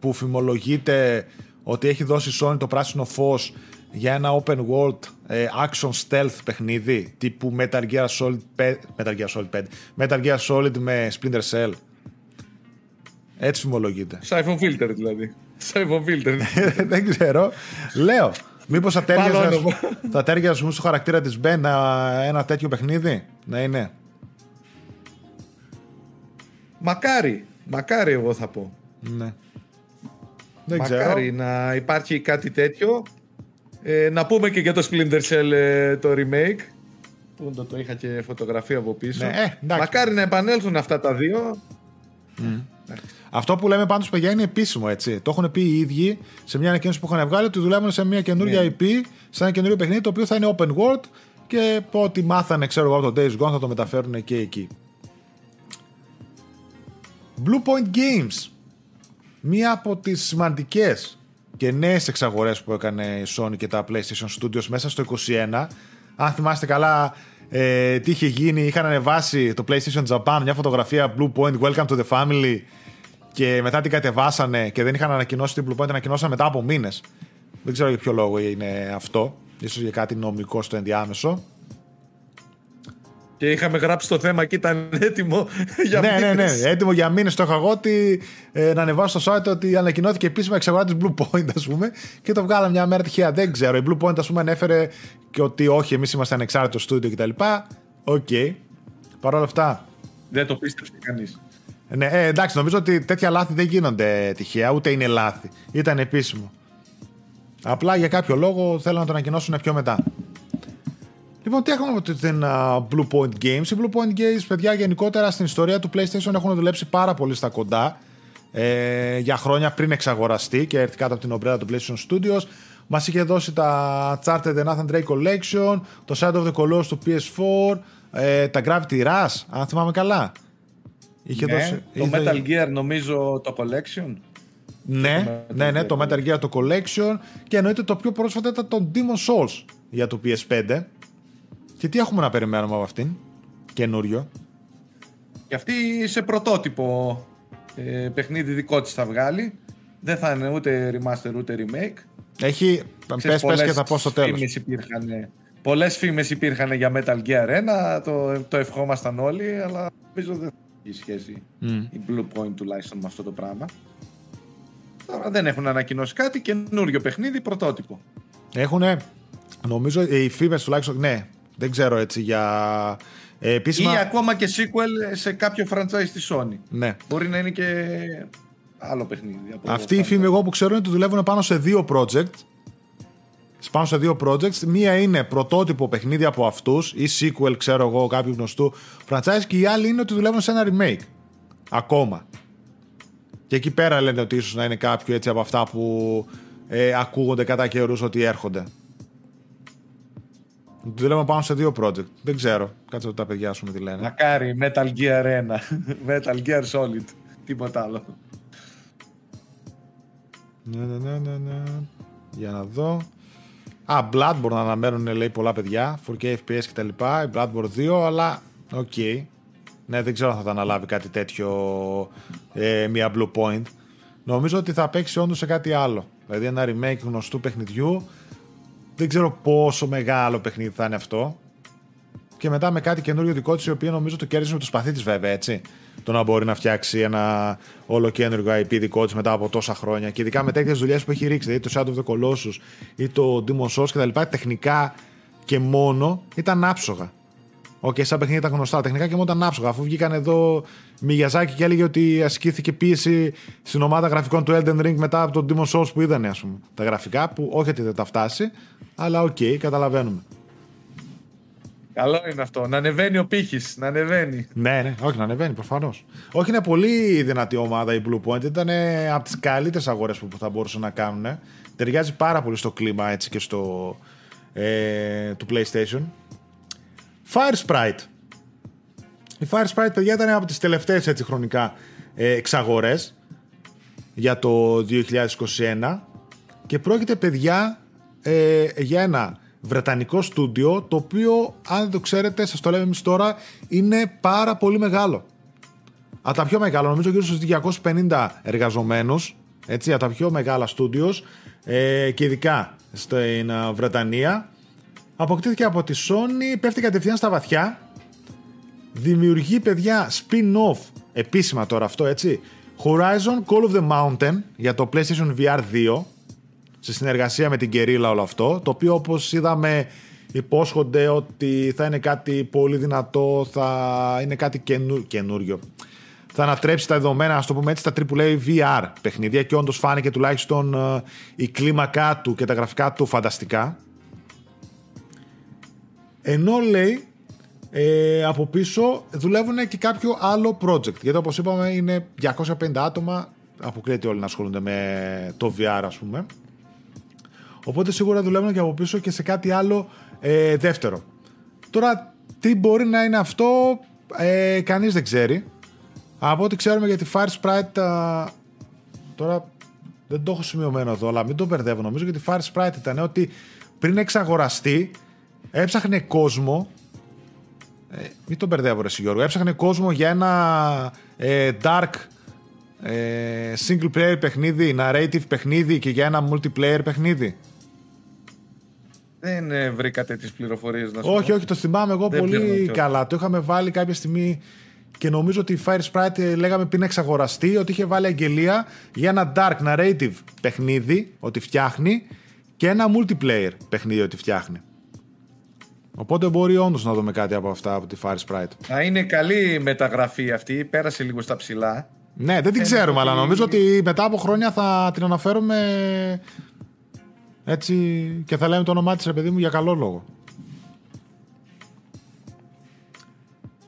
που φημολογείται ότι έχει δώσει η Sony το πράσινο φως για ένα open world ε, action stealth παιχνίδι τύπου Metal Gear Solid 5, Metal Gear Solid 5, Metal Gear Solid με Splinter Cell. Έτσι φημολογείται. Siphon Filter δηλαδή. Siphon Filter. Δεν ξέρω. Λέω. Μήπως θα τέριαζε, Πάλι ας- όνομα. θα τέριαζε ας πούμε, στο χαρακτήρα της Ben να- ένα τέτοιο παιχνίδι; Να είναι. μακάρι, μακάρι εγώ θα πω. Ναι. Δεν Μακάρι ξέρω. να υπάρχει κάτι τέτοιο. Ε, να πούμε και για το Splinter Cell ε, το remake. Που το, το είχα και φωτογραφία από πίσω. Ναι, ε, εντάξει. Μακάρι να επανέλθουν αυτά τα δύο. Αυτό που λέμε πάντως παιδιά είναι επίσημο έτσι. Το έχουν πει οι ίδιοι σε μια ανακοίνωση που είχαν βγάλει ότι δουλεύουν σε μια καινούργια Ναι. IP, σε ένα καινούριο παιχνίδι το οποίο θα είναι open world και πω ότι μάθανε ξέρω εγώ από το Days Gone θα το μεταφέρουν και εκεί. Blue Point Games. Μία από τις σημαντικές και νέες εξαγορές που έκανε η Sony και τα PlayStation Studios μέσα στο 21. Αν θυμάστε καλά ε, τι είχε γίνει, είχαν ανεβάσει το PlayStation Japan μια φωτογραφία Blue Point Welcome to the Family και μετά την κατεβάσανε και δεν είχαν ανακοινώσει την Blue Point, την ανακοινώσαν μετά από μήνες. Δεν ξέρω για ποιο λόγο είναι αυτό. Ίσως για κάτι νομικό στο ενδιάμεσο. Και είχαμε γράψει το θέμα και ήταν έτοιμο για ναι, ναι, ναι. μήνες. Έτοιμο για μήνες το είχα εγώ ότι, ε, να ανεβάσω στο site ότι ανακοινώθηκε επίσημα εξαγορά της Blue Point, ας πούμε, και το βγάλαμε μια μέρα τυχαία. Δεν ξέρω. Η Blue Point, ας πούμε, ανέφερε και ότι όχι, εμείς είμαστε ανεξάρτητο στούντιο κτλ. Οκ. Παρ' όλα αυτά. Δεν το πίστεψε κανείς. Ναι, ε, εντάξει, νομίζω ότι τέτοια λάθη δεν γίνονται τυχαία, ούτε είναι λάθη. Ήταν επίσημο. Απλά για κάποιο λόγο θέλω να το ανακοινώσουν πιο μετά. Λοιπόν, τι έχουμε από την uh, Blue Point Games; Οι Blue Point Games, παιδιά, γενικότερα στην ιστορία του PlayStation έχουν δουλέψει πάρα πολύ στα κοντά ε, για χρόνια πριν εξαγοραστεί και έρθει κάτω από την ομπρέλα του PlayStation Studios. Μας είχε δώσει τα Charted The Nathan Drake Collection, το Shadow of the Colossus του PS4, ε, τα Gravity Rush, αν θυμάμαι καλά. Είχε Ναι, δώσει, το είχε- Metal Gear νομίζω το Collection. ναι, Το ναι, ναι, Metal το Gear Metal Gear το Collection και εννοείται το πιο πρόσφατα ήταν το Demon Souls για το PS5. Και τι έχουμε να περιμένουμε από αυτήν; καινούριο. Και αυτή σε πρωτότυπο ε, παιχνίδι δικό της θα βγάλει. Δεν θα είναι ούτε remaster ούτε remake. Έχει, πες, πες και θα πω στο τέλος. Υπήρχαν, πολλές φήμες υπήρχαν για Metal Gear 1, το, το ευχόμασταν όλοι, αλλά νομίζω δεν έχει σχέση mm. η Blue Point τουλάχιστον με αυτό το πράγμα. Τώρα δεν έχουν ανακοινώσει κάτι, καινούριο παιχνίδι, πρωτότυπο. Έχουνε, νομίζω οι φήμες τουλάχιστον, ναι, δεν ξέρω έτσι για ε, επίσημα... Ή ακόμα και sequel σε κάποιο franchise της Sony. Ναι. Μπορεί να είναι και άλλο παιχνίδι. Από Αυτή η φήμη εγώ που ξέρω είναι ότι δουλεύουν πάνω σε δύο project. Πάνω σε δύο projects. Μία είναι πρωτότυπο παιχνίδι από αυτούς ή sequel, ξέρω εγώ, κάποιου γνωστού franchise. Και η άλλη είναι ότι δουλεύουν σε ένα remake. Ακόμα. Και εκεί πέρα λένε ότι ίσως να είναι κάποιο έτσι από αυτά που ε, ακούγονται κατά καιρούς ότι έρχονται. Δουλεύουμε πάνω σε δύο project. Δεν ξέρω. Κάτσε τα παιδιά σου με τι λένε. Μακάρι, Metal Gear 1. Metal Gear Solid. Τίποτα άλλο. Ναι, ναι, ναι, ναι, ναι. Για να δω. Α, Bloodborne να αναμένουν, λέει πολλά παιδιά. 4K FPS κτλ. Bloodborne 2, αλλά ok. Okay. Ναι, δεν ξέρω αν θα τα αναλάβει κάτι τέτοιο ε, μια Blue Point. Νομίζω ότι θα παίξει όντως σε κάτι άλλο. Δηλαδή ένα remake γνωστού παιχνιδιού δεν ξέρω πόσο μεγάλο παιχνίδι θα είναι αυτό. Και μετά με κάτι καινούριο δικό της, η οποία νομίζω το κέρδισε με το σπαθί της, βέβαια, έτσι. Το να μπορεί να φτιάξει ένα όλο καινούργιο IP δικό της μετά από τόσα χρόνια. Και ειδικά με τέτοιες δουλειές που έχει ρίξει, δηλαδή το Shadow of the Colossus ή το Demon Souls κτλ. Τεχνικά και μόνο ήταν άψογα. OK, okay, σαν παιχνίδι ήταν γνωστά. Τεχνικά και μόνο ήταν άψογα. Αφού βγήκαν εδώ Μιγιαζάκη και έλεγε ότι ασκήθηκε πίεση στην ομάδα γραφικών του Elden Ring μετά από τον Demon Souls που είδανε, ας πούμε. Τα γραφικά που όχι ότι δεν τα φτάσει, αλλά ok, okay, καταλαβαίνουμε. Καλό είναι αυτό. Να ανεβαίνει ο πήχης. Να ανεβαίνει. Ναι, ναι, όχι, να ανεβαίνει προφανώς. Όχι, είναι πολύ δυνατή ομάδα η Blue Point. Ήταν από τις καλύτερες αγορές που θα μπορούσαν να κάνουν. Ταιριάζει πάρα πολύ στο κλίμα έτσι και στο. Ε, του PlayStation. Fire Sprite. Η Fire Sprite, παιδιά, ήταν από τις τελευταίες έτσι χρονικά ε, εξαγορές για το 2021 και πρόκειται, παιδιά, ε, για ένα βρετανικό στούντιο το οποίο, αν δεν το ξέρετε, σας το λέμε εμείς τώρα, είναι πάρα πολύ μεγάλο. Από τα πιο μεγάλα, νομίζω γύρω στους 250 εργαζομένους, έτσι, από τα πιο μεγάλα στούντιος ε, και ειδικά στην ε, Βρετανία αποκτήθηκε από τη Sony, πέφτει κατευθείαν στα βαθιά. Δημιουργεί παιδιά spin-off, επίσημα τώρα αυτό έτσι. Horizon Call of the Mountain για το PlayStation VR 2 σε συνεργασία με την Guerrilla όλο αυτό το οποίο όπως είδαμε υπόσχονται ότι θα είναι κάτι πολύ δυνατό θα είναι κάτι καινού, καινούριο θα ανατρέψει τα δεδομένα, ας το πούμε έτσι, στα AAA VR παιχνίδια και όντως φάνηκε τουλάχιστον ε, η κλίμακά του και τα γραφικά του φανταστικά. Ενώ λέει ε, από πίσω δουλεύουν και κάποιο άλλο project. Γιατί όπως είπαμε είναι 250 άτομα, αποκλείεται όλοι να ασχολούνται με το VR ας πούμε. Οπότε σίγουρα δουλεύουν και από πίσω και σε κάτι άλλο ε, δεύτερο. Τώρα τι μπορεί να είναι αυτό ε, κανείς δεν ξέρει. Από ό,τι ξέρουμε για τη Fire Sprite τώρα δεν το έχω σημειωμένο εδώ αλλά μην το μπερδεύω νομίζω γιατί Fire Sprite ήταν ότι πριν εξαγοραστεί έψαχνε κόσμο. Ε, μην τον μπερδεύω, ρε Γιώργο. Έψαχνε κόσμο για ένα ε, dark ε, single player παιχνίδι, narrative παιχνίδι και για ένα multiplayer παιχνίδι. Δεν ε, βρήκατε τις πληροφορίες να σου Όχι, όχι, το θυμάμαι εγώ πολύ καλά. Το είχαμε βάλει κάποια στιγμή και νομίζω ότι η Fire Sprite ε, λέγαμε πριν εξαγοραστεί ότι είχε βάλει αγγελία για ένα dark narrative παιχνίδι ότι φτιάχνει και ένα multiplayer παιχνίδι ότι φτιάχνει. Οπότε μπορεί όντως να δούμε κάτι από αυτά από τη Fire Sprite. Θα είναι καλή μεταγραφή αυτή, πέρασε λίγο στα ψηλά. Ναι, δεν την ξέρουμε, αλλά νομίζω ότι μετά από χρόνια θα την αναφέρουμε έτσι και θα λέμε το όνομά της, παιδί μου, για καλό λόγο.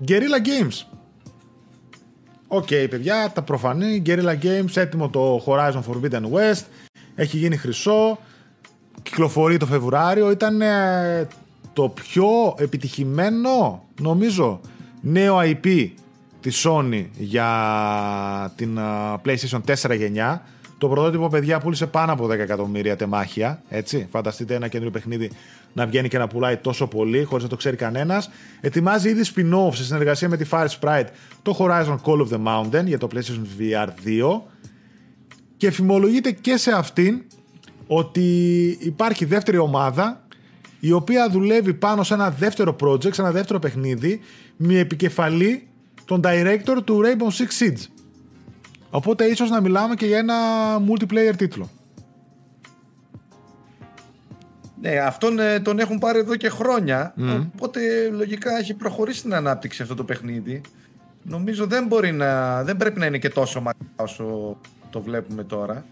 Guerrilla Games. OK, okay, παιδιά, τα προφανή. Guerrilla Games, έτοιμο το Horizon Forbidden West. Έχει γίνει χρυσό. Κυκλοφορεί το Φεβρουάριο. Ήταν το πιο επιτυχημένο, νομίζω, νέο IP τη Sony για την PlayStation 4 γενιά, το Το πρωτότυπο, παιδιά, πούλησε πάνω από 10 εκατομμύρια τεμάχια. Έτσι. Φανταστείτε ένα καινούριο παιχνίδι να βγαίνει και να πουλάει τόσο πολύ, χωρίς να το ξέρει κανένας. Ετοιμάζει ήδη spin-off σε συνεργασία με τη Fire Sprite το Horizon Call of the Mountain για το PlayStation VR 2. Και φημολογείται και σε αυτήν ότι υπάρχει δεύτερη ομάδα η οποία δουλεύει πάνω σε ένα δεύτερο project, σε ένα δεύτερο παιχνίδι με επικεφαλή τον director του Rainbow Six Siege. Οπότε ίσως να μιλάμε και για ένα multiplayer τίτλο. Ναι, αυτόν ε, τον έχουν πάρει εδώ και χρόνια. Οπότε λογικά έχει προχωρήσει την ανάπτυξη αυτό το παιχνίδι. Νομίζω δεν μπορεί να. δεν πρέπει να είναι και τόσο μακριά όσο το βλέπουμε τώρα.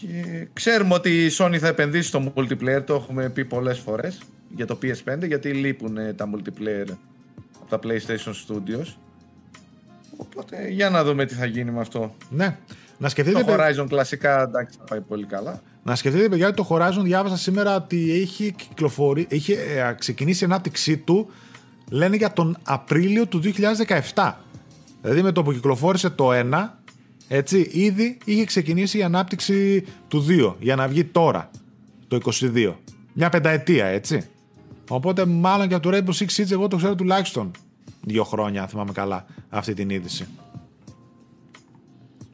Και ξέρουμε ότι η Sony θα επενδύσει στο multiplayer, το έχουμε πει πολλές φορές για το PS5, γιατί λείπουν τα multiplayer από τα PlayStation Studios. Οπότε για να δούμε τι θα γίνει με αυτό. Ναι. Να σκεφτείτε, το Horizon κλασικά εντάξει θα πάει πολύ καλά. Να σκεφτείτε παιδιά ότι το Horizon διάβασα σήμερα ότι έχει, κυκλοφορεί, έχει ε, ξεκινήσει η ανάπτυξή του λένε για τον Απρίλιο του 2017. Δηλαδή με το που κυκλοφόρησε το 1 έτσι, ήδη είχε ξεκινήσει η ανάπτυξη του 2 για να βγει τώρα, το 22. Μια πενταετία, έτσι. Οπότε μάλλον και από το Rainbow Six Siege εγώ το ξέρω τουλάχιστον δύο χρόνια, αν θυμάμαι καλά, αυτή την είδηση.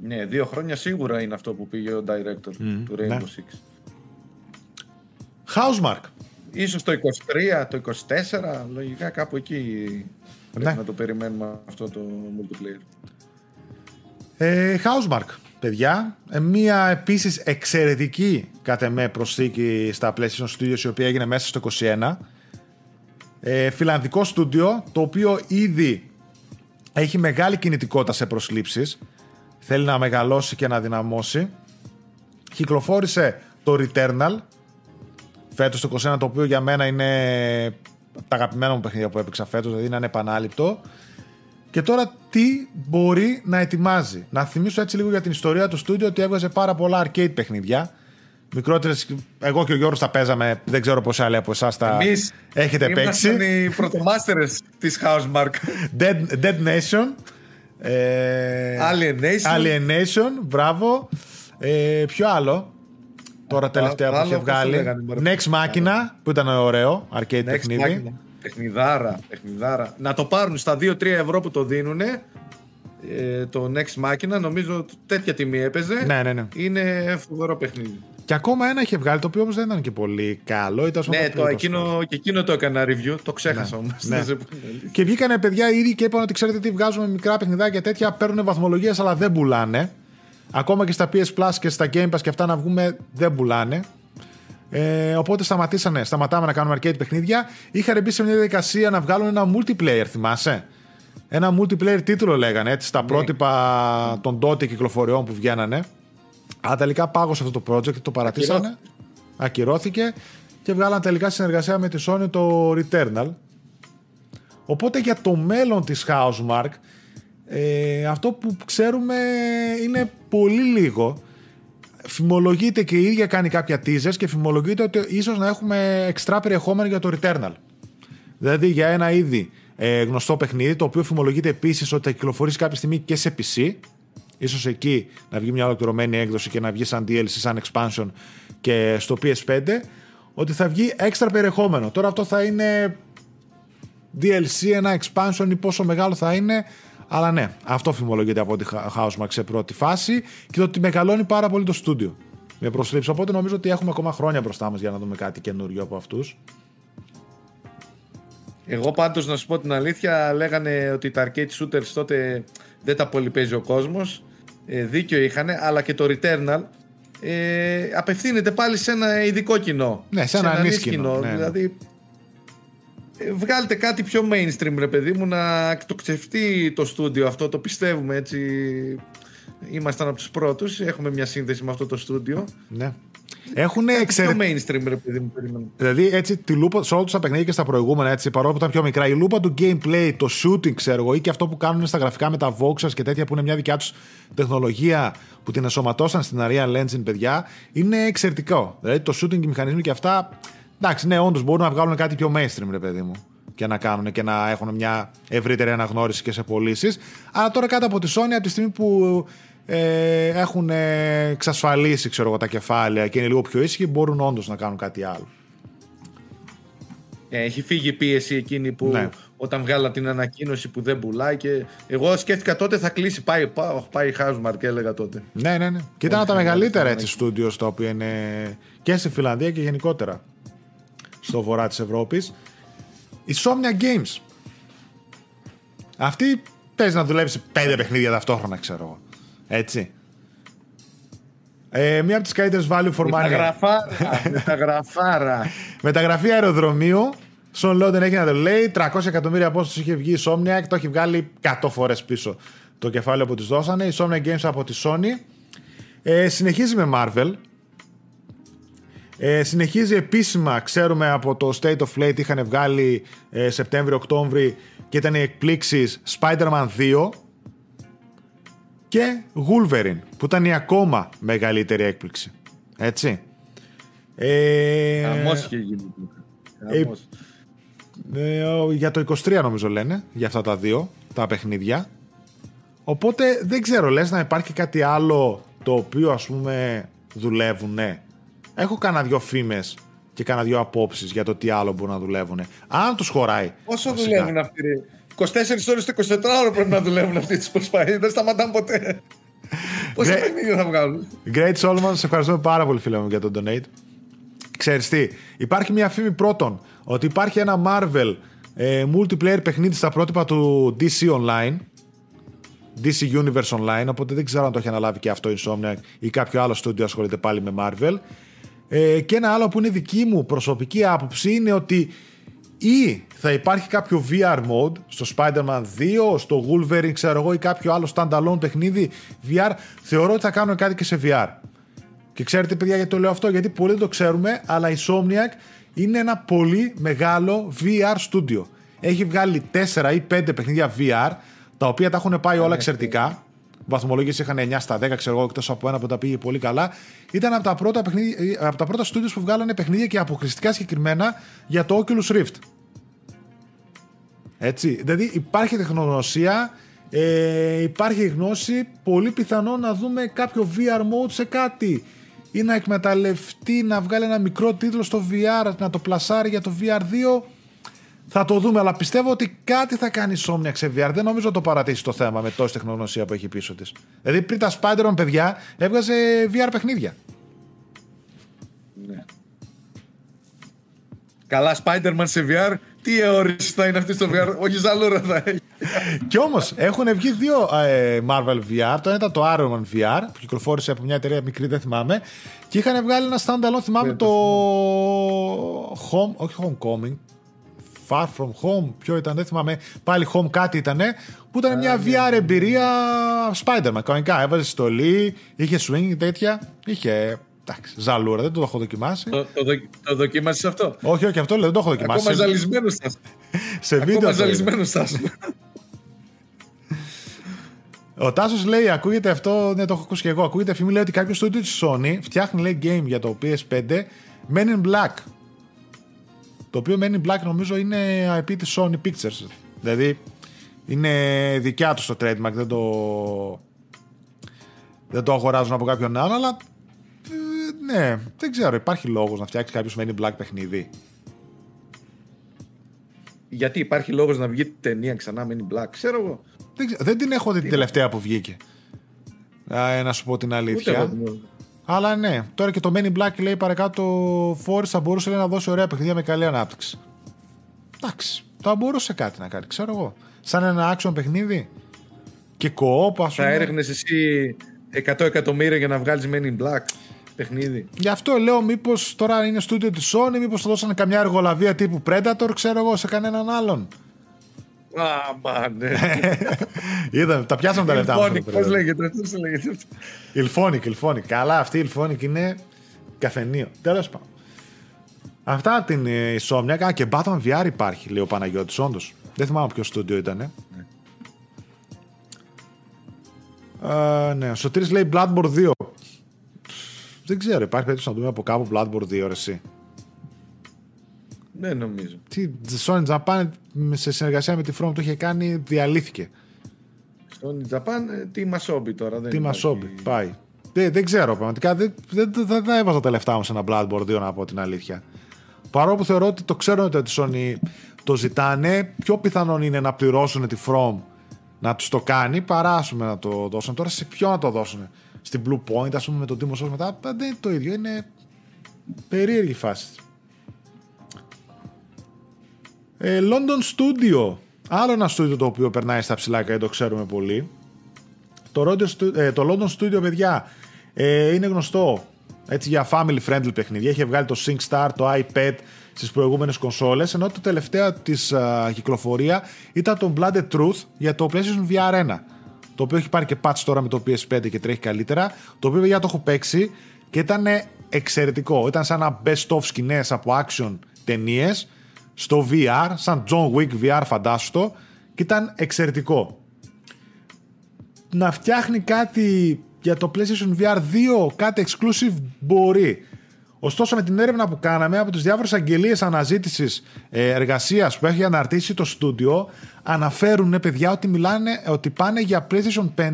Ναι, δύο χρόνια σίγουρα είναι αυτό που πήγε ο director του Rainbow ναι. Six. Housemark. Ίσως το 23, το 24, λογικά κάπου εκεί πρέπει ναι. να το περιμένουμε αυτό το multiplayer. Ε, Housemark, παιδιά. Ε, μία επίσης εξαιρετική κατ' εμέ προσθήκη στα PlayStation Studios η οποία έγινε μέσα στο 21. Ε, φιλανδικό στούντιο το οποίο ήδη έχει μεγάλη κινητικότητα σε προσλήψεις. Θέλει να μεγαλώσει και να δυναμώσει. Κυκλοφόρησε το Returnal φέτος το 21 το οποίο για μένα είναι τα αγαπημένα μου παιχνίδια που έπαιξα φέτος, δηλαδή είναι ανεπανάληπτο. Και τώρα τι μπορεί να ετοιμάζει. Να θυμίσω έτσι λίγο για την ιστορία του στούντιο ότι έβγαζε πάρα πολλά arcade παιχνίδια. Μικρότερες, εγώ και ο Γιώργος τα παίζαμε. Δεν ξέρω πόσοι άλλοι από εσάς τα Εμείς έχετε παίξει. Είμαστε οι πρωτομάστερες της Housemark. Dead, Dead Nation. Ε, Alienation. Alienation, μπράβο. Ε, ποιο άλλο. Τώρα τελευταία που είχε βγάλει. Next Machina, που ήταν ωραίο, arcade παιχνίδι. Παιχνιδάρα, παιχνιδάρα. Να το πάρουν στα 2-3 ευρώ που το δίνουν. Ε, το Next Machina, νομίζω τέτοια τιμή έπαιζε. Ναι, ναι, ναι. Είναι φοβερό παιχνίδι. Και ακόμα ένα είχε βγάλει, το οποίο όμως δεν ήταν και πολύ καλό. Ήταν ναι, το εκείνο, και εκείνο το έκανα review, το ξέχασα ναι, όμως. Ναι. και βγήκανε παιδιά ήδη και είπαν ότι ξέρετε τι βγάζουμε μικρά παιχνιδάκια τέτοια, παίρνουν βαθμολογίες αλλά δεν πουλάνε. Ακόμα και στα PS Plus και στα Game Pass και αυτά να βγούμε δεν πουλάνε. Ε, οπότε σταματήσανε, σταματάμε να κάνουμε arcade παιχνίδια. Είχαν μπει σε μια διαδικασία να βγάλουν ένα multiplayer, θυμάσαι; Ένα multiplayer τίτλο λέγανε έτσι, στα ναι. πρότυπα των τότε κυκλοφοριών που βγαίνανε. Αλλά τελικά πάγωσε αυτό το project, το παρατήσανε. Ακυρώθηκε και βγάλαν τελικά συνεργασία με τη Sony το Returnal. Οπότε για το μέλλον της Housemark ε, αυτό που ξέρουμε είναι πολύ λίγο φημολογείται και η ίδια κάνει κάποια teasers και φημολογείται ότι ίσως να έχουμε εξτρά περιεχόμενο για το Returnal. Δηλαδή για ένα ήδη ε, γνωστό παιχνίδι, το οποίο φημολογείται επίσης ότι θα κυκλοφορήσει κάποια στιγμή και σε PC. Ίσως εκεί να βγει μια ολοκληρωμένη έκδοση και να βγει σαν DLC, σαν expansion και στο PS5. Ότι θα βγει έξτρα περιεχόμενο. Τώρα αυτό θα είναι DLC, ένα expansion ή πόσο μεγάλο θα είναι αλλά ναι, αυτό φημολογείται από τη Housemark σε πρώτη φάση και το ότι μεγαλώνει πάρα πολύ το στούντιο με προσλήψει. Οπότε νομίζω ότι έχουμε ακόμα χρόνια μπροστά μας για να δούμε κάτι καινούριο από αυτούς. Εγώ πάντως να σου πω την αλήθεια, λέγανε ότι τα arcade shooters τότε δεν τα πολύ παίζει ο κόσμος. Ε, δίκιο είχαν, αλλά και το Returnal ε, απευθύνεται πάλι σε ένα ειδικό κοινό. Ναι, σε, ένα, ένα κοινό. Ναι, ναι. Δηλαδή ε, βγάλτε κάτι πιο mainstream ρε παιδί μου να εκτοξευτεί το στούντιο αυτό το πιστεύουμε έτσι ήμασταν από τους πρώτους έχουμε μια σύνδεση με αυτό το στούντιο ναι έχουν εξαιρετικά. Πιο mainstream, ρε παιδί μου, περίμενα. Δηλαδή, έτσι, τη λούπα, σε όλα τα παιχνίδια και στα προηγούμενα, έτσι, παρόλο που ήταν πιο μικρά, η λούπα του gameplay, το shooting, ξέρω εγώ, ή και αυτό που κάνουν στα γραφικά με τα Voxers και τέτοια που είναι μια δικιά τους τεχνολογία που την εσωματώσαν στην Unreal Engine, παιδιά, είναι εξαιρετικό. Δηλαδή, το shooting και οι μηχανισμοί και αυτά Εντάξει, ναι, όντως μπορούν να βγάλουν κάτι πιο mainstream, ρε παιδί μου. Και να κάνουν και να έχουν μια ευρύτερη αναγνώριση και σε πωλήσεις. Αλλά τώρα κάτω από τη Sony, από τη στιγμή που ε, έχουν ε, εξασφαλίσει ξέρω εγώ, τα κεφάλαια και είναι λίγο πιο ήσυχοι, μπορούν όντως να κάνουν κάτι άλλο. Ε, έχει φύγει η πίεση εκείνη που Ναι. όταν βγάλα την ανακοίνωση που δεν πουλάει και εγώ σκέφτηκα τότε θα κλείσει. Πάει, πάει, πάει Χάσμαρ και έλεγα τότε. Ναι, ναι, ναι. Και ήταν Όχι, από τα ναι, μεγαλύτερα ναι, έτσι στούντιο τα οποία είναι και στη Φιλανδία και γενικότερα στο βορρά της Ευρώπης. Η Somnia Games. Αυτή παίζει να δουλεύει σε πέντε παιχνίδια ταυτόχρονα, ξέρω εγώ. Έτσι. Ε, μία από τις καλύτερες value for money. Μεταγραφάρα. μεταγραφάρα. Μεταγραφή αεροδρομίου. Στον Λόντεν έχει να το λέει. 300 εκατομμύρια απόσταση είχε βγει η Somniac. Το έχει βγάλει 100 φορές πίσω το κεφάλαιο που τη δώσανε. Η Somniac Games από τη Sony. Ε, συνεχίζει με Marvel. Ε, συνεχίζει επίσημα, ξέρουμε από το State of Play τι είχαν βγάλει ε, Σεπτέμβριο-Οκτώβρη και ήταν οι εκπλήξεις Spider-Man 2 και Wolverine που ήταν η ακόμα μεγαλύτερη έκπληξη. Έτσι. Ε, Χαμός είχε γίνει. ε, Χαμός. ε, ο- για το 23 νομίζω λένε, για αυτά τα δύο, τα παιχνίδια. Οπότε δεν ξέρω, λες να υπάρχει κάτι άλλο το οποίο ας πούμε δουλεύουν. Έχω κανένα δυο φήμες και κανένα δυο απόψεις για το τι άλλο μπορούν να δουλεύουν. Αν τους χωράει. Πόσο βασικά. δουλεύουν αυτοί, ρε; 24 ώρες το 24 ώρο πρέπει να δουλεύουν αυτοί τις προσπάθειες. Δεν σταματάνε ποτέ. Πόσα Ναι. παιχνίδια θα βγάλουν; Great Solomon, σε ευχαριστούμε πάρα πολύ φίλε μου για τον donate. Ξέρεις τι, υπάρχει μια φήμη πρώτον ότι υπάρχει ένα Marvel ε, multiplayer παιχνίδι στα πρότυπα του DC Online DC Universe Online, οπότε δεν ξέρω αν το έχει αναλάβει και αυτό η Insomniac ή κάποιο άλλο studio ασχολείται πάλι με Marvel. Ε, και ένα άλλο που είναι δική μου προσωπική άποψη είναι ότι ή θα υπάρχει κάποιο VR mode στο Spider-Man 2, στο Wolverine, ξέρω εγώ, ή κάποιο άλλο standalone παιχνίδι VR. Θεωρώ ότι θα κάνουν κάτι και σε VR. Και ξέρετε, παιδιά, γιατί το λέω αυτό, γιατί πολλοί δεν το ξέρουμε, αλλά η Somniac είναι ένα πολύ μεγάλο VR studio. Έχει βγάλει 4 ή 5 παιχνίδια VR, τα οποία τα έχουν πάει όλα εξαιρετικά. Βαθμολογίες είχαν 9 στα 10, ξέρω εγώ, εκτός από ένα που τα πήγε πολύ καλά. Ήταν από τα πρώτα, παιχνίδια, από τα πρώτα studios που βγάλανε παιχνίδια και αποκλειστικά συγκεκριμένα για το Oculus Rift. Έτσι. Δηλαδή υπάρχει τεχνογνωσία, ε, υπάρχει γνώση, πολύ πιθανό να δούμε κάποιο VR mode σε κάτι ή να εκμεταλλευτεί να βγάλει ένα μικρό τίτλο στο VR, να το πλασάρει για το VR2. Θα το δούμε, αλλά πιστεύω ότι κάτι θα κάνει η Somniac σε VR. Δεν νομίζω να το παρατήσει το θέμα με τόση τεχνογνωσία που έχει πίσω της. Δηλαδή πριν τα Spider-Man, παιδιά, έβγαζε VR παιχνίδια. Ναι. Καλά, Spider-Man σε VR. Τι αιώρηση θα είναι αυτή στο VR. Όχι ζαλούρα θα έχει. Και όμως έχουν βγει δύο ε, Marvel VR. Το ένα ήταν το Iron Man VR που κυκλοφόρησε από μια εταιρεία μικρή, δεν θυμάμαι. Και είχαν βγάλει ένα standalone, θυμάμαι Δεν το το Home, όχι Homecoming. Far From Home, ποιο ήταν, δεν θυμάμαι. Πάλι Home κάτι ήταν, που ήταν μια VR εμπειρία Spider-Man. Κανονικά έβαζε στολή, είχε swing τέτοια. Είχε. Εντάξει, ζαλούρα, δεν το έχω δοκιμάσει. το, το, δοκι- το δοκίμασες αυτό; όχι, όχι, αυτό λέω, δεν το έχω δοκιμάσει. Ακόμα Σε- ζαλισμένος θα σε βίντεο. Ακόμα το είδα. ζαλισμένος θα Ο Τάσος λέει: Ακούγεται αυτό, ναι, το έχω ακούσει και εγώ. Ακούγεται φήμη λέει ότι κάποιος studio της Sony φτιάχνει λέει game για το PS5 Men in Black. Το οποίο Men in Black νομίζω είναι IP της Sony Pictures. Δηλαδή είναι δικιά τους το trademark, δεν το. Δεν το αγοράζουν από κάποιον άλλο, αλλά. ε, ναι, δεν ξέρω. Υπάρχει λόγος να φτιάξει κάποιος Men in Black παιχνίδι. Γιατί υπάρχει λόγος να βγει ταινία ξανά Men in Black. Ξέρω εγώ. Δεν, ξέρω, δεν την έχω δει την τελευταία που βγήκε. Α, να σου πω την Ούτε αλήθεια. εγώ την έχω. Αλλά ναι, τώρα και το Men in Black λέει παρακάτω Force θα μπορούσε λέει, να δώσει ωραία παιχνίδια με καλή ανάπτυξη. Εντάξει, θα μπορούσε κάτι να κάνει, ξέρω εγώ. Σαν ένα action παιχνίδι και co-op, ας Θα πούμε. έρευνες εσύ 100 εκατομμύρια για να βγάλεις Men in Black παιχνίδι. Γι' αυτό λέω μήπως τώρα είναι στούντιο της Sony, μήπως θα δώσανε καμιά εργολαβία τύπου Predator, ξέρω εγώ, σε κανέναν άλλον. Α, μα ναι. Είδαμε, τα πιάσαμε τα λεφτά μας. Ilphonic, πώς λέγεται, πώς λέγεται αυτό. Ilphonic, Ilphonic. Καλά, αυτή η Ilphonic είναι καφενείο. Τέλος πάντων. Αυτά από την ε, Insomniac. Α, και Batman VR υπάρχει, λέει ο Παναγιώτης, όντως. Δεν θυμάμαι ποιο στούντιο ήταν. Ε, ναι, ο Σωτήρης λέει Bloodborne 2. Δεν ξέρω, υπάρχει περίπτωση να δούμε από κάπου Bloodborne 2, ρε, εσύ. Δεν νομίζω. Τι, Sony Japan σε συνεργασία με τη From το είχε κάνει, διαλύθηκε. Sony Japan, ε, τι Μασόμπι τώρα. Δεν Τι υπάρχει. Μασόμπι, πάει. Δεν, δεν ξέρω πραγματικά. Δεν, δεν, δεν, δεν έβαζα τα λεφτά μου σε ένα Bloodborne 2 να πω την αλήθεια. Παρόλο που θεωρώ ότι το ξέρουν ότι η Sony το ζητάνε, πιο πιθανόν είναι να πληρώσουν τη From να τους το κάνει παρά ας πούμε, να το δώσουν. Τώρα σε ποιο να το δώσουν; Στην Blue Point, ας πούμε, με το Demon Souls μετά. Δεν είναι το ίδιο. Είναι περίεργη φάση. Ε, London Studio. Άλλο ένα studio το οποίο περνάει στα ψηλά και το ξέρουμε πολύ. Το, Rodio Stu- ε, το London Studio, παιδιά, ε, είναι γνωστό έτσι, για family friendly παιχνίδια. Είχε βγάλει το SingStar, το iPad στις προηγούμενες κονσόλες, ενώ το τελευταίο της α, κυκλοφορία ήταν το Blooded Truth για το PlayStation VR 1. Το οποίο έχει πάρει και patch τώρα με το PS5 και τρέχει καλύτερα. Το οποίο παιδιά το έχω παίξει και ήταν εξαιρετικό. Ήταν σαν ένα best of σκηνές από action ταινίες στο VR, σαν John Wick VR φαντάσου το, και ήταν εξαιρετικό να φτιάχνει κάτι για το PlayStation VR 2, κάτι exclusive μπορεί. Ωστόσο, με την έρευνα που κάναμε από τις διάφορες αγγελίες αναζήτησης ε, εργασίας που έχει αναρτήσει το στούντιο, αναφέρουν παιδιά ότι μιλάνε, ότι πάνε για PlayStation 5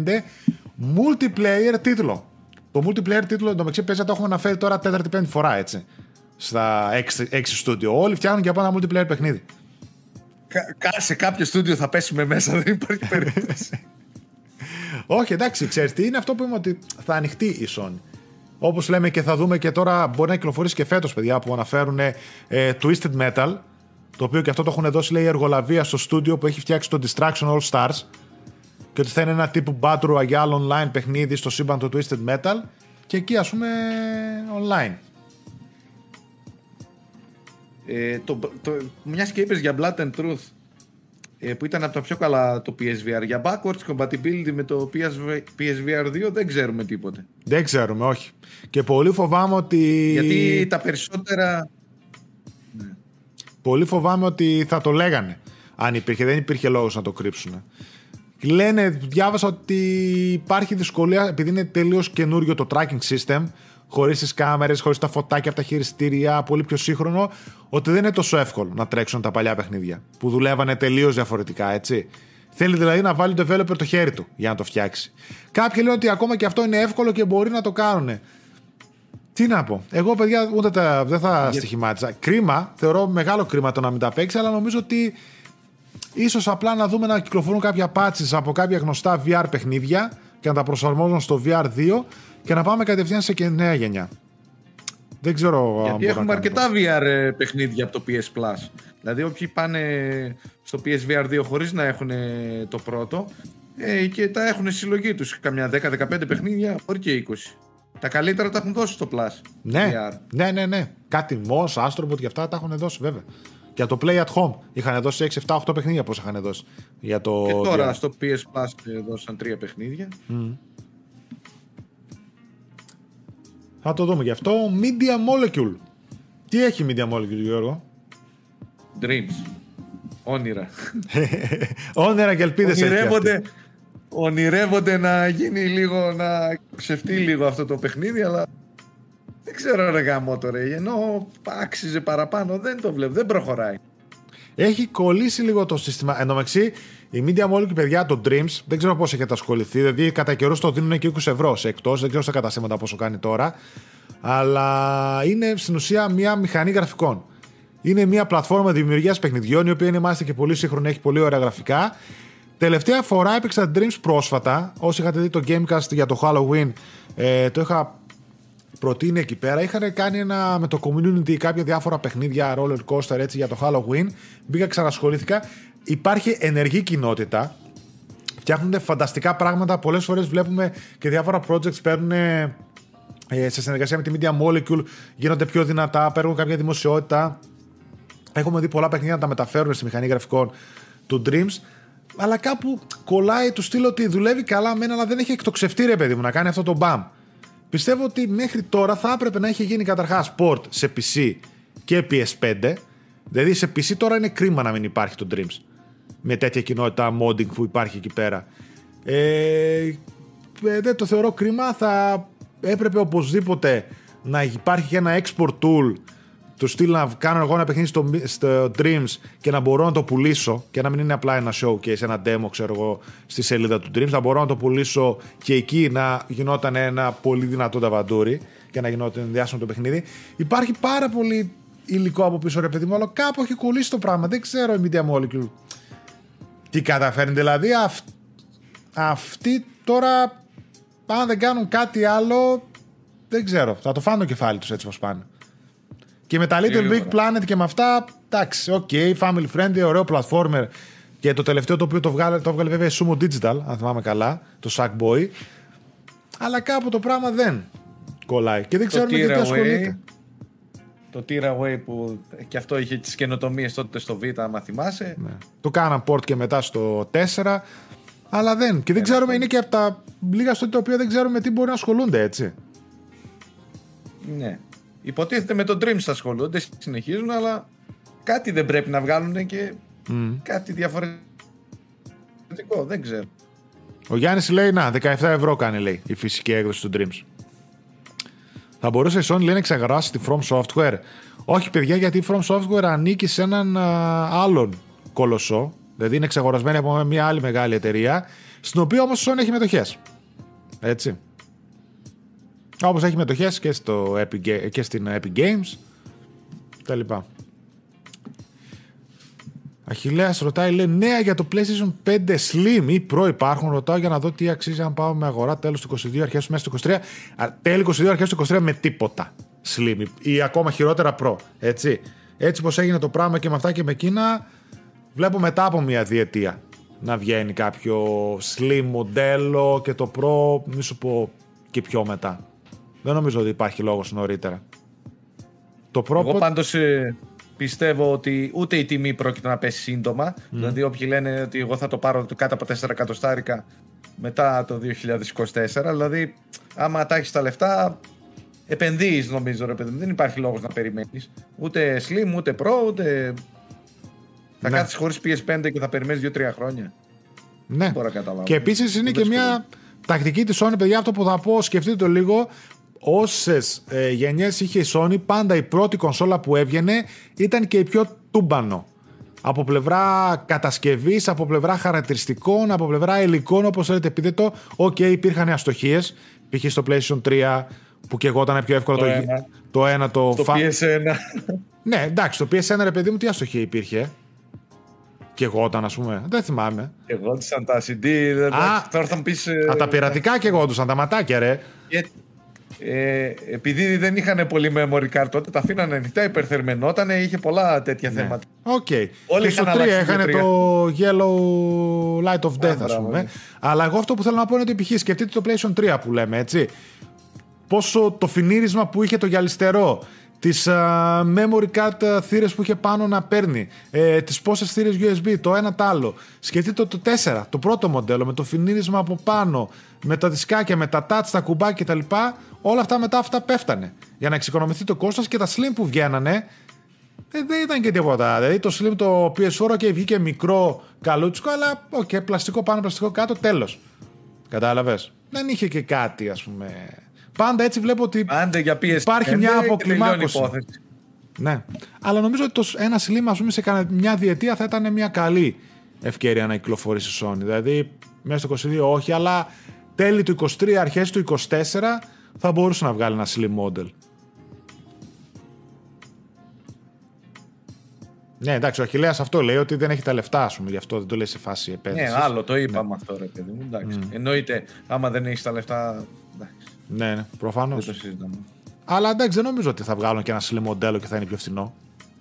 multiplayer τίτλο. Το multiplayer τίτλο εντωμεταξύ παίζει το έχουμε αναφέρει τώρα τέταρτη πέμπτη φορά έτσι. Στα 6 στούντιο. Όλοι φτιάχνουν για πάνω ένα multiplayer παιχνίδι. Κα- κα- σε κάποιο στούντιο θα πέσουμε μέσα, δεν υπάρχει περίπτωση. Όχι, εντάξει, ξέρεις τι είναι αυτό που είπαμε ότι θα ανοιχτεί η Sony. Όπως λέμε και θα δούμε και τώρα, μπορεί να κυκλοφορήσει και φέτος, παιδιά, που αναφέρουν ε, Twisted Metal. Το οποίο και αυτό το έχουν δώσει, λέει, εργολαβία στο στούντιο που έχει φτιάξει το Distraction All Stars. Και ότι θα είναι ένα τύπου Battle Royale online παιχνίδι στο σύμπαν του Twisted Metal. Και εκεί, ας πούμε, online. Ε, το, το, μιας και είπες για Blood and Truth, ε, που ήταν από τα πιο καλά το PSVR. Για backwards compatibility με το PSV, PSVR 2 δεν ξέρουμε τίποτε. Δεν ξέρουμε, όχι. Και πολύ φοβάμαι ότι. Γιατί τα περισσότερα... Πολύ φοβάμαι ότι θα το λέγανε. Αν υπήρχε, δεν υπήρχε λόγος να το κρύψουν. Λένε, διάβασα ότι υπάρχει δυσκολία επειδή είναι τελείως καινούριο το tracking system, χωρίς τις κάμερες, χωρίς τα φωτάκια από τα χειριστήρια, πολύ πιο σύγχρονο, ότι δεν είναι τόσο εύκολο να τρέξουν τα παλιά παιχνίδια που δουλεύανε τελείως διαφορετικά, έτσι. Θέλει δηλαδή να βάλει το developer το χέρι του για να το φτιάξει. Κάποιοι λένε ότι ακόμα και αυτό είναι εύκολο και μπορεί να το κάνουν. Τι να πω. Εγώ, παιδιά, ούτε τα, δεν θα στοιχημάτιζα. Κρίμα, θεωρώ μεγάλο κρίμα το να μην τα παίξει, αλλά νομίζω ότι ίσως απλά να δούμε να κυκλοφορούν κάποια patches από κάποια γνωστά VR παιχνίδια και να τα προσαρμόζουν στο VR 2 και να πάμε κατευθείαν σε και νέα γενιά. Δεν ξέρω αν Γιατί μπορώ να έχουμε κάνω αρκετά VR ε, παιχνίδια από το PS Plus. Δηλαδή όποιοι πάνε στο PSVR 2 χωρίς να έχουν ε, το πρώτο ε, και τα έχουν συλλογή τους. Καμιά 10-15 παιχνίδια, μπορεί και 20. Τα καλύτερα τα έχουν δώσει στο Plus. Ναι, VR. ναι, ναι, ναι. Κάτι Moss, Astrobot και αυτά τα έχουν δώσει βέβαια. Για το Play at Home είχαν δώσει 6, 7, 8 παιχνίδια πώς είχαν δώσει. Για το Και τώρα VR. στο PS Plus ε, δώσαν τρία παιχνίδια. Θα το δούμε γι' αυτό. Media Molecule. Τι έχει Media Molecule, Γιώργο; Dreams. Όνειρα. Όνειρα και ελπίδες έχει. ονειρεύονται, αυτή. ονειρεύονται να γίνει λίγο, να ξεφτεί λίγο αυτό το παιχνίδι, αλλά δεν ξέρω ρε γάμο τώρα, ενώ άξιζε παραπάνω, δεν το βλέπω, δεν προχωράει. Έχει κολλήσει λίγο το σύστημα. Εν τω μεταξύ, η Media Molecule, παιδιά, το Dreams, δεν ξέρω πώς έχετε ασχοληθεί. Δηλαδή, κατά καιρού το δίνουν και 20 ευρώ σε εκτός. Δεν ξέρω στα καταστήματα πόσο κάνει τώρα. Αλλά είναι στην ουσία μια μηχανή γραφικών. Είναι μια πλατφόρμα δημιουργίας παιχνιδιών, η οποία είναι μάλιστα και πολύ σύγχρονη, έχει πολύ ωραία γραφικά. Τελευταία φορά έπαιξα Dreams πρόσφατα. Όσοι είχατε δει το Gamecast για το Halloween, ε, το είχα προτείνει εκεί πέρα. Είχαν κάνει ένα, με το community κάποια διάφορα παιχνίδια, roller coaster έτσι για το Halloween. Μπήκα, ξανασχολήθηκα. Υπάρχει ενεργή κοινότητα. Φτιάχνουν φανταστικά πράγματα. Πολλές φορές βλέπουμε και διάφορα projects παίρνουν ε, σε συνεργασία με τη Media Molecule, γίνονται πιο δυνατά, παίρνουν κάποια δημοσιότητα. Έχουμε δει πολλά παιχνίδια να τα μεταφέρουν στη μηχανή γραφικών του Dreams. Αλλά κάπου κολλάει του στυλ ότι δουλεύει καλά μένα, αλλά δεν έχει εκτοξευτεί ρε παιδί μου να κάνει αυτό το μπαμ. Πιστεύω ότι μέχρι τώρα θα έπρεπε να έχει γίνει καταρχάς port σε PC και PS5. Δηλαδή σε PC τώρα είναι κρίμα να μην υπάρχει το Dreams. Με τέτοια κοινότητα modding που υπάρχει εκεί πέρα. Ε, δεν το θεωρώ κρίμα. Θα έπρεπε οπωσδήποτε να υπάρχει και ένα export tool του στυλ να κάνω εγώ ένα παιχνίδι στο, στο Dreams και να μπορώ να το πουλήσω και να μην είναι απλά ένα showcase, ένα demo, ξέρω εγώ, στη σελίδα του Dreams, να μπορώ να το πουλήσω και εκεί να γινόταν ένα πολύ δυνατό νταβαντούρι και να γινόταν διάσημο το παιχνίδι. Υπάρχει πάρα πολύ υλικό από πίσω, ρε παιδί μου, αλλά κάπου έχει κολλήσει το πράγμα. Δεν ξέρω η Media Molecule τι καταφέρνει. Δηλαδή, αυ... αυτοί τώρα, αν δεν κάνουν κάτι άλλο, δεν ξέρω. Θα το φάνε το κεφάλι τους έτσι που πάνε. Και με τα Little Big Planet και με αυτά, εντάξει, ok, okay, family friendly, ωραίο platformer. Και το τελευταίο το οποίο το, βγάλε, το έβγαλε βέβαια η Sumo Digital, αν θυμάμαι καλά, το Sackboy. Αλλά κάπου το πράγμα δεν κολλάει. Και δεν ξέρω με τι ασχολείται. Το Away που και αυτό είχε τις καινοτομίες τότε στο Β, αν θυμάσαι. Ναι. Το κάναν port και μετά στο 4. Αλλά δεν. Και δεν ναι, ξέρουμε, είναι και από τα λίγα στο τα οποία δεν ξέρουμε τι μπορεί να ασχολούνται, έτσι. Ναι. Υποτίθεται με το Dreams ασχολούνται, συνεχίζουν, αλλά κάτι δεν πρέπει να βγάλουν και κάτι διαφορετικό. Δεν ξέρω. Ο Γιάννης λέει: Να, 17 ευρώ κάνει λέει η φυσική έκδοση του Dreams. Θα μπορούσε η Sony λέει, να εξαγοράσει τη From Software. Όχι, παιδιά, γιατί η From Software ανήκει σε έναν άλλον κολοσσό. Δηλαδή είναι εξαγορασμένη από μια άλλη μεγάλη εταιρεία, στην οποία όμως η Sony έχει μετοχές. Έτσι. Όπως έχει μετοχές και, και στην Epic Games. Τα λοιπά. Αχιλέα ρωτάει, λέει νέα για το PlayStation 5 Slim ή Pro υπάρχουν. Ρωτάω για να δω τι αξίζει αν πάω με αγορά τέλος του 22, αρχές μέσα του 23. Τέλη 22, αρχές του 23 με τίποτα Slim ή ακόμα χειρότερα Pro. Έτσι. Έτσι πως έγινε το πράγμα και με αυτά και με εκείνα, βλέπω μετά από μια διετία να βγαίνει κάποιο Slim μοντέλο και το Pro, μη σου πω και πιο μετά. Δεν νομίζω ότι υπάρχει λόγος νωρίτερα. Το Pro... Εγώ πάντως ε, πιστεύω ότι ούτε η τιμή πρόκειται να πέσει σύντομα. Mm. Δηλαδή, όποιοι λένε ότι εγώ θα το πάρω κάτω από 4 εκατοστάρικα μετά το 2024. Δηλαδή, άμα τα έχεις τα λεφτά, επενδύεις νομίζω, ρε παιδί. Δεν υπάρχει λόγος να περιμένεις. Ούτε Slim, ούτε Pro, ούτε. Θα ναι. κάτσει χωρίς PS5 και θα περιμένεις 2-3 χρόνια. Ναι. Και επίσης είναι και μια τακτική της Sony, παιδιά, αυτό που θα πω, σκεφτείτε το λίγο όσες ε, γενιές είχε η Sony, πάντα η πρώτη κονσόλα που έβγαινε ήταν και η πιο τούμπανο. Από πλευρά κατασκευής, από πλευρά χαρακτηριστικών, από πλευρά υλικών, όπως θέλετε πείτε το. OK, okay, υπήρχαν αστοχίες. Π.χ. στο PlayStation 3 που και εγώ ήταν πιο εύκολο το, το, ένα. το ένα. Το στο PS1. ναι, εντάξει, το PS1 ρε παιδί μου, τι αστοχία υπήρχε. Και εγώ όταν, ας πούμε. Δεν θυμάμαι. Και εγώ σαν τα CD. Α, τώρα θα μου πει. Α, τα πειρατικά και εγώ του, τα ματάκια, ρε. Ε, επειδή δεν είχαν πολύ memory card τότε, τα αφήνανε ανοιχτά, υπερθερμενόταν, είχε πολλά τέτοια ναι. θέματα. Οκ. Okay. Όλοι και στο 3 είχαν το Yellow Light of Death, ας πούμε. Ναι. Αλλά εγώ αυτό που θέλω να πω είναι ότι π.χ. σκεφτείτε το PlayStation 3 που λέμε, έτσι. Πόσο το φινίρισμα που είχε το γυαλιστερό, τις uh, memory card θύρες που είχε πάνω να παίρνει, ε, τις πόσες θύρες USB, το ένα το άλλο. Σκεφτείτε το, το 4, το πρώτο μοντέλο, με το φινίρισμα από πάνω, με τα δισκάκια, με τα touch, τα κουμπάκια κτλ. Όλα αυτά μετά αυτά πέφτανε. Για να εξοικονομηθεί το κόστος και τα slim που βγαίνανε ε, δεν ήταν και τίποτα. Δηλαδή το slim το PS4 και βγήκε μικρό καλούτσικο, αλλά ok, okay, πλαστικό πάνω, πλαστικό κάτω, τέλος. Κατάλαβες; Δεν είχε και κάτι, ας πούμε. Πάντα έτσι βλέπω ότι για υπάρχει μια αποκλιμάκωση. Ναι. Αλλά νομίζω ότι το, ένα slim, ας πούμε, σε μια διετία θα ήταν μια καλή ευκαιρία να κυκλοφορήσει η Sony. Δηλαδή, μέσα στο 22 όχι, αλλά τέλη του 23, αρχές του 24 θα μπορούσε να βγάλει ένα slim model. Ναι, εντάξει, ο Αχιλέα αυτό λέει ότι δεν έχει τα λεφτά, ας πούμε, γι' αυτό δεν το λέει σε φάση επένδυσης. Ναι, άλλο το είπαμε ναι. αυτό, ρε παιδί μου. Εντάξει. Mm. Εννοείται, άμα δεν έχεις τα λεφτά. Εντάξει. Ναι, ναι, προφανώς. Δεν το συζητάμε. Αλλά εντάξει, δεν νομίζω ότι θα βγάλουν και ένα slim μοντέλο και θα είναι πιο φθηνό.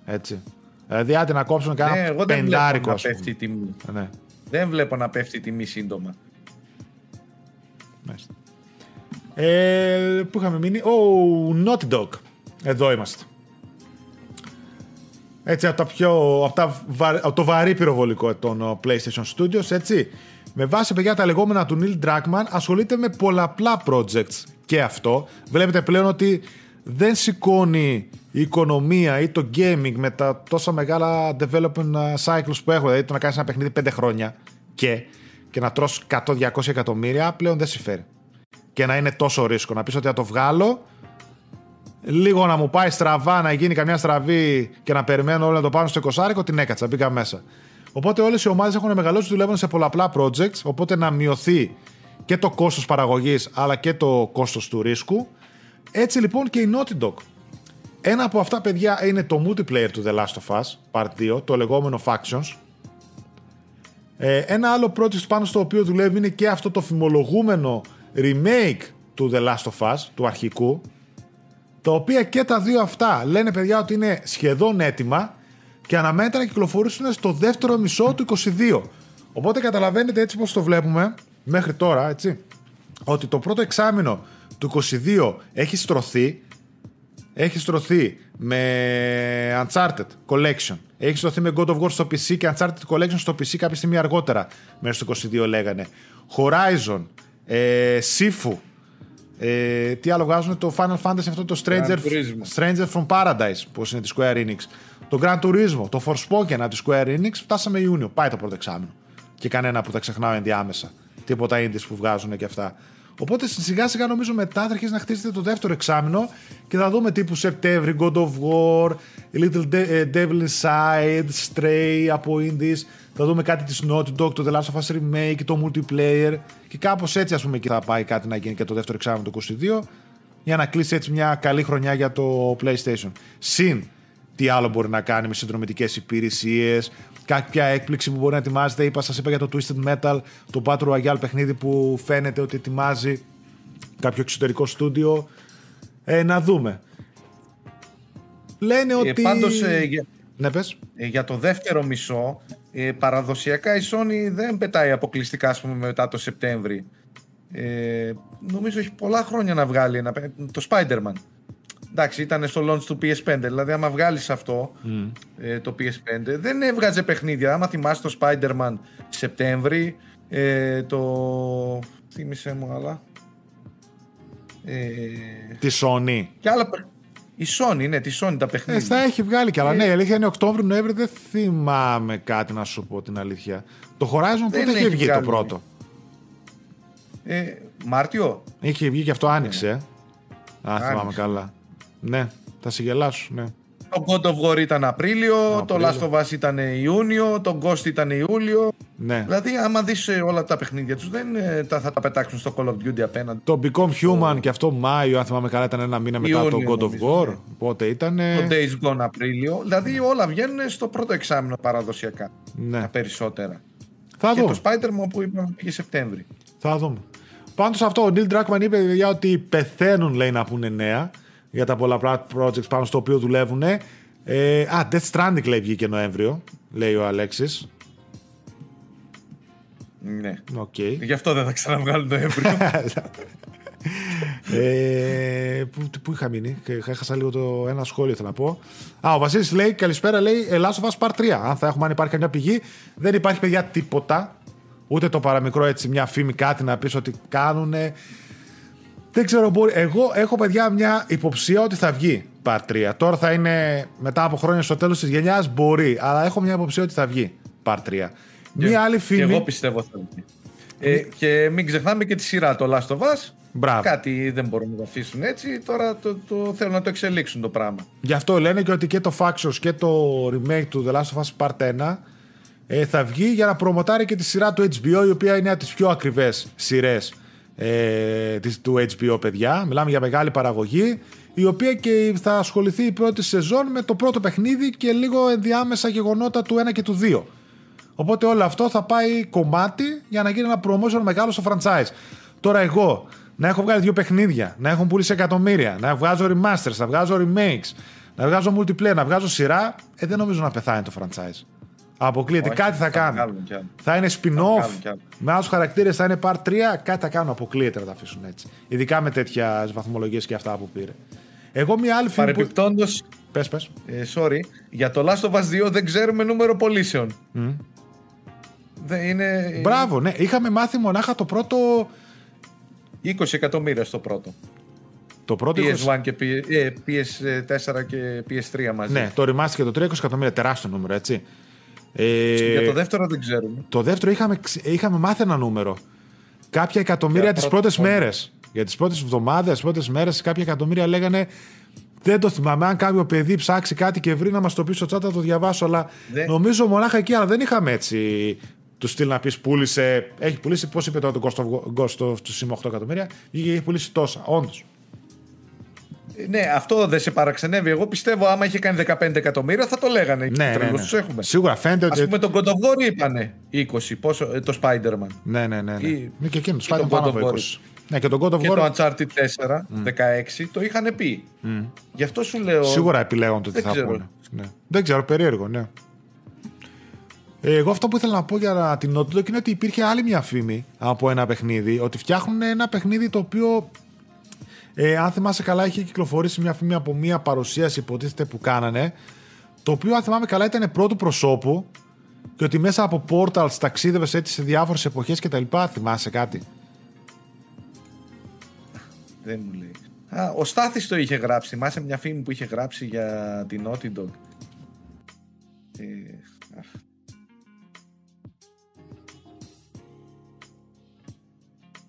Έτσι. Δηλαδή, άντε να κόψουν κανένα ναι, εγώ δεν πεντάρικο. Να πέφτει η τιμή. Ναι. Δεν βλέπω να πέφτει η τιμή σύντομα. Μάλιστα. Ε, πού είχαμε μείνει; Ο oh, Naughty Dog. Εδώ είμαστε. Έτσι από, τα πιο, από, τα, από το βαρύ πυροβολικό των ε, PlayStation Studios, έτσι. Με βάση παιδιά τα λεγόμενα του Neil Druckmann ασχολείται με πολλαπλά projects και αυτό. Βλέπετε πλέον ότι δεν σηκώνει η οικονομία ή το gaming με τα τόσα μεγάλα development ε, cycles που έχω, δηλαδή το να κάνεις ένα παιχνίδι 5 χρόνια και, και να τρως 100-200 εκατομμύρια πλέον δεν συμφέρει και να είναι τόσο ρίσκο. Να πεις ότι θα το βγάλω λίγο να μου πάει στραβά, να γίνει καμιά στραβή και να περιμένω όλο να το πάνω στο 20 την έκατσα, μπήκα μέσα. Οπότε όλες οι ομάδες έχουν μεγαλώσει, δουλεύουν σε πολλαπλά projects, οπότε να μειωθεί και το κόστος παραγωγής αλλά και το κόστος του ρίσκου. Έτσι λοιπόν και η Naughty Dog. Ένα από αυτά παιδιά είναι το multiplayer του The Last of Us Part 2, το λεγόμενο Factions. Ε, ένα άλλο project πάνω στο οποίο δουλεύει είναι και αυτό το φημολογούμενο remake του The Last of Us, του αρχικού, τα οποία και τα δύο αυτά λένε παιδιά ότι είναι σχεδόν έτοιμα και αναμένεται να κυκλοφορήσουν στο δεύτερο μισό του 22. Οπότε καταλαβαίνετε έτσι πως το βλέπουμε μέχρι τώρα, έτσι, ότι το πρώτο εξάμεινο του 22 έχει στρωθεί, έχει στρωθεί με Uncharted Collection, έχει στρωθεί με God of War στο PC και Uncharted Collection στο PC κάποια στιγμή αργότερα, μέσα στο 22 λέγανε. Horizon, ε, Sifu, ε, τι άλλο βγάζουν, το Final Fantasy αυτό το Stranger, Stranger from Paradise, που είναι τη Square Enix. Το Gran Turismo, το Forspoken από τη Square Enix, φτάσαμε Ιούνιο, πάει το πρώτο εξάμεινο. Και κανένα που θα ξεχνάω ενδιάμεσα τίποτα indies που βγάζουν και αυτά. Οπότε σιγά σιγά νομίζω μετά θα αρχίσει να χτίσετε το δεύτερο εξάμεινο και θα δούμε τύπου Σεπτέμβρη, God of War, Little ε, Devil Inside, Stray από indies. Θα δούμε κάτι της Naughty Dog, το The Last of Us Remake, το multiplayer και κάπως έτσι ας πούμε και θα πάει κάτι να γίνει και το δεύτερο εξάμεινο του 22 για να κλείσει έτσι μια καλή χρονιά για το PlayStation. Συν τι άλλο μπορεί να κάνει με συνδρομητικές υπηρεσίες, κάποια έκπληξη που μπορεί να ετοιμάζεται. Είπα, σας είπα για το Twisted Metal, το Battle Royale παιχνίδι που φαίνεται ότι ετοιμάζει κάποιο εξωτερικό στούντιο. Ε, να δούμε. Λένε ε, ότι... πάντως, ε, για... Ναι, πες. Ε, για το δεύτερο μισό, ε, παραδοσιακά η Sony δεν πετάει αποκλειστικά ας πούμε, μετά το Σεπτέμβρη. Ε, νομίζω έχει πολλά χρόνια να βγάλει ένα, το Spider-Man εντάξει, ήταν στο launch του PS5. Δηλαδή, άμα βγάλεις αυτό ε, το PS5, δεν έβγαζε παιχνίδια. Άμα θυμάσαι το Spider-Man Σεπτέμβρη, ε, το. Θύμησε μου, αλλά. Ε, τη Sony. Και άλλα η Sony, ναι, τη Sony τα παιχνίδια. Ε, θα έχει βγάλει κι άλλα. Ε, ναι, η αλήθεια είναι Οκτώβριο-Νοέμβριο δεν θυμάμαι κάτι να σου πω την αλήθεια. Το Horizon πότε είχε βγει το πρώτο; Ε, Μάρτιο. Είχε βγει και αυτό άνοιξε. Ναι. Α, θυμάμαι καλά. Ναι, θα σε γελάσω, ναι. Το God of War ήταν Απρίλιο, το Last of Us ήταν Ιούνιο, το Ghost ήταν Ιούλιο. Ναι. Δηλαδή, άμα δεις ε, όλα τα παιχνίδια τους, δεν ε, τα, θα τα πετάξουν στο Call of Duty απέναντι. Το Become Human το... και αυτό Μάιο, αν θυμάμαι καλά, ήταν ένα μήνα μετά το God of War. Ναι. Πότε ήταν. Το Days Gone Απρίλιο. Δηλαδή, όλα βγαίνουν στο πρώτο εξάμεινο παραδοσιακά. Ναι. Τα περισσότερα. Θα και το Spider-Man που είπαμε πήγε Σεπτέμβρη. Θα δούμε. Πάντως αυτό, ο Neil Druckmann είπε ότι πεθαίνουν, λέει, να πούνε νέα για τα πολλαπλά projects πάνω στο οποίο δουλεύουν. Ε, α, Death Stranding λέει βγήκε Νοέμβριο, λέει ο Αλέξης. Ναι. Okay. Γι' αυτό δεν θα ξαναβγάλουν Νοέμβριο. ε, που, που είχα μείνει, έχασα λίγο το ένα σχόλιο θέλω να πω. Α, ο Βασίλης λέει καλησπέρα, λέει Ελλάσο Βάς Part 3. Αν θα έχουμε, αν υπάρχει καμιά πηγή, δεν υπάρχει παιδιά τίποτα. Ούτε το παραμικρό έτσι, μια φήμη, κάτι να πεις ότι κάνουν. Δεν ξέρω, μπορεί. Εγώ έχω παιδιά μια υποψία ότι θα βγει Part 3. Τώρα θα είναι μετά από χρόνια στο τέλος της γενιάς, μπορεί. Αλλά έχω μια υποψία ότι θα βγει Part 3. Μια άλλη φήμη. Και εγώ πιστεύω θα βγει. Ε, και μην ξεχνάμε και τη σειρά το Last of Us. Μπράβο. Κάτι δεν μπορούν να το αφήσουν έτσι. Τώρα το, το, θέλουν να το εξελίξουν το πράγμα. Γι' αυτό λένε και ότι και το Factions και το remake του The Last of Us Part 1 ε, θα βγει για να προμοτάρει και τη σειρά του HBO, η οποία είναι από τις πιο ακριβές σειρές ε, του HBO παιδιά. Μιλάμε για μεγάλη παραγωγή η οποία και θα ασχοληθεί η πρώτη σεζόν με το πρώτο παιχνίδι και λίγο ενδιάμεσα γεγονότα του 1 και του 2. Οπότε όλο αυτό θα πάει κομμάτι για να γίνει ένα promotion μεγάλο στο franchise. Τώρα εγώ να έχω βγάλει δύο παιχνίδια, να έχουν πουλήσει εκατομμύρια, να βγάζω remasters, να βγάζω remakes, να βγάζω multiplayer, να βγάζω σειρά, ε, δεν νομίζω να πεθάνει το franchise. Αποκλείεται. κάτι θα, θα κάνουν. Θα είναι spin-off. Με άλλους χαρακτήρες θα είναι part 3. Κάτι θα κάνουν. Αποκλείεται να τα αφήσουν έτσι. Ειδικά με τέτοια βαθμολογίες και αυτά που πήρε. Εγώ μια άλλη φίλη. Παρεπιπτόντω. Που... Πες, πες. Ε, sorry. Για το Last of Us 2 δεν ξέρουμε νούμερο πωλήσεων. Mm. Δεν είναι... Μπράβο, ναι. Είχαμε μάθει μονάχα το πρώτο. 20 εκατομμύρια στο πρώτο. Το πρώτο PS1 και PS4 ε, και PS3 μαζί. Ναι, το remaster και το 3 20 εκατομμύρια τεράστιο νούμερο, έτσι. Ε, Για το δεύτερο δεν ξέρουμε. Το δεύτερο είχαμε, είχαμε μάθει ένα νούμερο. Κάποια εκατομμύρια τις πρώτες μέρες. Για τις πρώτες εβδομάδες, τις πρώτες μέρες, κάποια εκατομμύρια λέγανε Δεν το θυμάμαι. Αν κάποιο παιδί ψάξει κάτι και βρει να μας το πει στο chat, θα το διαβάσω. Αλλά Δεν- νομίζω μονάχα εκεί, αλλά δεν είχαμε έτσι τους στυλ να πεις πούλησε. Έχει πουλήσει, πώς είπε τώρα το Ghost of, Ghost of Tsushima 8 εκατομμύρια, ή έχει πουλήσει τόσα. Όντως. Ναι, αυτό δεν σε παραξενεύει. Εγώ πιστεύω άμα είχε κάνει 15 εκατομμύρια θα το λέγανε. Ναι, ναι, Τρελούς ναι. τους έχουμε. Σίγουρα φαίνεται Α ότι. πούμε τον God of War είπανε 20, πόσο, ε, το Spider-Man. Ναι, ναι, ναι. ναι. Ή- Είναι και εκείνος. ή Σπάει τον πάνω God από of War. 20. Ναι, και τον God of Και War. το Uncharted 4, 16, το είχαν πει. Γι' αυτό σου λέω. Σίγουρα επιλέγουν το τι Δεν θα ξέρω. πούνε. Ναι. Δεν ξέρω, περίεργο, ναι. Ε, Εγώ αυτό που ήθελα να πω για την Naughty Dog είναι ότι υπήρχε άλλη μια φήμη από ένα παιχνίδι, ότι φτιάχνουν ένα παιχνίδι το οποίο, ε, αν θυμάσαι καλά, είχε κυκλοφορήσει μια φήμη από μια παρουσίαση υποτίθεται που κάνανε, το οποίο αν θυμάμαι καλά ήταν πρώτου προσώπου και ότι μέσα από portals ταξίδευες έτσι σε διάφορες εποχές και τα λοιπά. Θυμάσαι κάτι; Δεν μου λέει. Α, ο Στάθης το είχε γράψει. Θυμάσαι μια φήμη που είχε γράψει για την Naughty Dog; Ε, αχ.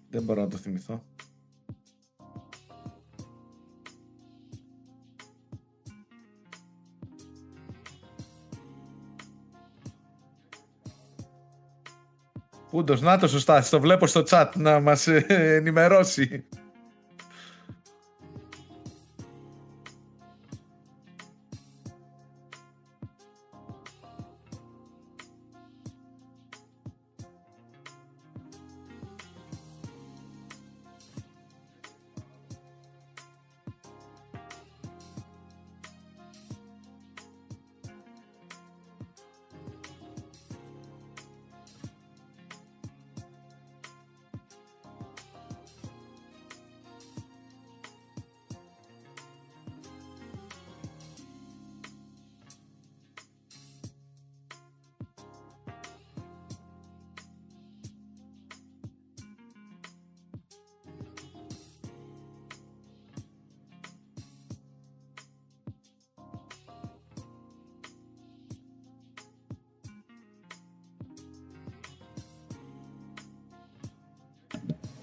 Δεν μπορώ να το θυμηθώ. Πούντος, να το ο Στάθης, το βλέπω στο chat να μας ε, ενημερώσει.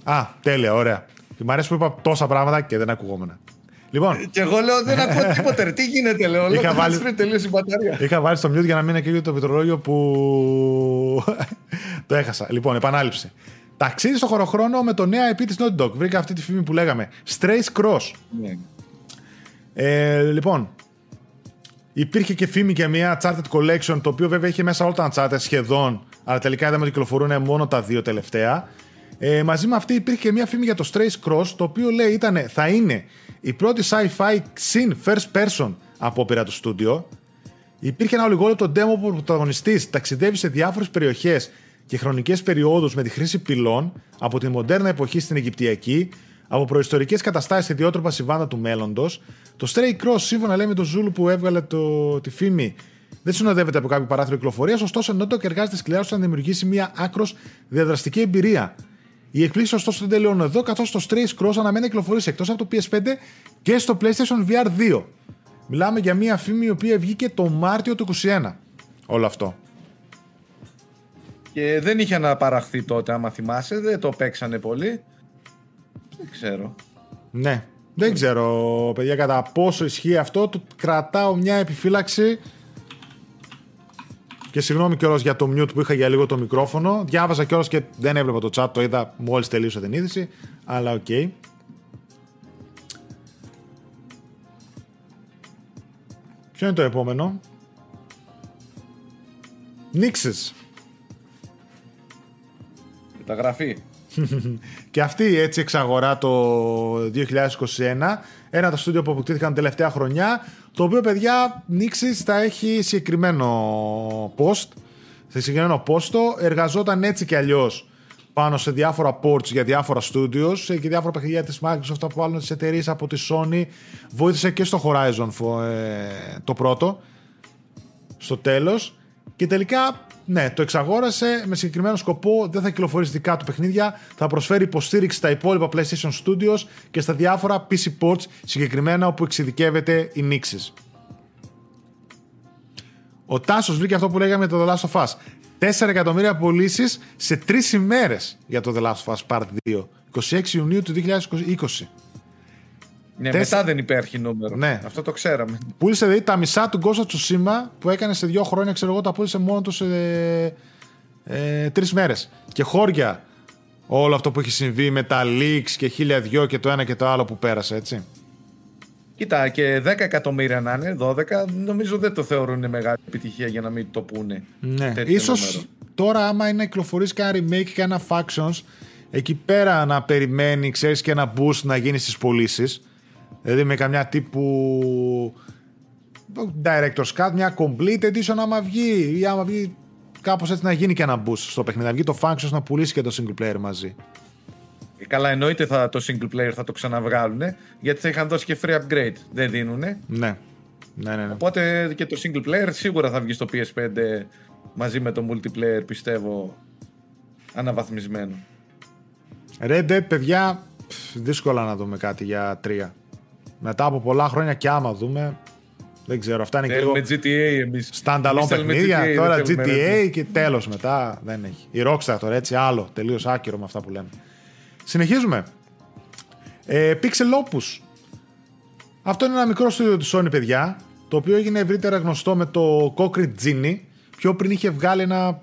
Α, τέλεια, ωραία. Και Μ' αρέσει που είπα τόσα πράγματα και δεν ακουγόμουν. Λοιπόν, Και εγώ λέω δεν ακούω τίποτα. ρε. Τι γίνεται, λέω. Είχα Είχα βάλει- βάλει. τελείωσε η μπαταρία. είχα βάλει στο mute για να μην είναι και το πληκτρολόγιο που το έχασα. Λοιπόν, επανάληψη. Ταξίδι στο χωροχρόνο με το νέο EP της Naughty Dog. Βρήκα αυτή τη φήμη που λέγαμε. Strays Cross. Ναι. Ε, λοιπόν, υπήρχε και φήμη για μια Uncharted Collection, το οποίο βέβαια είχε μέσα όλα τα Uncharted σχεδόν, αλλά τελικά είδαμε ότι κυκλοφορούν μόνο τα δύο τελευταία. Ε, μαζί με αυτή υπήρχε και μια φήμη για το Strays Cross, το οποίο λέει ήταν, θα είναι η πρώτη sci-fi συν first person απόπειρα του στούντιο. Υπήρχε ένα ολιγόλεπτο demo που ο πρωταγωνιστής ταξιδεύει σε διάφορες περιοχές και χρονικές περιόδους με τη χρήση πυλών από τη μοντέρνα εποχή στην Αιγυπτιακή, από προϊστορικές καταστάσεις σε ιδιότροπα συμβάντα του μέλλοντος. Το Stray Cross, σύμφωνα λέει με τον Ζούλου που έβγαλε το, τη φήμη, δεν συνοδεύεται από κάποιο παράθυρο κυκλοφορίας, ωστόσο ενώ το εργάζεται σκληρά ώστε να δημιουργήσει μια άκρος διαδραστική εμπειρία. Οι εκπλήξεις ωστόσο δεν τελειώνουν εδώ, καθώς το Stray Cross αναμένει να κυκλοφορήσει εκτός από το PS5 και στο PlayStation VR 2. Μιλάμε για μια φήμη η οποία βγήκε το Μάρτιο του 2021. Όλο αυτό. Και δεν είχε αναπαραχθεί τότε, άμα θυμάσαι. Δεν το παίξανε πολύ. Δεν ξέρω. Ναι. Δεν ξέρω, παιδιά, κατά πόσο ισχύει αυτό. Του κρατάω μια επιφύλαξη. Και συγγνώμη κιόλας για το mute που είχα για λίγο το μικρόφωνο. Διάβαζα κιόλας και δεν έβλεπα το chat, το είδα μόλις τελείωσε την είδηση. Αλλά οκ. Ποιο είναι το επόμενο; Nixxes. Μεταγραφή. Και αυτή έτσι εξαγορά το 2021. Ένα τα στούντιο που αποκτήθηκαν την τελευταία χρονιά. Το οποίο, παιδιά, Νίξης θα έχει συγκεκριμένο post. Σε συγκεκριμένο πόστο. Εργαζόταν έτσι κι αλλιώς πάνω σε διάφορα ports για διάφορα studios και διάφορα παιχνίδια της Microsoft από άλλες εταιρείες από τη Sony. Βοήθησε και στο Horizon φο- ε, το πρώτο στο τέλος και τελικά ναι, το εξαγόρασε με συγκεκριμένο σκοπό, δεν θα κυκλοφορήσει δικά του παιχνίδια, θα προσφέρει υποστήριξη στα υπόλοιπα PlayStation Studios και στα διάφορα PC ports συγκεκριμένα όπου εξειδικεύεται η Nixis. Ο Τάσος βρήκε αυτό που λέγαμε για το The Last of Us. 4 εκατομμύρια πωλήσεις σε 3 ημέρες για το The Last of Us Part 2. 26 Ιουνίου του 2020. Ναι, Τέσσερα- μετά δεν υπάρχει νούμερο. Ναι. Αυτό το ξέραμε. Πούλησε δηλαδή τα μισά του Ghost of Tsushima που έκανε σε δύο χρόνια, ξέρω εγώ, τα πούλησε μόνο του σε ε, τρεις μέρες. Και χώρια όλο αυτό που έχει συμβεί με τα leaks και χίλια δυο και το ένα και το άλλο που πέρασε, έτσι. Κοίτα, και 10 εκατομμύρια να είναι, 12, νομίζω δεν το θεωρούν μεγάλη επιτυχία για να μην το πούνε. Ναι. τέτοιο Ίσως νούμερο. τώρα άμα είναι να κυκλοφορήσει κάνα remake και ένα factions εκεί πέρα να περιμένει, ξέρεις, και ένα boost να γίνει στις πωλήσεις. Δηλαδή με καμιά τύπου director's cut, μια complete edition άμα βγει ή άμα βγει κάπως έτσι να γίνει και ένα boost στο παιχνίδι. Να βγει το factions να πουλήσει και το single player μαζί. Ε, Καλά, εννοείται θα, το single player θα το ξαναβγάλουν, γιατί θα είχαν δώσει και free upgrade. Δεν δίνουν. Ναι. Ναι, ναι, ναι. Οπότε και το single player σίγουρα θα βγει στο PS5 μαζί με το multiplayer, πιστεύω, αναβαθμισμένο. Red Dead, παιδιά, πφ, δύσκολα να δούμε κάτι για τρία. Μετά από πολλά χρόνια και άμα δούμε, δεν ξέρω, αυτά είναι και λίγο Θέλουμε GTA εμείς. standalone Εμείς θέλουμε παιχνίδια. GTA, τώρα δεν θέλουμε Red GTA Dead. και τέλος μετά δεν έχει. Η Rockstar τώρα έτσι, άλλο, τελείως άκυρο με αυτά που λέμε. Συνεχίζουμε. Ε, Pixel Opus. Αυτό είναι ένα μικρό στούντιο του Sony, παιδιά, το οποίο έγινε ευρύτερα γνωστό με το Concrete Genie. Πιο πριν είχε βγάλει ένα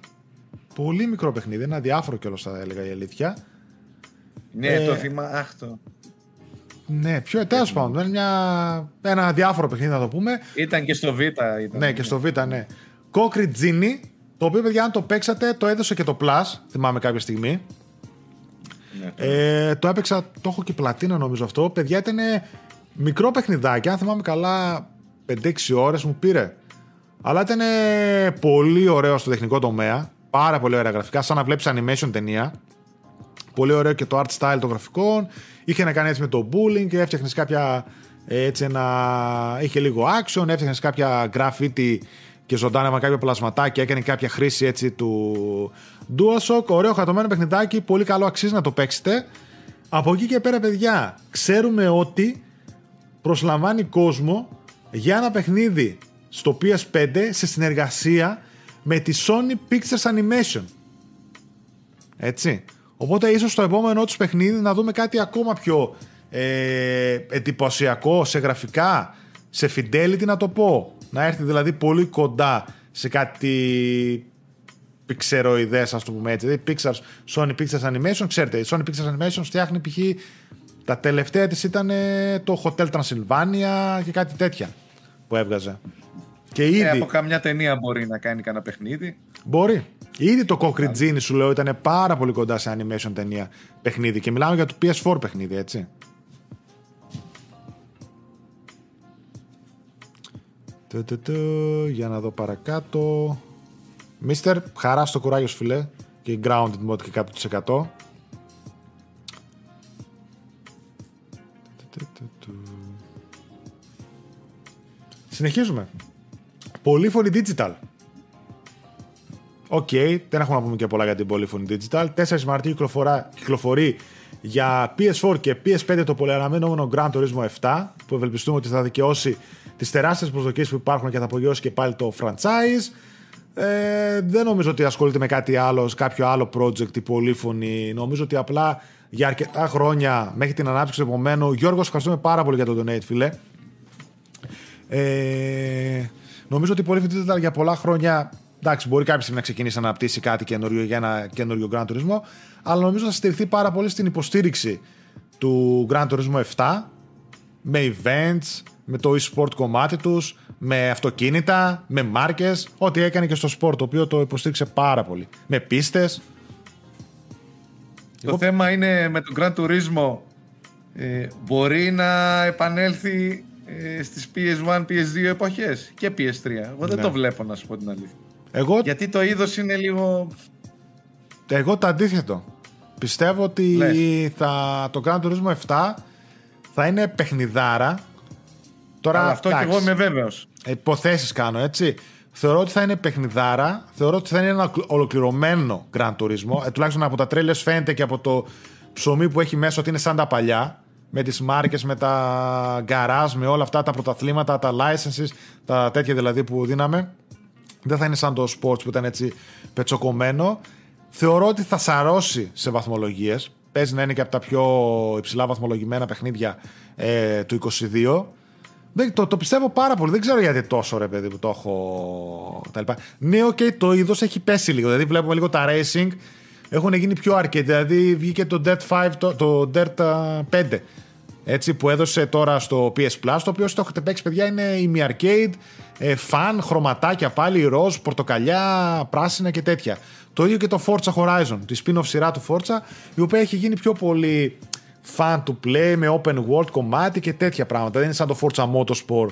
πολύ μικρό παιχνίδι, ένα διάφορο κιόλας θα έλεγα η αλήθεια. Ναι, Ε, το θυμά... Αχ, το... Ναι, πιο τέλος πάντων. είναι Μια, ένα διάφορο παιχνίδι να το πούμε. Ήταν και στο Β. Ήταν. Ναι, και στο Β, ναι. Concrete Genie, το οποίο παιδιά, αν το παίξατε, το έδωσε και το Plus. Θυμάμαι κάποια στιγμή. Ναι. Ε, το έπαιξα, το έχω και πλατίνο νομίζω αυτό. Παιδιά, ήταν μικρό παιχνιδάκι. Αν θυμάμαι καλά, 5-6 ώρες μου πήρε. Αλλά ήταν πολύ ωραίο στο τεχνικό τομέα. Πάρα πολύ ωραία γραφικά, σαν να βλέπεις animation ταινία. Πολύ ωραίο και το art style των γραφικών. Είχε να κάνει έτσι με το bullying και έφτιαχνες κάποια. ε, Έτσι ένα... Είχε λίγο action, έφτιαχνες κάποια graffiti και ζωντάνευα κάποια πλασματάκια, έκανε κάποια χρήση έτσι του DualShock. Ωραίο χατωμένο παιχνιδάκι, πολύ καλό αξίζει να το παίξετε. Από εκεί και πέρα, παιδιά, ξέρουμε ότι προσλαμβάνει κόσμο για ένα παιχνίδι στο PS5 σε συνεργασία με τη Sony Pictures Animation. Έτσι. Οπότε ίσως στο επόμενό τους παιχνίδι να δούμε κάτι ακόμα πιο ε, εντυπωσιακό σε γραφικά, σε fidelity να το πω. Να έρθει δηλαδή πολύ κοντά σε κάτι πιξεροειδές ας το πούμε έτσι. Δηλαδή Pixar, Sony Pictures Animation, ξέρετε, η Sony Pictures Animation φτιάχνει π.χ. τα τελευταία της ήταν ε, το Hotel Transylvania και κάτι τέτοια που έβγαζε. Και ήδη... Ε, από καμιά ταινία μπορεί να κάνει κανένα παιχνίδι. Μπορεί. Ήδη το Concrete Genie σου λέω ήταν πάρα πολύ κοντά σε animation ταινία παιχνίδι και μιλάμε για το PS4 παιχνίδι, έτσι. Του, του, του, για να δω παρακάτω. Μίστερ, χαρά στο κουράγιο σου φιλέ και grounded mode και 100%. Τους, του, του, του. Συνεχίζουμε. Polyphony Digital. Οκ, δεν έχουμε να πούμε και πολλά για την Polyphony Digital. 4 Μαρτίου κυκλοφορά, κυκλοφορεί για PS4 και PS5 το πολυαναμενόμενο Gran Turismo 7, που ευελπιστούμε ότι θα δικαιώσει τις τεράστιες προσδοκίες που υπάρχουν και θα απογειώσει και πάλι το franchise. Ε, δεν νομίζω ότι ασχολείται με κάτι άλλο, κάποιο άλλο project η Polyphony. Νομίζω ότι απλά για αρκετά χρόνια μέχρι την ανάπτυξη του επομένου. Γιώργος, ευχαριστούμε πάρα πολύ για το donate, φίλε. Ε, νομίζω ότι η Polyphony Digital για πολλά χρόνια Εντάξει, μπορεί κάποια στιγμή να ξεκινήσει να αναπτύσσει κάτι καινούριο για ένα καινούριο Grand Turismo, αλλά νομίζω θα στηριχθεί πάρα πολύ στην υποστήριξη του Grand Turismo 7 με events, με το e-sport κομμάτι τους, με αυτοκίνητα, με μάρκες, ό,τι έκανε και στο sport, το οποίο το υποστήριξε πάρα πολύ. Με πίστες. Το θέμα είναι με τον Gran Turismo ε, μπορεί να επανέλθει ε, στις PS1, PS2 εποχές και PS3. Εγώ δεν Ναι. το βλέπω να σου πω την αλήθεια. Εγώ, Γιατί το είδος είναι λίγο... εγώ το αντίθετο. Πιστεύω ότι Λες. θα, το Grand Turismo 7 θα είναι παιχνιδάρα. Τώρα, Αλλά αυτό και εντάξει. εγώ είμαι βέβαιος. υποθέσεις κάνω έτσι. Θεωρώ ότι θα είναι παιχνιδάρα. Θεωρώ ότι θα είναι ένα ολοκληρωμένο Grand Turismo. Ε, τουλάχιστον από τα τρέλε φαίνεται και από το ψωμί που έχει μέσα ότι είναι σαν τα παλιά. Με τις μάρκες, με τα γκαράζ, με όλα αυτά τα πρωταθλήματα, τα licenses, τα τέτοια δηλαδή που δίναμε. Δεν θα είναι σαν το sports που ήταν έτσι πετσοκομμένο. Θεωρώ ότι θα σαρώσει σε βαθμολογίες. παίζει να είναι και από τα πιο υψηλά βαθμολογημένα παιχνίδια ε, του 22. Δεν, το, το πιστεύω πάρα πολύ. Δεν ξέρω γιατί τόσο ρε παιδί που το έχω. Τα λοιπά. Ναι, okay, το είδος έχει πέσει λίγο. Δηλαδή βλέπουμε λίγο τα racing έχουν γίνει πιο arcade. Δηλαδή βγήκε το Dirt 5, το, το Dirt 5. Έτσι, που έδωσε τώρα στο PS Plus, το οποίο στο έχετε παίξει, παιδιά, είναι ημι-arcade, ε, φαν, χρωματάκια πάλι, ροζ, πορτοκαλιά, πράσινα και τέτοια. Το ίδιο και το Forza Horizon, τη spin-off σειρά του Forza, η οποία έχει γίνει πιο πολύ fun to play, με open world κομμάτι και τέτοια πράγματα. Δεν είναι σαν το Forza Motorsport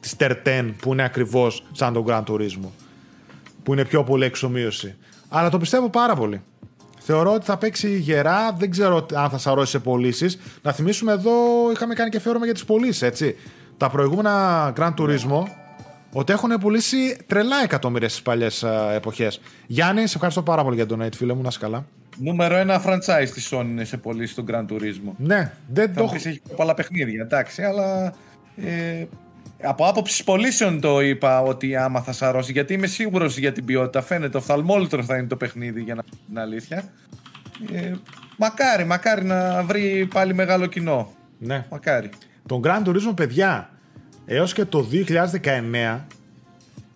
της Ter που είναι ακριβώς σαν το Gran Turismo, που είναι πιο πολύ εξομοίωση. Αλλά το πιστεύω πάρα πολύ. Θεωρώ ότι θα παίξει γερά. Δεν ξέρω αν θα σαρώσει σε πωλήσεις. Να θυμίσουμε εδώ, είχαμε κάνει και φέρομαι για τις πωλήσεις, έτσι. Τα προηγούμενα Grand Turismo ότι έχουν πουλήσει τρελά εκατομμύρια στις παλιές εποχές. Γιάννη, σε ευχαριστώ πάρα πολύ για τον donate, φίλε μου, να σκαλά. Νούμερο ένα franchise της Sony είναι σε πωλήσει του Grand Turismo. Ναι, δεν το έχω. Έχει πολλά παιχνίδια, εντάξει, αλλά. Ε, από άποψης πωλήσεων το είπα ότι άμα θα σαρώσει, γιατί είμαι σίγουρος για την ποιότητα. Φαίνεται οφθαλμόλυτρο θα είναι το παιχνίδι για να πει την αλήθεια. Ε, μακάρι, μακάρι να βρει πάλι μεγάλο κοινό. Ναι. Μακάρι. Τον Grand Turismo, παιδιά, έως και το 2019,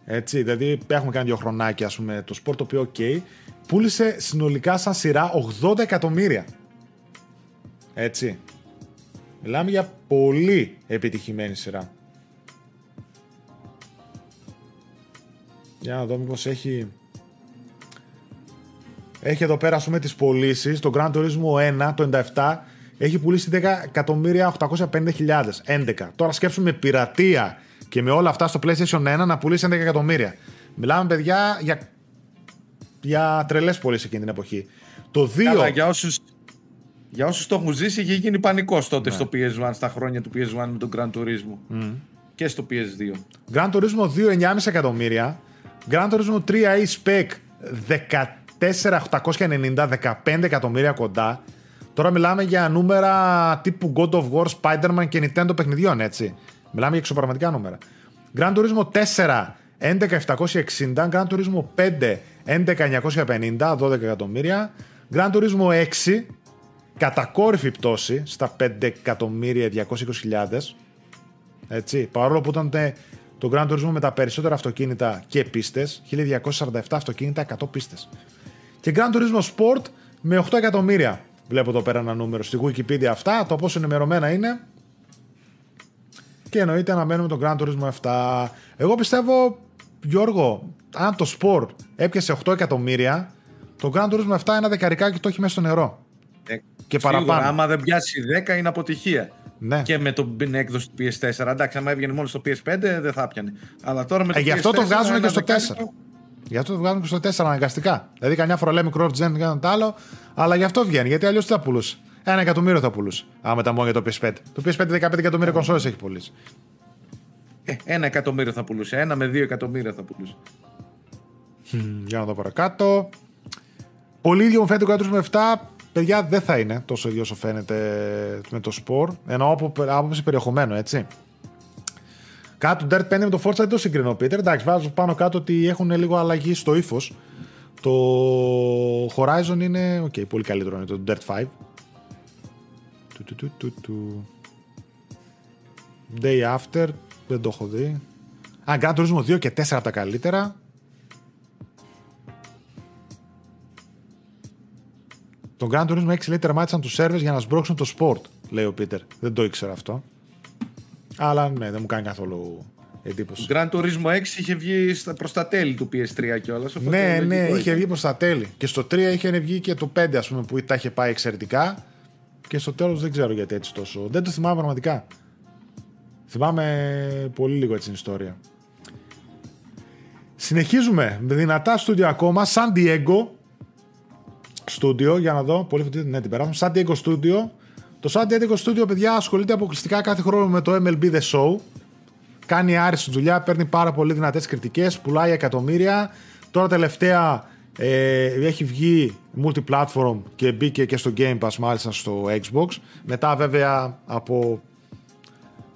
έτσι, δηλαδή έχουμε κάνει δύο χρονάκια, ας πούμε, το sport το οποίο ok, πούλησε συνολικά σαν σειρά 80 εκατομμύρια. Έτσι. Μιλάμε για πολύ επιτυχημένη σειρά. Για να δω μήπως έχει... Έχει εδώ πέρα, ας πούμε, τις πωλήσεις. Το Grand Turismo 1, το 97, έχει πουλήσει 10.850.000. 11. Τώρα σκέψουμε πειρατεία και με όλα αυτά στο PlayStation 1 να πουλήσει 11 εκατομμύρια. Μιλάμε, παιδιά, για, για τρελές πωλήσει εκείνη την εποχή. Το 2... Καλά, για όσους, για όσους το έχουν ζήσει, είχε γίνει πανικός τότε ναι. στο PS1, στα χρόνια του PS1 με τον Grand Turismo. Mm. Και στο PS2. Grand Turismo 2, 9,5 εκατομμύρια. Gran Turismo 3 e-spec 14.890, 15 εκατομμύρια κοντά. Τώρα μιλάμε για νούμερα τύπου God of War, Spider-Man και Nintendo παιχνιδιών, έτσι. Μιλάμε για εξωπραγματικά νούμερα. Gran Turismo 4, 11.760. Gran Turismo 5, 11.950, 12 εκατομμύρια. Gran Turismo 6, κατακόρυφη πτώση στα 5.220.000. Έτσι, παρόλο που ήταν το Grand Turismo με τα περισσότερα αυτοκίνητα και πίστες, 1247 αυτοκίνητα, 100 πίστες. Και Grand Turismo Sport με 8 εκατομμύρια. Βλέπω εδώ πέρα ένα νούμερο στη Wikipedia αυτά, το πόσο ενημερωμένα είναι. Και εννοείται αναμένουμε το Grand Turismo 7. Εγώ πιστεύω, Γιώργο, αν το Sport έπιασε 8 εκατομμύρια, το Grand Turismo 7 ένα δεκαρικάκι το έχει μέσα στο νερό. Ε, και παραπάνω. Άμα δεν πιάσει 10 είναι αποτυχία. Ναι. Και με την έκδοση του PS4. Εντάξει, άμα έβγαινε μόνο στο PS5 δεν θα πιανε. Αλλά τώρα με το ε, PS4. Γι' αυτό το βγάζουν και στο 4. Γι' αυτό το βγάζουν και στο 4 αναγκαστικά. Δηλαδή, καμιά φορά λέμε cross gen και το άλλο, αλλά γι' αυτό βγαίνει. Γιατί αλλιώς τι θα πουλούσε. Ένα εκατομμύριο θα πουλούσε. Άμα τα μόνο για το PS5. Το PS5 15 εκατομμύρια κονσόλε έχει πουλήσει. Ε, ένα εκατομμύριο θα πουλούσε. Ένα με δύο εκατομμύρια θα πουλούσε. για να δω παρακάτω. Πολύ ίδιο μου φαίνεται το 7 παιδιά δεν θα είναι τόσο ίδιο όσο φαίνεται με το σπορ. Ενώ από άποψη περιεχομένου, έτσι. Κάτω το Dirt 5 με το Forza δεν το συγκρινώ, Peter. Εντάξει, βάζω πάνω κάτω ότι έχουν λίγο αλλαγή στο ύφος. Το Horizon είναι, okay, πολύ καλύτερο είναι το Dirt 5. Του, του, του, του, του. Day After, δεν το έχω δει. Α, Gran Turismo 2 και 4 από τα καλύτερα. Το Grand Turismo 6 λέει τερμάτισαν τους σερβες για να σμπρώξουν το sport, λέει ο Πίτερ. Δεν το ήξερα αυτό. Αλλά ναι, δεν μου κάνει καθόλου εντύπωση. Το Grand Turismo 6 είχε βγει προς τα τέλη του PS3 κιόλας. Ναι, ναι, είχε βγει προς τα τέλη. Και στο 3 είχε βγει και το 5, ας πούμε, που τα είχε πάει εξαιρετικά. Και στο τέλος δεν ξέρω γιατί έτσι τόσο. Δεν το θυμάμαι πραγματικά. Θυμάμαι πολύ λίγο έτσι την ιστορία. Συνεχίζουμε με δυνατά στούντιο ακόμα. San Diego Studio, για να δω. Πολύ φωτή, ναι, την περάσαμε. San Diego Studio. Το San Diego Studio, παιδιά, ασχολείται αποκλειστικά κάθε χρόνο με το MLB The Show. Κάνει άριστη δουλειά, παίρνει πάρα πολύ δυνατές κριτικές, πουλάει εκατομμύρια. Τώρα τελευταία ε, έχει βγει multi-platform και μπήκε και στο Game Pass, μάλιστα στο Xbox. Μετά, βέβαια, από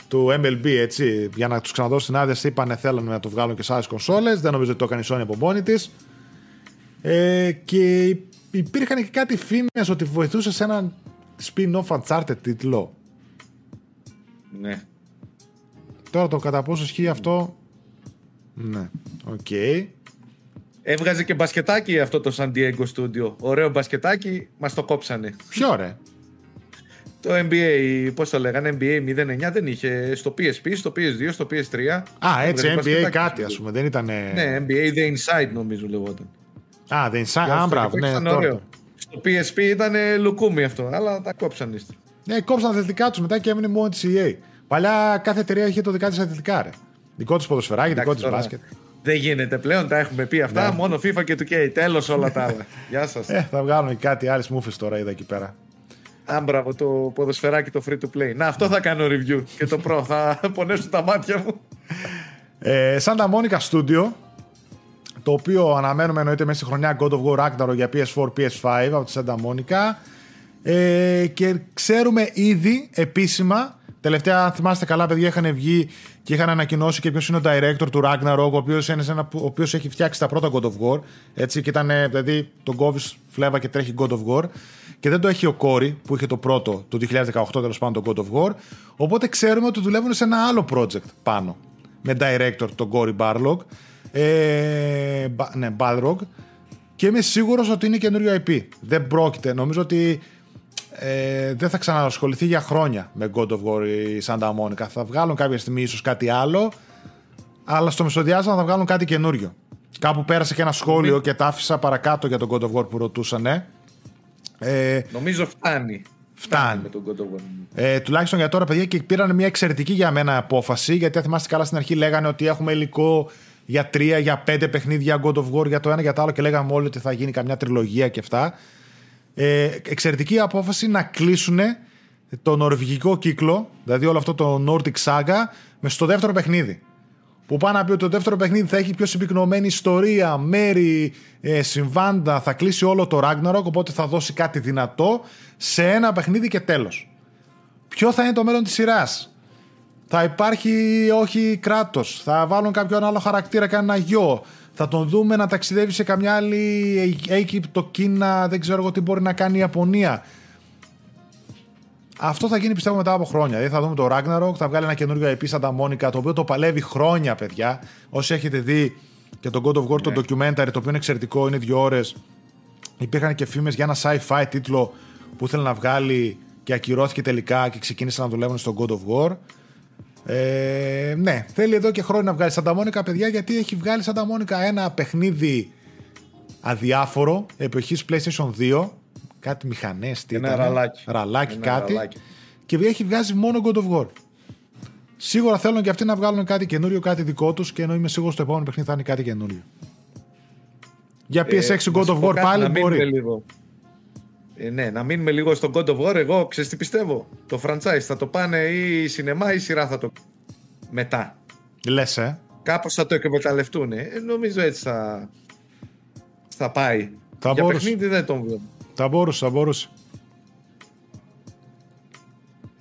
το MLB, έτσι, για να τους ξαναδώσουν άδεια, είπαν θέλανε να το βγάλουν και σε άλλες κονσόλες. Δεν νομίζω ότι το έκανε η Sony από μόνη της. Ε, και υπήρχαν και κάτι φήμες ότι βοηθούσε σε έναν spin-off Uncharted τίτλο. Ναι. Τώρα το κατά πόσο ισχύει αυτό. Ναι. Οκ. Okay. Έβγαζε και μπασκετάκι αυτό το San Diego Studio. Ωραίο μπασκετάκι, μας το κόψανε. Ποιο ρε; Το NBA, πώς το λέγανε, NBA 09 δεν είχε στο PSP, στο PS2, στο PS3. Α, έτσι, NBA κάτι ας πούμε, δεν ήταν. Ναι, NBA The Inside νομίζω λεγόταν. Α, The Inside, α, μπράβο, ναι, τώρα. Στο PSP ήταν λουκούμι αυτό, αλλά τα κόψαν είστε. Ναι, κόψαν τα αθλητικά τους μετά και έμεινε μόνο της EA. Παλιά κάθε εταιρεία είχε το δικά της αθλητικά, ρε. Δικό της ποδοσφαιράκι, δικό της μπάσκετ. Δεν γίνεται πλέον, τα έχουμε πει αυτά. Ναι. Μόνο FIFA και του K. Τέλος όλα τα άλλα. Γεια σας. Ε, θα βγάλουμε κάτι άλλες μούφες τώρα, είδα εκεί πέρα. Άμπραβο το ποδοσφαιράκι το free to play. Να, αυτό θα κάνω review και το προ. θα πονέσουν τα μάτια μου. Ε, Santa Monica Studio, το οποίο αναμένουμε εννοείται μέσα στη χρονιά God of War Ragnarok για PS4, PS5 από τη Santa Monica. Ε, και ξέρουμε ήδη επίσημα, τελευταία αν θυμάστε καλά παιδιά είχαν βγει και είχαν ανακοινώσει και ποιος είναι ο director του Ragnarok, ο οποίος ο οποίος έχει φτιάξει τα πρώτα God of War. Έτσι, και ήταν, δηλαδή, τον κόβεις φλέβα και τρέχει God of War. Και δεν το έχει ο Κόρη που είχε το πρώτο το 2018 τέλος πάντων το God of War. Οπότε ξέρουμε ότι δουλεύουν σε ένα άλλο project πάνω. Με director τον Κόρη Barlog. Ε, ναι, Balrog. Και είμαι σίγουρος ότι είναι καινούριο IP. Δεν πρόκειται. Νομίζω ότι ε, δεν θα ξανασχοληθεί για χρόνια με God of War η Santa Monica. Θα βγάλουν κάποια στιγμή ίσως κάτι άλλο, αλλά στο μεσοδιάστημα θα βγάλουν κάτι καινούριο. Κάπου πέρασε και ένα σχόλιο και τα άφησα παρακάτω για τον God of War που ρωτούσαν. Ε, Νομίζω φτάνει. Φτάνει. Με τον God of War. Ε, τουλάχιστον για τώρα, παιδιά, και πήραν μια εξαιρετική για μένα απόφαση. Γιατί αν θυμάστε καλά στην αρχή, λέγανε ότι έχουμε υλικό για τρία, για πέντε παιχνίδια God of War, για το ένα, για το άλλο και λέγαμε όλοι ότι θα γίνει καμιά τριλογία και αυτά. Ε, εξαιρετική απόφαση να κλείσουν το νορβηγικό κύκλο, δηλαδή όλο αυτό το Nordic Saga, με στο δεύτερο παιχνίδι. Που πάνε να πει ότι το δεύτερο παιχνίδι θα έχει πιο συμπυκνωμένη ιστορία, μέρη, ε, συμβάντα, θα κλείσει όλο το Ragnarok, οπότε θα δώσει κάτι δυνατό σε ένα παιχνίδι και τέλος. Ποιο θα είναι το μέλλον της σειράς; Θα υπάρχει όχι κράτος, θα βάλουν κάποιον άλλο χαρακτήρα, κανένα γιο, θα τον δούμε να ταξιδεύει σε καμιά άλλη Αίγυπτο, Κίνα, δεν ξέρω εγώ τι μπορεί να κάνει η Ιαπωνία. Αυτό θα γίνει πιστεύω μετά από χρόνια. Δηλαδή θα δούμε το Ragnarok, θα βγάλει ένα καινούριο IP σαν τα Μόνικα, το οποίο το παλεύει χρόνια, παιδιά. Όσοι έχετε δει και το God of War, το ναι. documentary, το οποίο είναι εξαιρετικό, είναι δύο ώρες. Υπήρχαν και φήμες για ένα sci-fi τίτλο που ήθελε να βγάλει και ακυρώθηκε τελικά και ξεκίνησαν να δουλεύουν στο God of War. Ε, ναι, θέλει εδώ και χρόνια να βγάλει Σαντα Μόνικα, παιδιά, γιατί έχει βγάλει Σαντα Μόνικα ένα παιχνίδι αδιάφορο εποχής PlayStation 2. Κάτι μηχανές, τι Ένα ραλάκι. Ραλάκι, κάτι. Ραλάκι. Και έχει βγάζει μόνο God of War. Σίγουρα θέλουν και αυτοί να βγάλουν κάτι καινούριο, κάτι δικό τους και ενώ είμαι σίγουρος στο επόμενο παιχνίδι θα είναι κάτι καινούριο. Για PS6 ε, God of War πάλι μπορεί. Λίγο. Ε, ναι, να μείνουμε λίγο στο God of War. Εγώ ξέρεις τι πιστεύω; Το franchise θα το πάνε ή η σινεμά ή η σειρά θα το. Μετά. Λες, ε. Κάπως θα το εκμεταλλευτούν. Ε, νομίζω έτσι θα. Θα πάει. Θα Για μπορούσε. παιχνίδι δεν τον βλέπω. Θα μπορούσε, θα μπορούσε.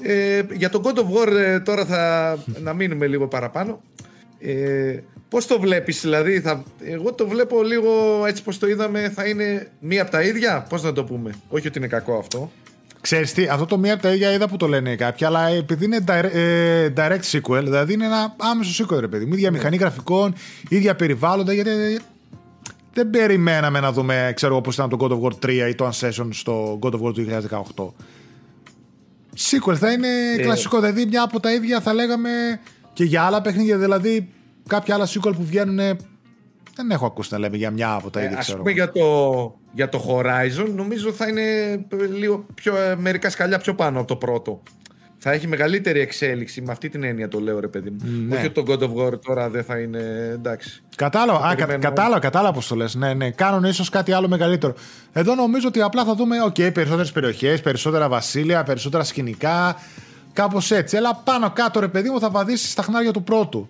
Ε, για τον God of War ε, τώρα θα να μείνουμε λίγο παραπάνω. Ε, Πώς το βλέπεις δηλαδή, θα... εγώ το βλέπω λίγο έτσι πως το είδαμε θα είναι μία από τα ίδια, πώς να το πούμε, όχι ότι είναι κακό αυτό. Ξέρεις τι, αυτό το μία από τα ίδια είδα που το λένε κάποιοι, αλλά επειδή είναι direct, ε, direct sequel, δηλαδή είναι ένα άμεσο sequel ρε παιδί μου, ίδια μηχανή γραφικών, ίδια περιβάλλοντα, γιατί δεν περιμέναμε να δούμε, ξέρω εγώ πώς ήταν το God of War 3 ή το Unsession στο God of War του 2018. Sequel θα είναι ε, κλασικό, δηλαδή μια από τα ίδια θα λέγαμε και για άλλα παιχνίδια, δηλαδή κάποια άλλα sequel που βγαίνουν δεν έχω ακούσει να λέμε για μια από τα ε, ίδια. Ε, ας πούμε για το, για το Horizon νομίζω θα είναι λίγο πιο, ε, μερικά σκαλιά πιο πάνω από το πρώτο. Θα έχει μεγαλύτερη εξέλιξη. Με αυτή την έννοια το λέω, ρε παιδί μου. Ναι. Όχι ότι το God of War τώρα δεν θα είναι εντάξει. Κατάλαβα, α, κατάλαβα, κατάλαβα πώς το λες. Ναι, ναι. Κάνουν ίσως κάτι άλλο μεγαλύτερο. Εδώ νομίζω ότι απλά θα δούμε okay, περισσότερες περιοχές, περισσότερα βασίλεια, περισσότερα σκηνικά. Κάπως έτσι. Αλλά πάνω κάτω, ρε παιδί μου, θα βαδίσει στα χνάρια του πρώτου.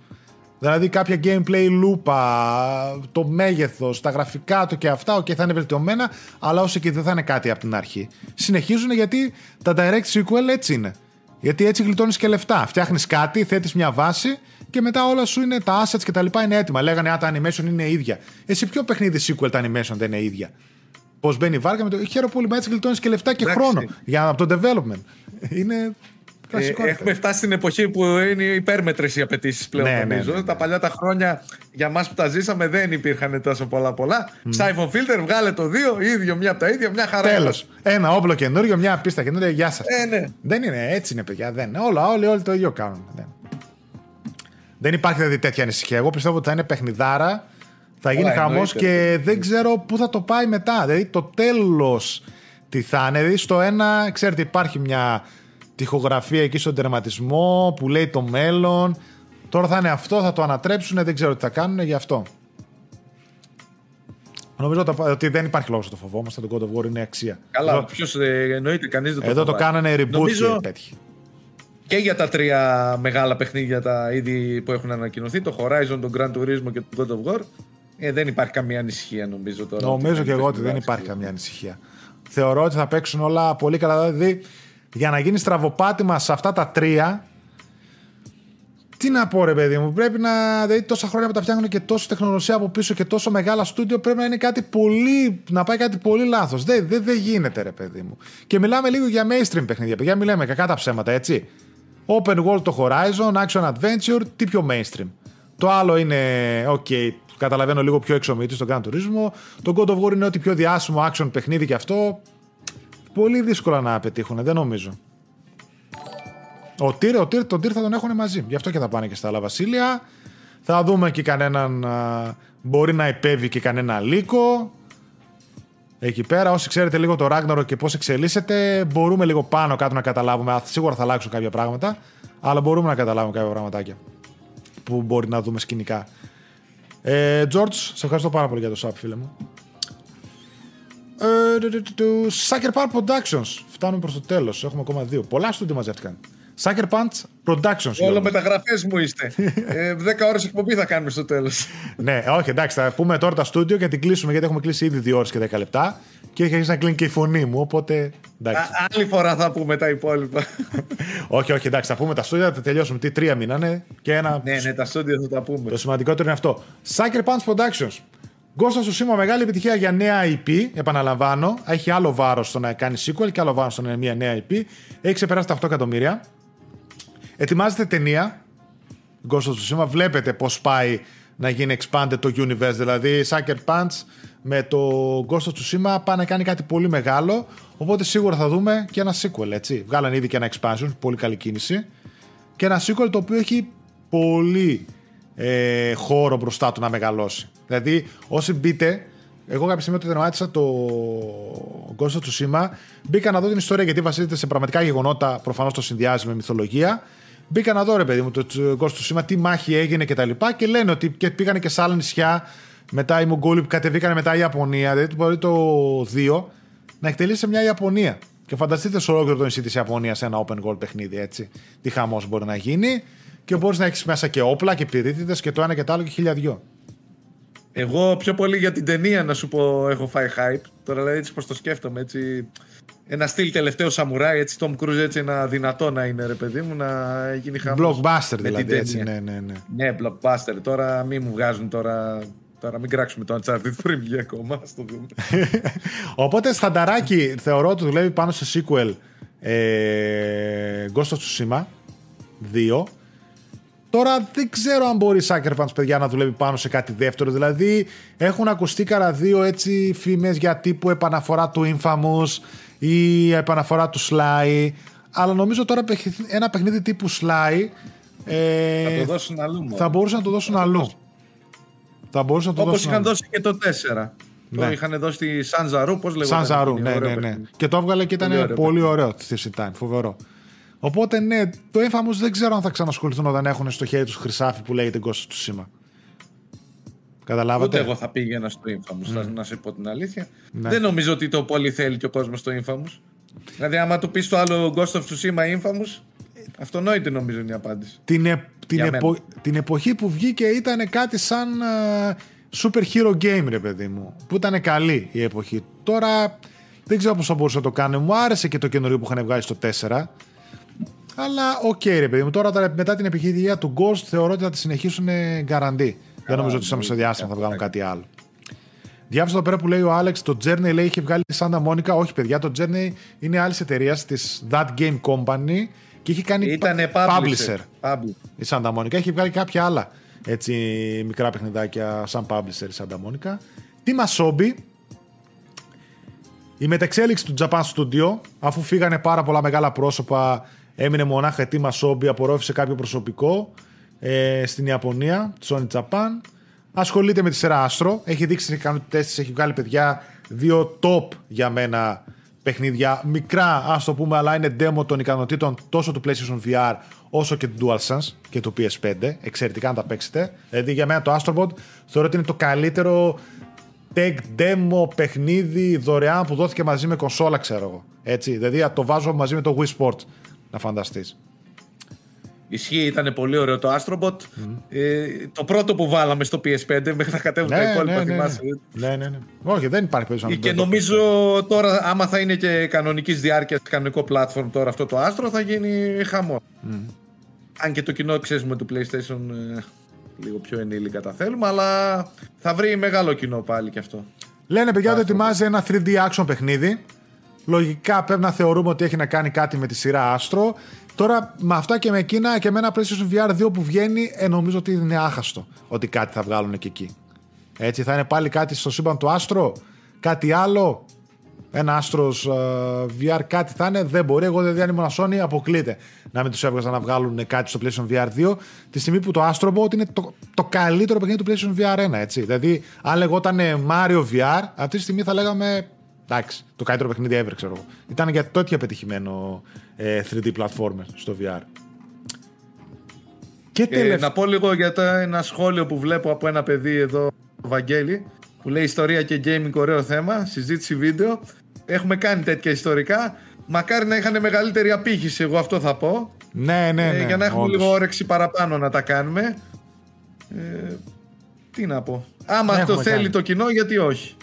Δηλαδή κάποια gameplay λούπα, το μέγεθος, τα γραφικά του και αυτά, okay, θα είναι βελτιωμένα, αλλά όσο και δεν θα είναι κάτι από την αρχή. Συνεχίζουν γιατί τα direct sequel έτσι είναι. Γιατί έτσι γλιτώνεις και λεφτά. Φτιάχνεις κάτι, θέτεις μια βάση και μετά όλα σου είναι τα assets και τα λοιπά είναι έτοιμα. Λέγανε Α, τα animation είναι ίδια. Εσύ ποιο παιχνίδι sequel τα animation δεν είναι ίδια; πώς μπαίνει η βάρκα. Με το... Χαίρομαι πολύ, έτσι γλιτώνεις και λεφτά και χρόνο για από το development. Είναι ε, έχουμε φτάσει στην εποχή που είναι υπέρμετρες οι απαιτήσεις πλέον. Ναι, νομίζω. Ναι, ναι, τα ναι. παλιά τα χρόνια για εμά που τα ζήσαμε δεν υπήρχαν τόσο πολλά πολλά. Mm. Siphon filter, βγάλε το δύο, ίδιο μια από τα ίδια, μια χαρά. Τέλος. Ένα όπλο καινούριο, μια πίστα καινούργια, γεια σας. Ε, ναι. Δεν είναι έτσι, είναι παιδιά. Δεν. Όλα, όλοι, όλοι το ίδιο κάνουν. Δεν, δεν υπάρχει δηλαδή τέτοια ανησυχία. Εγώ πιστεύω ότι θα είναι παιχνιδάρα, θα γίνει χαμός και δεν ξέρω πού θα το πάει μετά. Δηλαδή το τέλος τι θα είναι. Δηλαδή στο ένα, ξέρετε, υπάρχει μια τυχογραφία εκεί στον τερματισμό που λέει το μέλλον. Τώρα θα είναι αυτό, θα το ανατρέψουν, δεν ξέρω τι θα κάνουν γι' αυτό. Νομίζω ότι δεν υπάρχει λόγος να το φοβόμαστε. Το God of War είναι αξία. Καλά, Εδώ... ποιος ε, εννοείται, κανείς δεν το Εδώ το κάνανε reboot Νομίζω... και πέτυχε. Και για τα τρία μεγάλα παιχνίδια τα είδη που έχουν ανακοινωθεί, το Horizon, το Gran Turismo και το God of War, ε, δεν υπάρχει καμία ανησυχία νομίζω τώρα. Νομίζω και εγώ ότι δεν υπάρχει καμία ανησυχία. Θεωρώ ότι θα παίξουν όλα πολύ καλά. Δηλαδή, για να γίνει στραβοπάτημα σε αυτά τα τρία. Τι να πω, ρε παιδί μου, πρέπει να. Δηλαδή, τόσα χρόνια που τα φτιάχνουν και τόσο τεχνολογία από πίσω και τόσο μεγάλα στούντιο, πρέπει να είναι κάτι πολύ. να πάει κάτι πολύ λάθος. Δεν, δεν, δεν γίνεται, ρε παιδί μου. Και μιλάμε λίγο για mainstream παιχνίδια. Παιδιά, μιλάμε κακά τα ψέματα, έτσι. Open world το Horizon, action adventure, τι πιο mainstream. Το άλλο είναι, ok, καταλαβαίνω λίγο πιο εξομίτη στον Gran Turismo. Το God of War είναι ό,τι πιο διάσημο action παιχνίδι και αυτό πολύ δύσκολα να πετύχουν, δεν νομίζω. Ο Τύρ, ο Τύρ, τον Τύρ θα τον έχουν μαζί. Γι' αυτό και θα πάνε και στα άλλα βασίλεια. Θα δούμε και κανέναν. μπορεί να επέβει και κανένα λύκο. Εκεί πέρα, όσοι ξέρετε λίγο το Ragnarok και πώς εξελίσσεται, μπορούμε λίγο πάνω κάτω να καταλάβουμε. Σίγουρα θα αλλάξουν κάποια πράγματα, αλλά μπορούμε να καταλάβουμε κάποια πραγματάκια που μπορεί να δούμε σκηνικά. Ε, George, σε ευχαριστώ πάρα πολύ για το sub, φίλε μου. Ε, Sucker Punch Productions. Φτάνουμε προς το τέλος. Έχουμε ακόμα δύο. Πολλά στούντιο μαζεύτηκαν. Sucker Punch Productions. Όλο μεταγραφές μου είστε. ε, 10 ώρες εκπομπή θα κάνουμε στο τέλος. ναι, όχι, εντάξει, θα πούμε τώρα τα στούντιο και την κλείσουμε γιατί έχουμε κλείσει ήδη 2 ώρες και 10 λεπτά. Και έχει αρχίσει να κλείνει και η φωνή μου, οπότε. Εντάξει. Α, άλλη φορά θα πούμε τα υπόλοιπα. όχι, όχι, εντάξει, θα πούμε τα στούντιο, θα τελειώσουμε. Τι τρία μήνανε και ένα. Ναι, ναι, τα στούντιο θα τα πούμε. Το σημαντικότερο είναι αυτό. Sucker Punch Productions. Ghost of Tsushima μεγάλη επιτυχία για νέα IP, επαναλαμβάνω. Έχει άλλο βάρος στο να κάνεις sequel και άλλο βάρος στο να είναι μια νέα IP. Έχει ξεπεράσει τα 8 εκατομμύρια. Ετοιμάζεται ταινία. Ghost of Tsushima. Βλέπετε πώς πάει να γίνει expanded το universe. Δηλαδή, Sucker Punch με το Ghost of Tsushima πάει να κάνει κάτι πολύ μεγάλο. Οπότε σίγουρα θα δούμε και ένα sequel, έτσι. Βγάλαν ήδη και ένα expansion, πολύ καλή κίνηση. Και ένα sequel το οποίο έχει πολύ ε, χώρο μπροστά του να μεγαλώσει. Δηλαδή, όσοι μπείτε, εγώ κάποια στιγμή όταν τερμάτισα το Ghost of Tsushima, μπήκα να δω την ιστορία γιατί βασίζεται σε πραγματικά γεγονότα. Προφανώς το συνδυάζει με μυθολογία. Μπήκα να δω, ρε παιδί μου, το Ghost of Tsushima, τι μάχη έγινε κτλ. Και, και λένε ότι και πήγανε και σε άλλα νησιά. Μετά οι Μογγόλοι που κατεβήκανε μετά η Ιαπωνία. Δηλαδή μπορεί το 2 να εκτελήσει σε μια Ιαπωνία. Και φανταστείτε σε ολόκληρο το νησί της Ιαπωνίας σε ένα open goal παιχνίδι, έτσι. Τι χαμός μπορεί να γίνει. Και μπορείς να έχεις μέσα και όπλα και πυρίτιδε και το ένα και το άλλο και χίλια δυο. Εγώ πιο πολύ για την ταινία να σου πω έχω φάει hype. Τώρα δηλαδή έτσι πως το σκέφτομαι έτσι. Ένα στυλ τελευταίο σαμουράι, έτσι Tom Cruise έτσι ένα δυνατό να είναι ρε παιδί μου να γίνει χαμός. Blockbuster δηλαδή έτσι, ναι, ναι, ναι. Ναι, blockbuster. Τώρα μην μου βγάζουν τώρα Τώρα μην κράξουμε το Uncharted πριν βγει ακόμα, το δούμε. Οπότε στανταράκι θεωρώ ότι δουλεύει πάνω σε sequel ε, Ghost of Tsushima 2 Τώρα δεν ξέρω αν μπορεί η Sucker Punch, παιδιά, να δουλεύει πάνω σε κάτι δεύτερο. Δηλαδή, έχουν ακουστεί κανένα δύο έτσι φήμες για τύπου επαναφορά του Infamous ή επαναφορά του Sly. Αλλά νομίζω τώρα ένα παιχνίδι τύπου Sly. Ε, θα το δώσουν αλλού. Θα μπορούσαν να το δώσουν αλλού. Θα μπορούσαν να το Όπως είχαν δώσει και το 4. Ναι. Το είχαν δώσει τη Σανζαρού, πώς λέγεται. Σανζαρού, ναι, ναι, ναι. Και το έβγαλε και ήταν πολύ ωραίο, πολύ ωραίο στη Time, φοβερό. Οπότε ναι, το Infamous δεν ξέρω αν θα ξανασχοληθούν όταν έχουν στο χέρι τους χρυσάφι που λέγεται Ghost του Σήμα. Καταλάβατε; Ούτε εγώ θα πήγαινα στο Infamous, mm. να σε πω την αλήθεια. Ναι. Δεν νομίζω ότι το πολύ θέλει και ο κόσμος στο Infamous. Δηλαδή, άμα του πεις το άλλο Ghost of Tsushima Infamous, αυτονόητη νομίζω είναι η απάντηση. Την, ε, την, επο, την εποχή που βγήκε ήταν κάτι σαν uh, super hero game, ρε παιδί μου. Που ήταν καλή η εποχή. Τώρα δεν ξέρω πώς θα μπορούσε να το κάνει. Μου άρεσε και το καινούριο που είχαν βγάλει στο 4. Αλλά οκ, okay, ρε παιδί μου. Τώρα μετά την επιχείρηση του Ghost θεωρώ ότι θα τη συνεχίσουν γκαραντί. Δεν νομίζω ότι στο μεσοδιάστημα θα βγάλουν κάτι άλλο. Διάβασα εδώ πέρα που λέει ο Άλεξ, το Journey λέει είχε βγάλει τη Santa Monica. Όχι, παιδιά, το Journey είναι άλλη εταιρεία της That Game Company και είχε κάνει Ήτανε publisher. publisher. Η Santa Monica έχει βγάλει κάποια άλλα έτσι, μικρά παιχνιδάκια σαν publisher η Santa Monica. Τι Masobi, η μεταξέλιξη του Japan Studio, αφού φύγανε πάρα πολλά μεγάλα πρόσωπα, έμεινε μονάχα η Team Asobi, απορρόφησε κάποιο προσωπικό ε, στην Ιαπωνία, Sony Japan. Ασχολείται με τη σειρά Astro, έχει δείξει τι ικανότητέ της, έχει βγάλει παιδιά δύο top για μένα παιχνίδια. Μικρά, ας το πούμε, αλλά είναι demo των ικανοτήτων τόσο του PlayStation VR όσο και του DualSense και του PS5. Εξαιρετικά να τα παίξετε. Δηλαδή για μένα το Astrobot θεωρώ ότι είναι το καλύτερο tech demo παιχνίδι δωρεάν που δόθηκε μαζί με κονσόλα, ξέρω εγώ. Έτσι, δηλαδή το βάζω μαζί με το Wii Sport, να φανταστείς. Ισχύει, ήταν πολύ ωραίο το Astrobot. Ε, το πρώτο που βάλαμε στο PS5 μέχρι να κατέβουν τα υπόλοιπα, ναι, ναι, θυμάσαι; ναι, ναι, ναι. Όχι, δεν υπάρχει περίπτωση να Και μην το νομίζω τώρα, άμα θα είναι και κανονικής διάρκειας, κανονικό platform τώρα αυτό το Astro, θα γίνει χαμό. Αν και το κοινό ξέρουμε του PlayStation ε, λίγο πιο ενήλικα τα θέλουμε, αλλά θα βρει μεγάλο κοινό πάλι και αυτό. Λένε παιδιά ότι ετοιμάζει ένα 3D action παιχνίδι. Λογικά πρέπει να θεωρούμε ότι έχει να κάνει κάτι με τη σειρά Astro. Τώρα με αυτά και με εκείνα και με ένα PlayStation VR 2 που βγαίνει, ε, νομίζω ότι είναι άχαστο ότι κάτι θα βγάλουν και εκεί. Έτσι θα είναι πάλι κάτι στο σύμπαν του Astro, κάτι άλλο; Ένα Astros ε, VR κάτι θα είναι, δεν μπορεί. Εγώ δηλαδή αν ήμουν Sony αποκλείεται να μην τους έβγαζα να βγάλουν κάτι στο PlayStation VR 2 τη στιγμή που το Astrobot είναι το, το καλύτερο παιχνίδι του PlayStation VR 1. Έτσι. Δηλαδή, αν λεγόταν Mario VR, αυτή τη στιγμή θα λέγαμε εντάξει, το καλύτερο παιχνίδι ever, ξέρω εγώ. Ήταν για τέτοιο πετυχημένο ε, 3D platformer στο VR. Και Ε, τελευταία. να πω λίγο για το, ένα σχόλιο που βλέπω από ένα παιδί εδώ, το Βαγγέλη, που λέει ιστορία και gaming ωραίο θέμα, συζήτηση βίντεο. Έχουμε κάνει τέτοια ιστορικά. Μακάρι να είχαν μεγαλύτερη απήχηση, εγώ αυτό θα πω. Ναι, ναι, ε, ναι. για να έχουμε όντως. λίγο όρεξη παραπάνω να τα κάνουμε. Ε, τι να πω. Άμα το Έχουμε θέλει κάνει. το κοινό, γιατί όχι.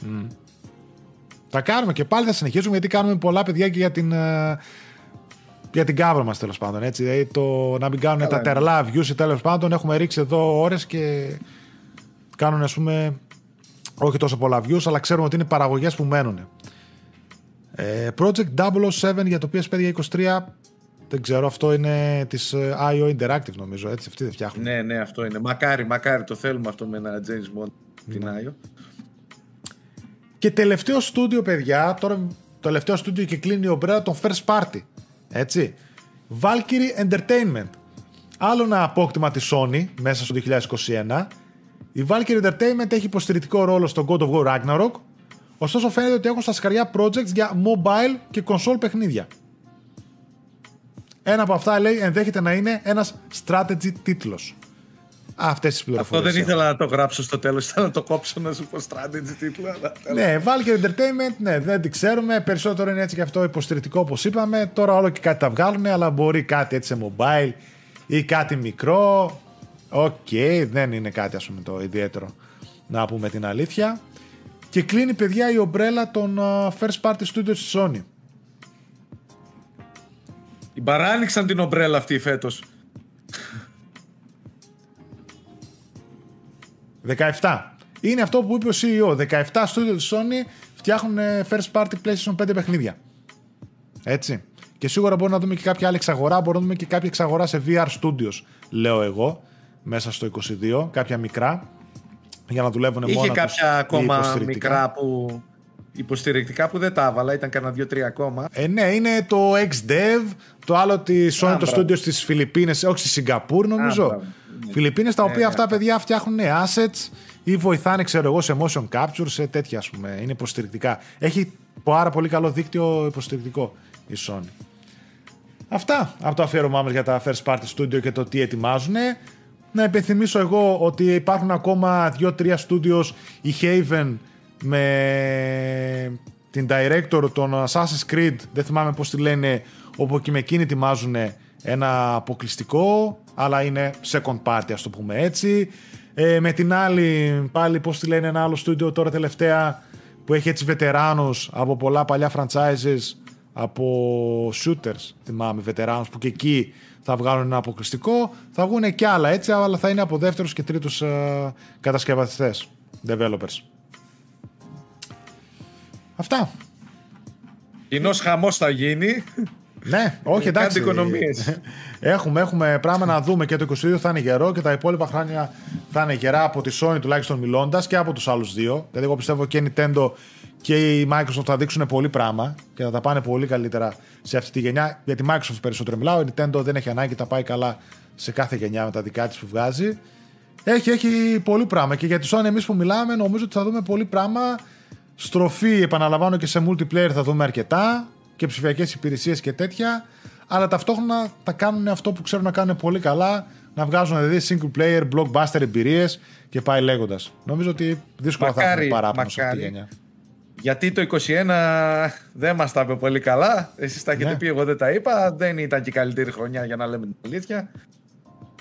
Θα κάνουμε και πάλι θα συνεχίσουμε γιατί κάνουμε πολλά παιδιά και για την, ε, για την κάβρα μας τέλος πάντων. Έτσι. Δηλαδή, το να μην κάνουν Καλά τα είναι. τερλά views ή τέλος πάντων έχουμε ρίξει εδώ ώρες και κάνουν ας πούμε όχι τόσο πολλά views αλλά ξέρουμε ότι είναι παραγωγές που μένουν. Ε, Project 007 για το PS5 για 23 δεν ξέρω αυτό είναι της ε, IO Interactive νομίζω έτσι αυτοί δεν φτιάχνουν. Ναι, ναι, αυτό είναι. Μακάρι, μακάρι το θέλουμε αυτό με ένα James Bond. Ναι. Την Άιο. Και τελευταίο στούντιο, παιδιά, τώρα το τελευταίο στούντιο και κλείνει η ομπρέλα των First Party. Έτσι. Valkyrie Entertainment. Άλλο ένα απόκτημα της Sony μέσα στο 2021. Η Valkyrie Entertainment έχει υποστηρικτικό ρόλο στο God of War Ragnarok. Ωστόσο φαίνεται ότι έχουν στα σκαριά projects για mobile και console παιχνίδια. Ένα από αυτά λέει ενδέχεται να είναι ένας strategy τίτλος. Αυτές τις Αυτό πληροφορίες. δεν έχω. ήθελα να το γράψω στο τέλος. Ήθελα να το κόψω να σου πω strategy τίτλο. αλλά τέλος. Ναι, Valkyrie Entertainment, ναι, δεν την ξέρουμε. Περισσότερο είναι έτσι και αυτό υποστηρικτικό όπως είπαμε. Τώρα όλο και κάτι τα βγάλουν, αλλά μπορεί κάτι έτσι σε mobile ή κάτι μικρό. Οκ, δεν είναι κάτι ας πούμε το ιδιαίτερο να πούμε την αλήθεια. Και κλείνει παιδιά η ομπρέλα των α, first party studios της Sony. Η παράνοιξαν την ομπρέλα αυτή φέτος. 17. Είναι αυτό που είπε ο CEO. 17 studios της Sony φτιάχνουν ε, first party PlayStation 5 παιχνίδια. Έτσι. Και σίγουρα μπορούμε να δούμε και κάποια άλλη εξαγορά. Μπορούμε να δούμε και κάποια εξαγορά σε VR studios, λέω εγώ, μέσα στο 22. Κάποια μικρά. Για να δουλεύουν Είχε μόνο τους κάποια ή ακόμα υποστηρικτικά. μικρά που υποστηρικτικά που δεν τα έβαλα, ήταν κανένα δύο-τρία ακόμα. Ε, ναι, είναι το XDev, το άλλο της Sony, Α, το μπράβο. studio στις Φιλιππίνες, όχι στη Σιγκαπούρ νομίζω. μπράβο. Ναι. Φιλιππίνες τα οποία Ναι, αυτά αυτά. παιδιά φτιάχνουν assets ή βοηθάνε, ξέρω εγώ, σε motion capture, σε τέτοια ας πούμε. Είναι υποστηρικτικά. Έχει πάρα πολύ καλό δίκτυο υποστηρικτικό η Sony. Αυτά από το αφιέρωμά μας για τα First Party Studio και το τι ετοιμάζουν. Να υπενθυμίσω εγώ ότι υπάρχουν ακόμα 2-3 studios, η Haven με την director των Assassin's Creed, δεν θυμάμαι πώς τη λένε, όπου και με εκείνη ετοιμάζουν ένα αποκλειστικό, αλλά είναι second party ας το πούμε έτσι. Ε, με την άλλη, πάλι πώς τη λένε ένα άλλο studio τώρα τελευταία, που έχει έτσι βετεράνους από πολλά παλιά franchises, από shooters, θυμάμαι, βετεράνους που και εκεί θα βγάλουν ένα αποκλειστικό. Θα βγουν και άλλα έτσι, αλλά θα είναι από δεύτερους και τρίτους ε, κατασκευαστές, developers. Αυτά. Κοινός χαμός θα γίνει. Ναι, όχι εντάξει. οικονομίες. Έχουμε, έχουμε πράγμα να δούμε και το 22 θα είναι γερό και τα υπόλοιπα χρόνια θα είναι γερά από τη Sony τουλάχιστον μιλώντας και από τους άλλους δύο. Δηλαδή, εγώ πιστεύω και η Nintendo και η Microsoft θα δείξουν πολύ πράγμα και θα τα πάνε πολύ καλύτερα σε αυτή τη γενιά. Για τη Microsoft περισσότερο μιλάω. Η Nintendo δεν έχει ανάγκη, τα πάει καλά σε κάθε γενιά με τα δικά της που βγάζει. Έχει, έχει πολύ πράγμα. Και για τη Sony, εμείς που μιλάμε, νομίζω ότι θα δούμε πολύ πράγμα. Στροφή, επαναλαμβάνω και σε multiplayer θα δούμε αρκετά και ψηφιακές υπηρεσίες και τέτοια. Αλλά ταυτόχρονα θα κάνουν αυτό που ξέρουν να κάνουν πολύ καλά, να βγάζουν δηλαδή single player, blockbuster εμπειρίες και πάει λέγοντας. Νομίζω ότι δύσκολα μακάρι, θα έχουμε παράπονο σε αυτή τη γενιά. Γιατί το 21 δεν μας τα είπε πολύ καλά. Εσείς τα έχετε ναι. πει, εγώ δεν τα είπα. Δεν ήταν και η καλύτερη χρονιά για να λέμε την αλήθεια.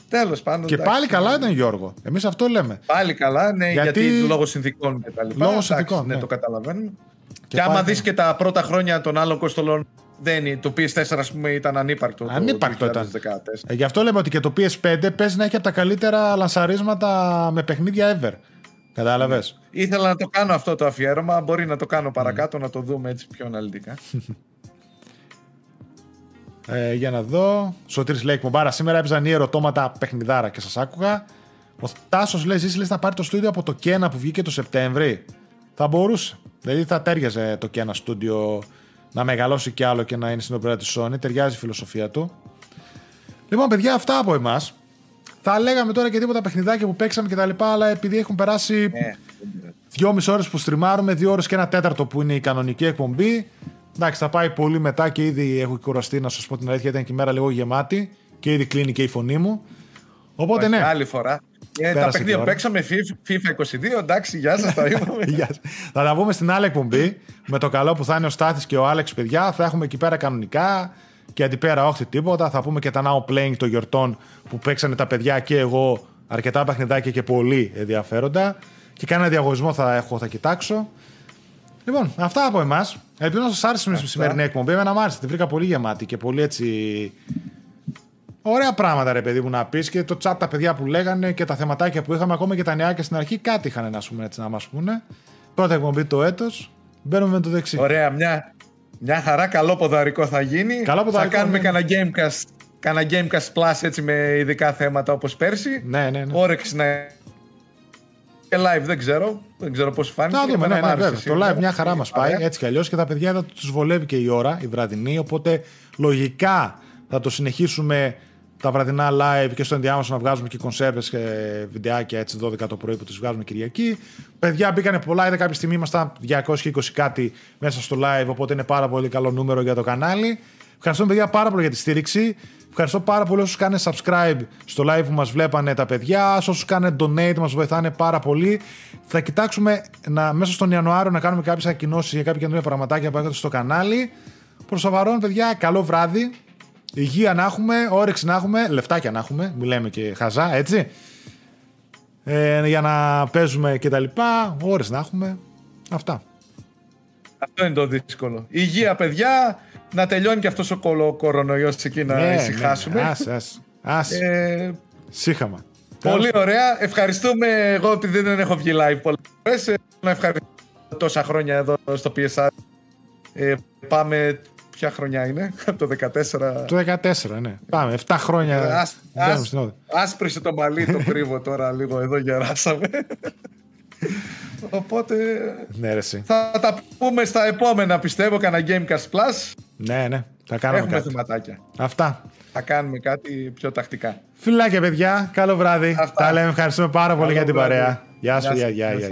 Τέλος πάντων. Και πάλι καλά ήταν Γιώργο. Εμείς αυτό λέμε. Πάλι καλά, ναι, γιατί, γιατί λόγω συνθήκων και τα λοιπά. Λόγω συνθήκων. Ναι, ναι, το καταλαβαίνουμε. Και, και άμα δεις και τα πρώτα χρόνια των άλλων κοστολών, δεν, το PS4 ας πούμε ήταν ανύπαρκτο. Ανύπαρκτο το 2014. ήταν. Ε, γι' αυτό λέμε ότι και το PS5 παίζει να έχει από τα καλύτερα λανσαρίσματα με παιχνίδια ever. Κατάλαβες; Ήθελα να το κάνω αυτό το αφιέρωμα. Μπορεί να το κάνω παρακάτω, να το δούμε έτσι πιο αναλυτικά. Ε, για να δω. Σωτήρης λέει εκπομπάρα. Σήμερα έπαιζαν οι ερωτώματα παιχνιδάρα και σας άκουγα. Ο Τάσος λέει: Ζήσει να πάρει το στούντιο από το Κένα που βγήκε το Σεπτέμβρη. Θα μπορούσε. Δηλαδή θα τέριαζε το Κένα στούντιο να μεγαλώσει κι άλλο και να είναι στην οπέρα της Sony. Ταιριάζει η φιλοσοφία του. Λοιπόν, παιδιά, αυτά από εμάς. Θα λέγαμε τώρα και τίποτα παιχνιδάκια που παίξαμε και τα λοιπά, αλλά επειδή έχουν περάσει ναι. δυόμιση ώρες που στριμάρουμε, δύο ώρες και ένα τέταρτο που είναι η κανονική εκπομπή. Εντάξει, θα πάει πολύ μετά και ήδη έχω κουραστεί να σας πω την αλήθεια. Ήταν και η μέρα λίγο γεμάτη και ήδη κλείνει και η φωνή μου. Οπότε ναι. Άλλη φορά. Ε, τα παιχνίδια που παίξαμε FIFA 22, εντάξει, γεια σας, τα είπαμε. θα τα πούμε στην άλλη εκπομπή. Με το καλό που θα είναι ο Στάθης και ο Άλεξ, παιδιά. Θα έχουμε εκεί πέρα κανονικά και αντιπέρα όχι τίποτα. Θα πούμε και τα now playing των γιορτών που παίξανε τα παιδιά και εγώ αρκετά παιχνιδάκια και πολύ ενδιαφέροντα. Και κάνα διαγωνισμό θα έχω, θα κοιτάξω. Λοιπόν, αυτά από εμάς. Ελπίζω να σας άρεσε η σημερινή εκπομπή. Εμένα μου άρεσε. Τη βρήκα πολύ γεμάτη και πολύ έτσι. Ωραία πράγματα, ρε παιδί μου, να πεις και το chat τα παιδιά που λέγανε και τα θεματάκια που είχαμε, ακόμα και τα νεάκια στην αρχή, κάτι είχαν να, πούμε, έτσι, να μας πούνε. Πρώτα εκπομπή το έτος. Μπαίνουμε με το δεξί. Ωραία, μια, μια χαρά, καλό ποδαρικό θα γίνει. Καλό ποδαρικό, θα κάνουμε ναι. κανένα Gamecast, κανένα Gamecast Plus έτσι με ειδικά θέματα όπως πέρσι. Ναι, ναι, ναι. Όρεξη να και live δεν ξέρω. Δεν ξέρω πώς φάνηκε. Να δούμε, ναι, ναι, βέβαια. Το live μια χαρά μας πάει έτσι κι αλλιώς και τα παιδιά θα τους βολεύει και η ώρα, η βραδινή. Οπότε λογικά θα το συνεχίσουμε τα βραδινά live και στο ενδιάμεσο να βγάζουμε και κονσέρβες και βιντεάκια έτσι 12 το πρωί που τις βγάζουμε Κυριακή. Παιδιά μπήκανε πολλά, είδα κάποια στιγμή ήμασταν 220 κάτι μέσα στο live, οπότε είναι πάρα πολύ καλό νούμερο για το κανάλι. Ευχαριστούμε παιδιά πάρα πολύ για τη στήριξη. Ευχαριστώ πάρα πολύ όσους κάνετε subscribe στο live που μας βλέπανε τα παιδιά. Όσους κάνετε donate, μας βοηθάνε πάρα πολύ. Θα κοιτάξουμε να, μέσα στον Ιανουάριο να κάνουμε κάποιες ανακοινώσει για κάποια καινούργια πραγματάκια που έχετε στο κανάλι. Προς το παρόν, παιδιά, καλό βράδυ. Υγεία να έχουμε, όρεξη να έχουμε, λεφτάκια να έχουμε. Μιλάμε και χαζά, έτσι. Ε, για να παίζουμε και τα λοιπά. Ώρες να έχουμε. Αυτά. Αυτό είναι το δύσκολο. Υγεία, παιδιά να τελειώνει και αυτός ο κορονοϊός εκεί να ναι, ναι ησυχάσουμε. Ναι, ας, ας, ας. Ε, Σύχαμα. Πολύ ωραία. Ευχαριστούμε. Εγώ επειδή δεν έχω βγει live πολλές φορές, ε, να ευχαριστώ τόσα χρόνια εδώ στο PSR. Ε, πάμε Ποια χρονιά είναι, από το 14. Το 14, ναι. Πάμε, 7 χρόνια. Ας, ας, άσπρισε το μαλλί το κρύβο τώρα λίγο, εδώ γεράσαμε. Οπότε ναι, ρε, θα τα πούμε στα επόμενα πιστεύω κανένα Gamecast Plus. Ναι, ναι. Θα κάνουμε Έχουμε κάτι. θεματάκια. Αυτά. Θα κάνουμε κάτι πιο τακτικά. Φιλάκια παιδιά. Καλό βράδυ. Τα λέμε. Ευχαριστούμε πάρα πολύ για την παρέα. Γεια σου. Γεια, γεια, γεια.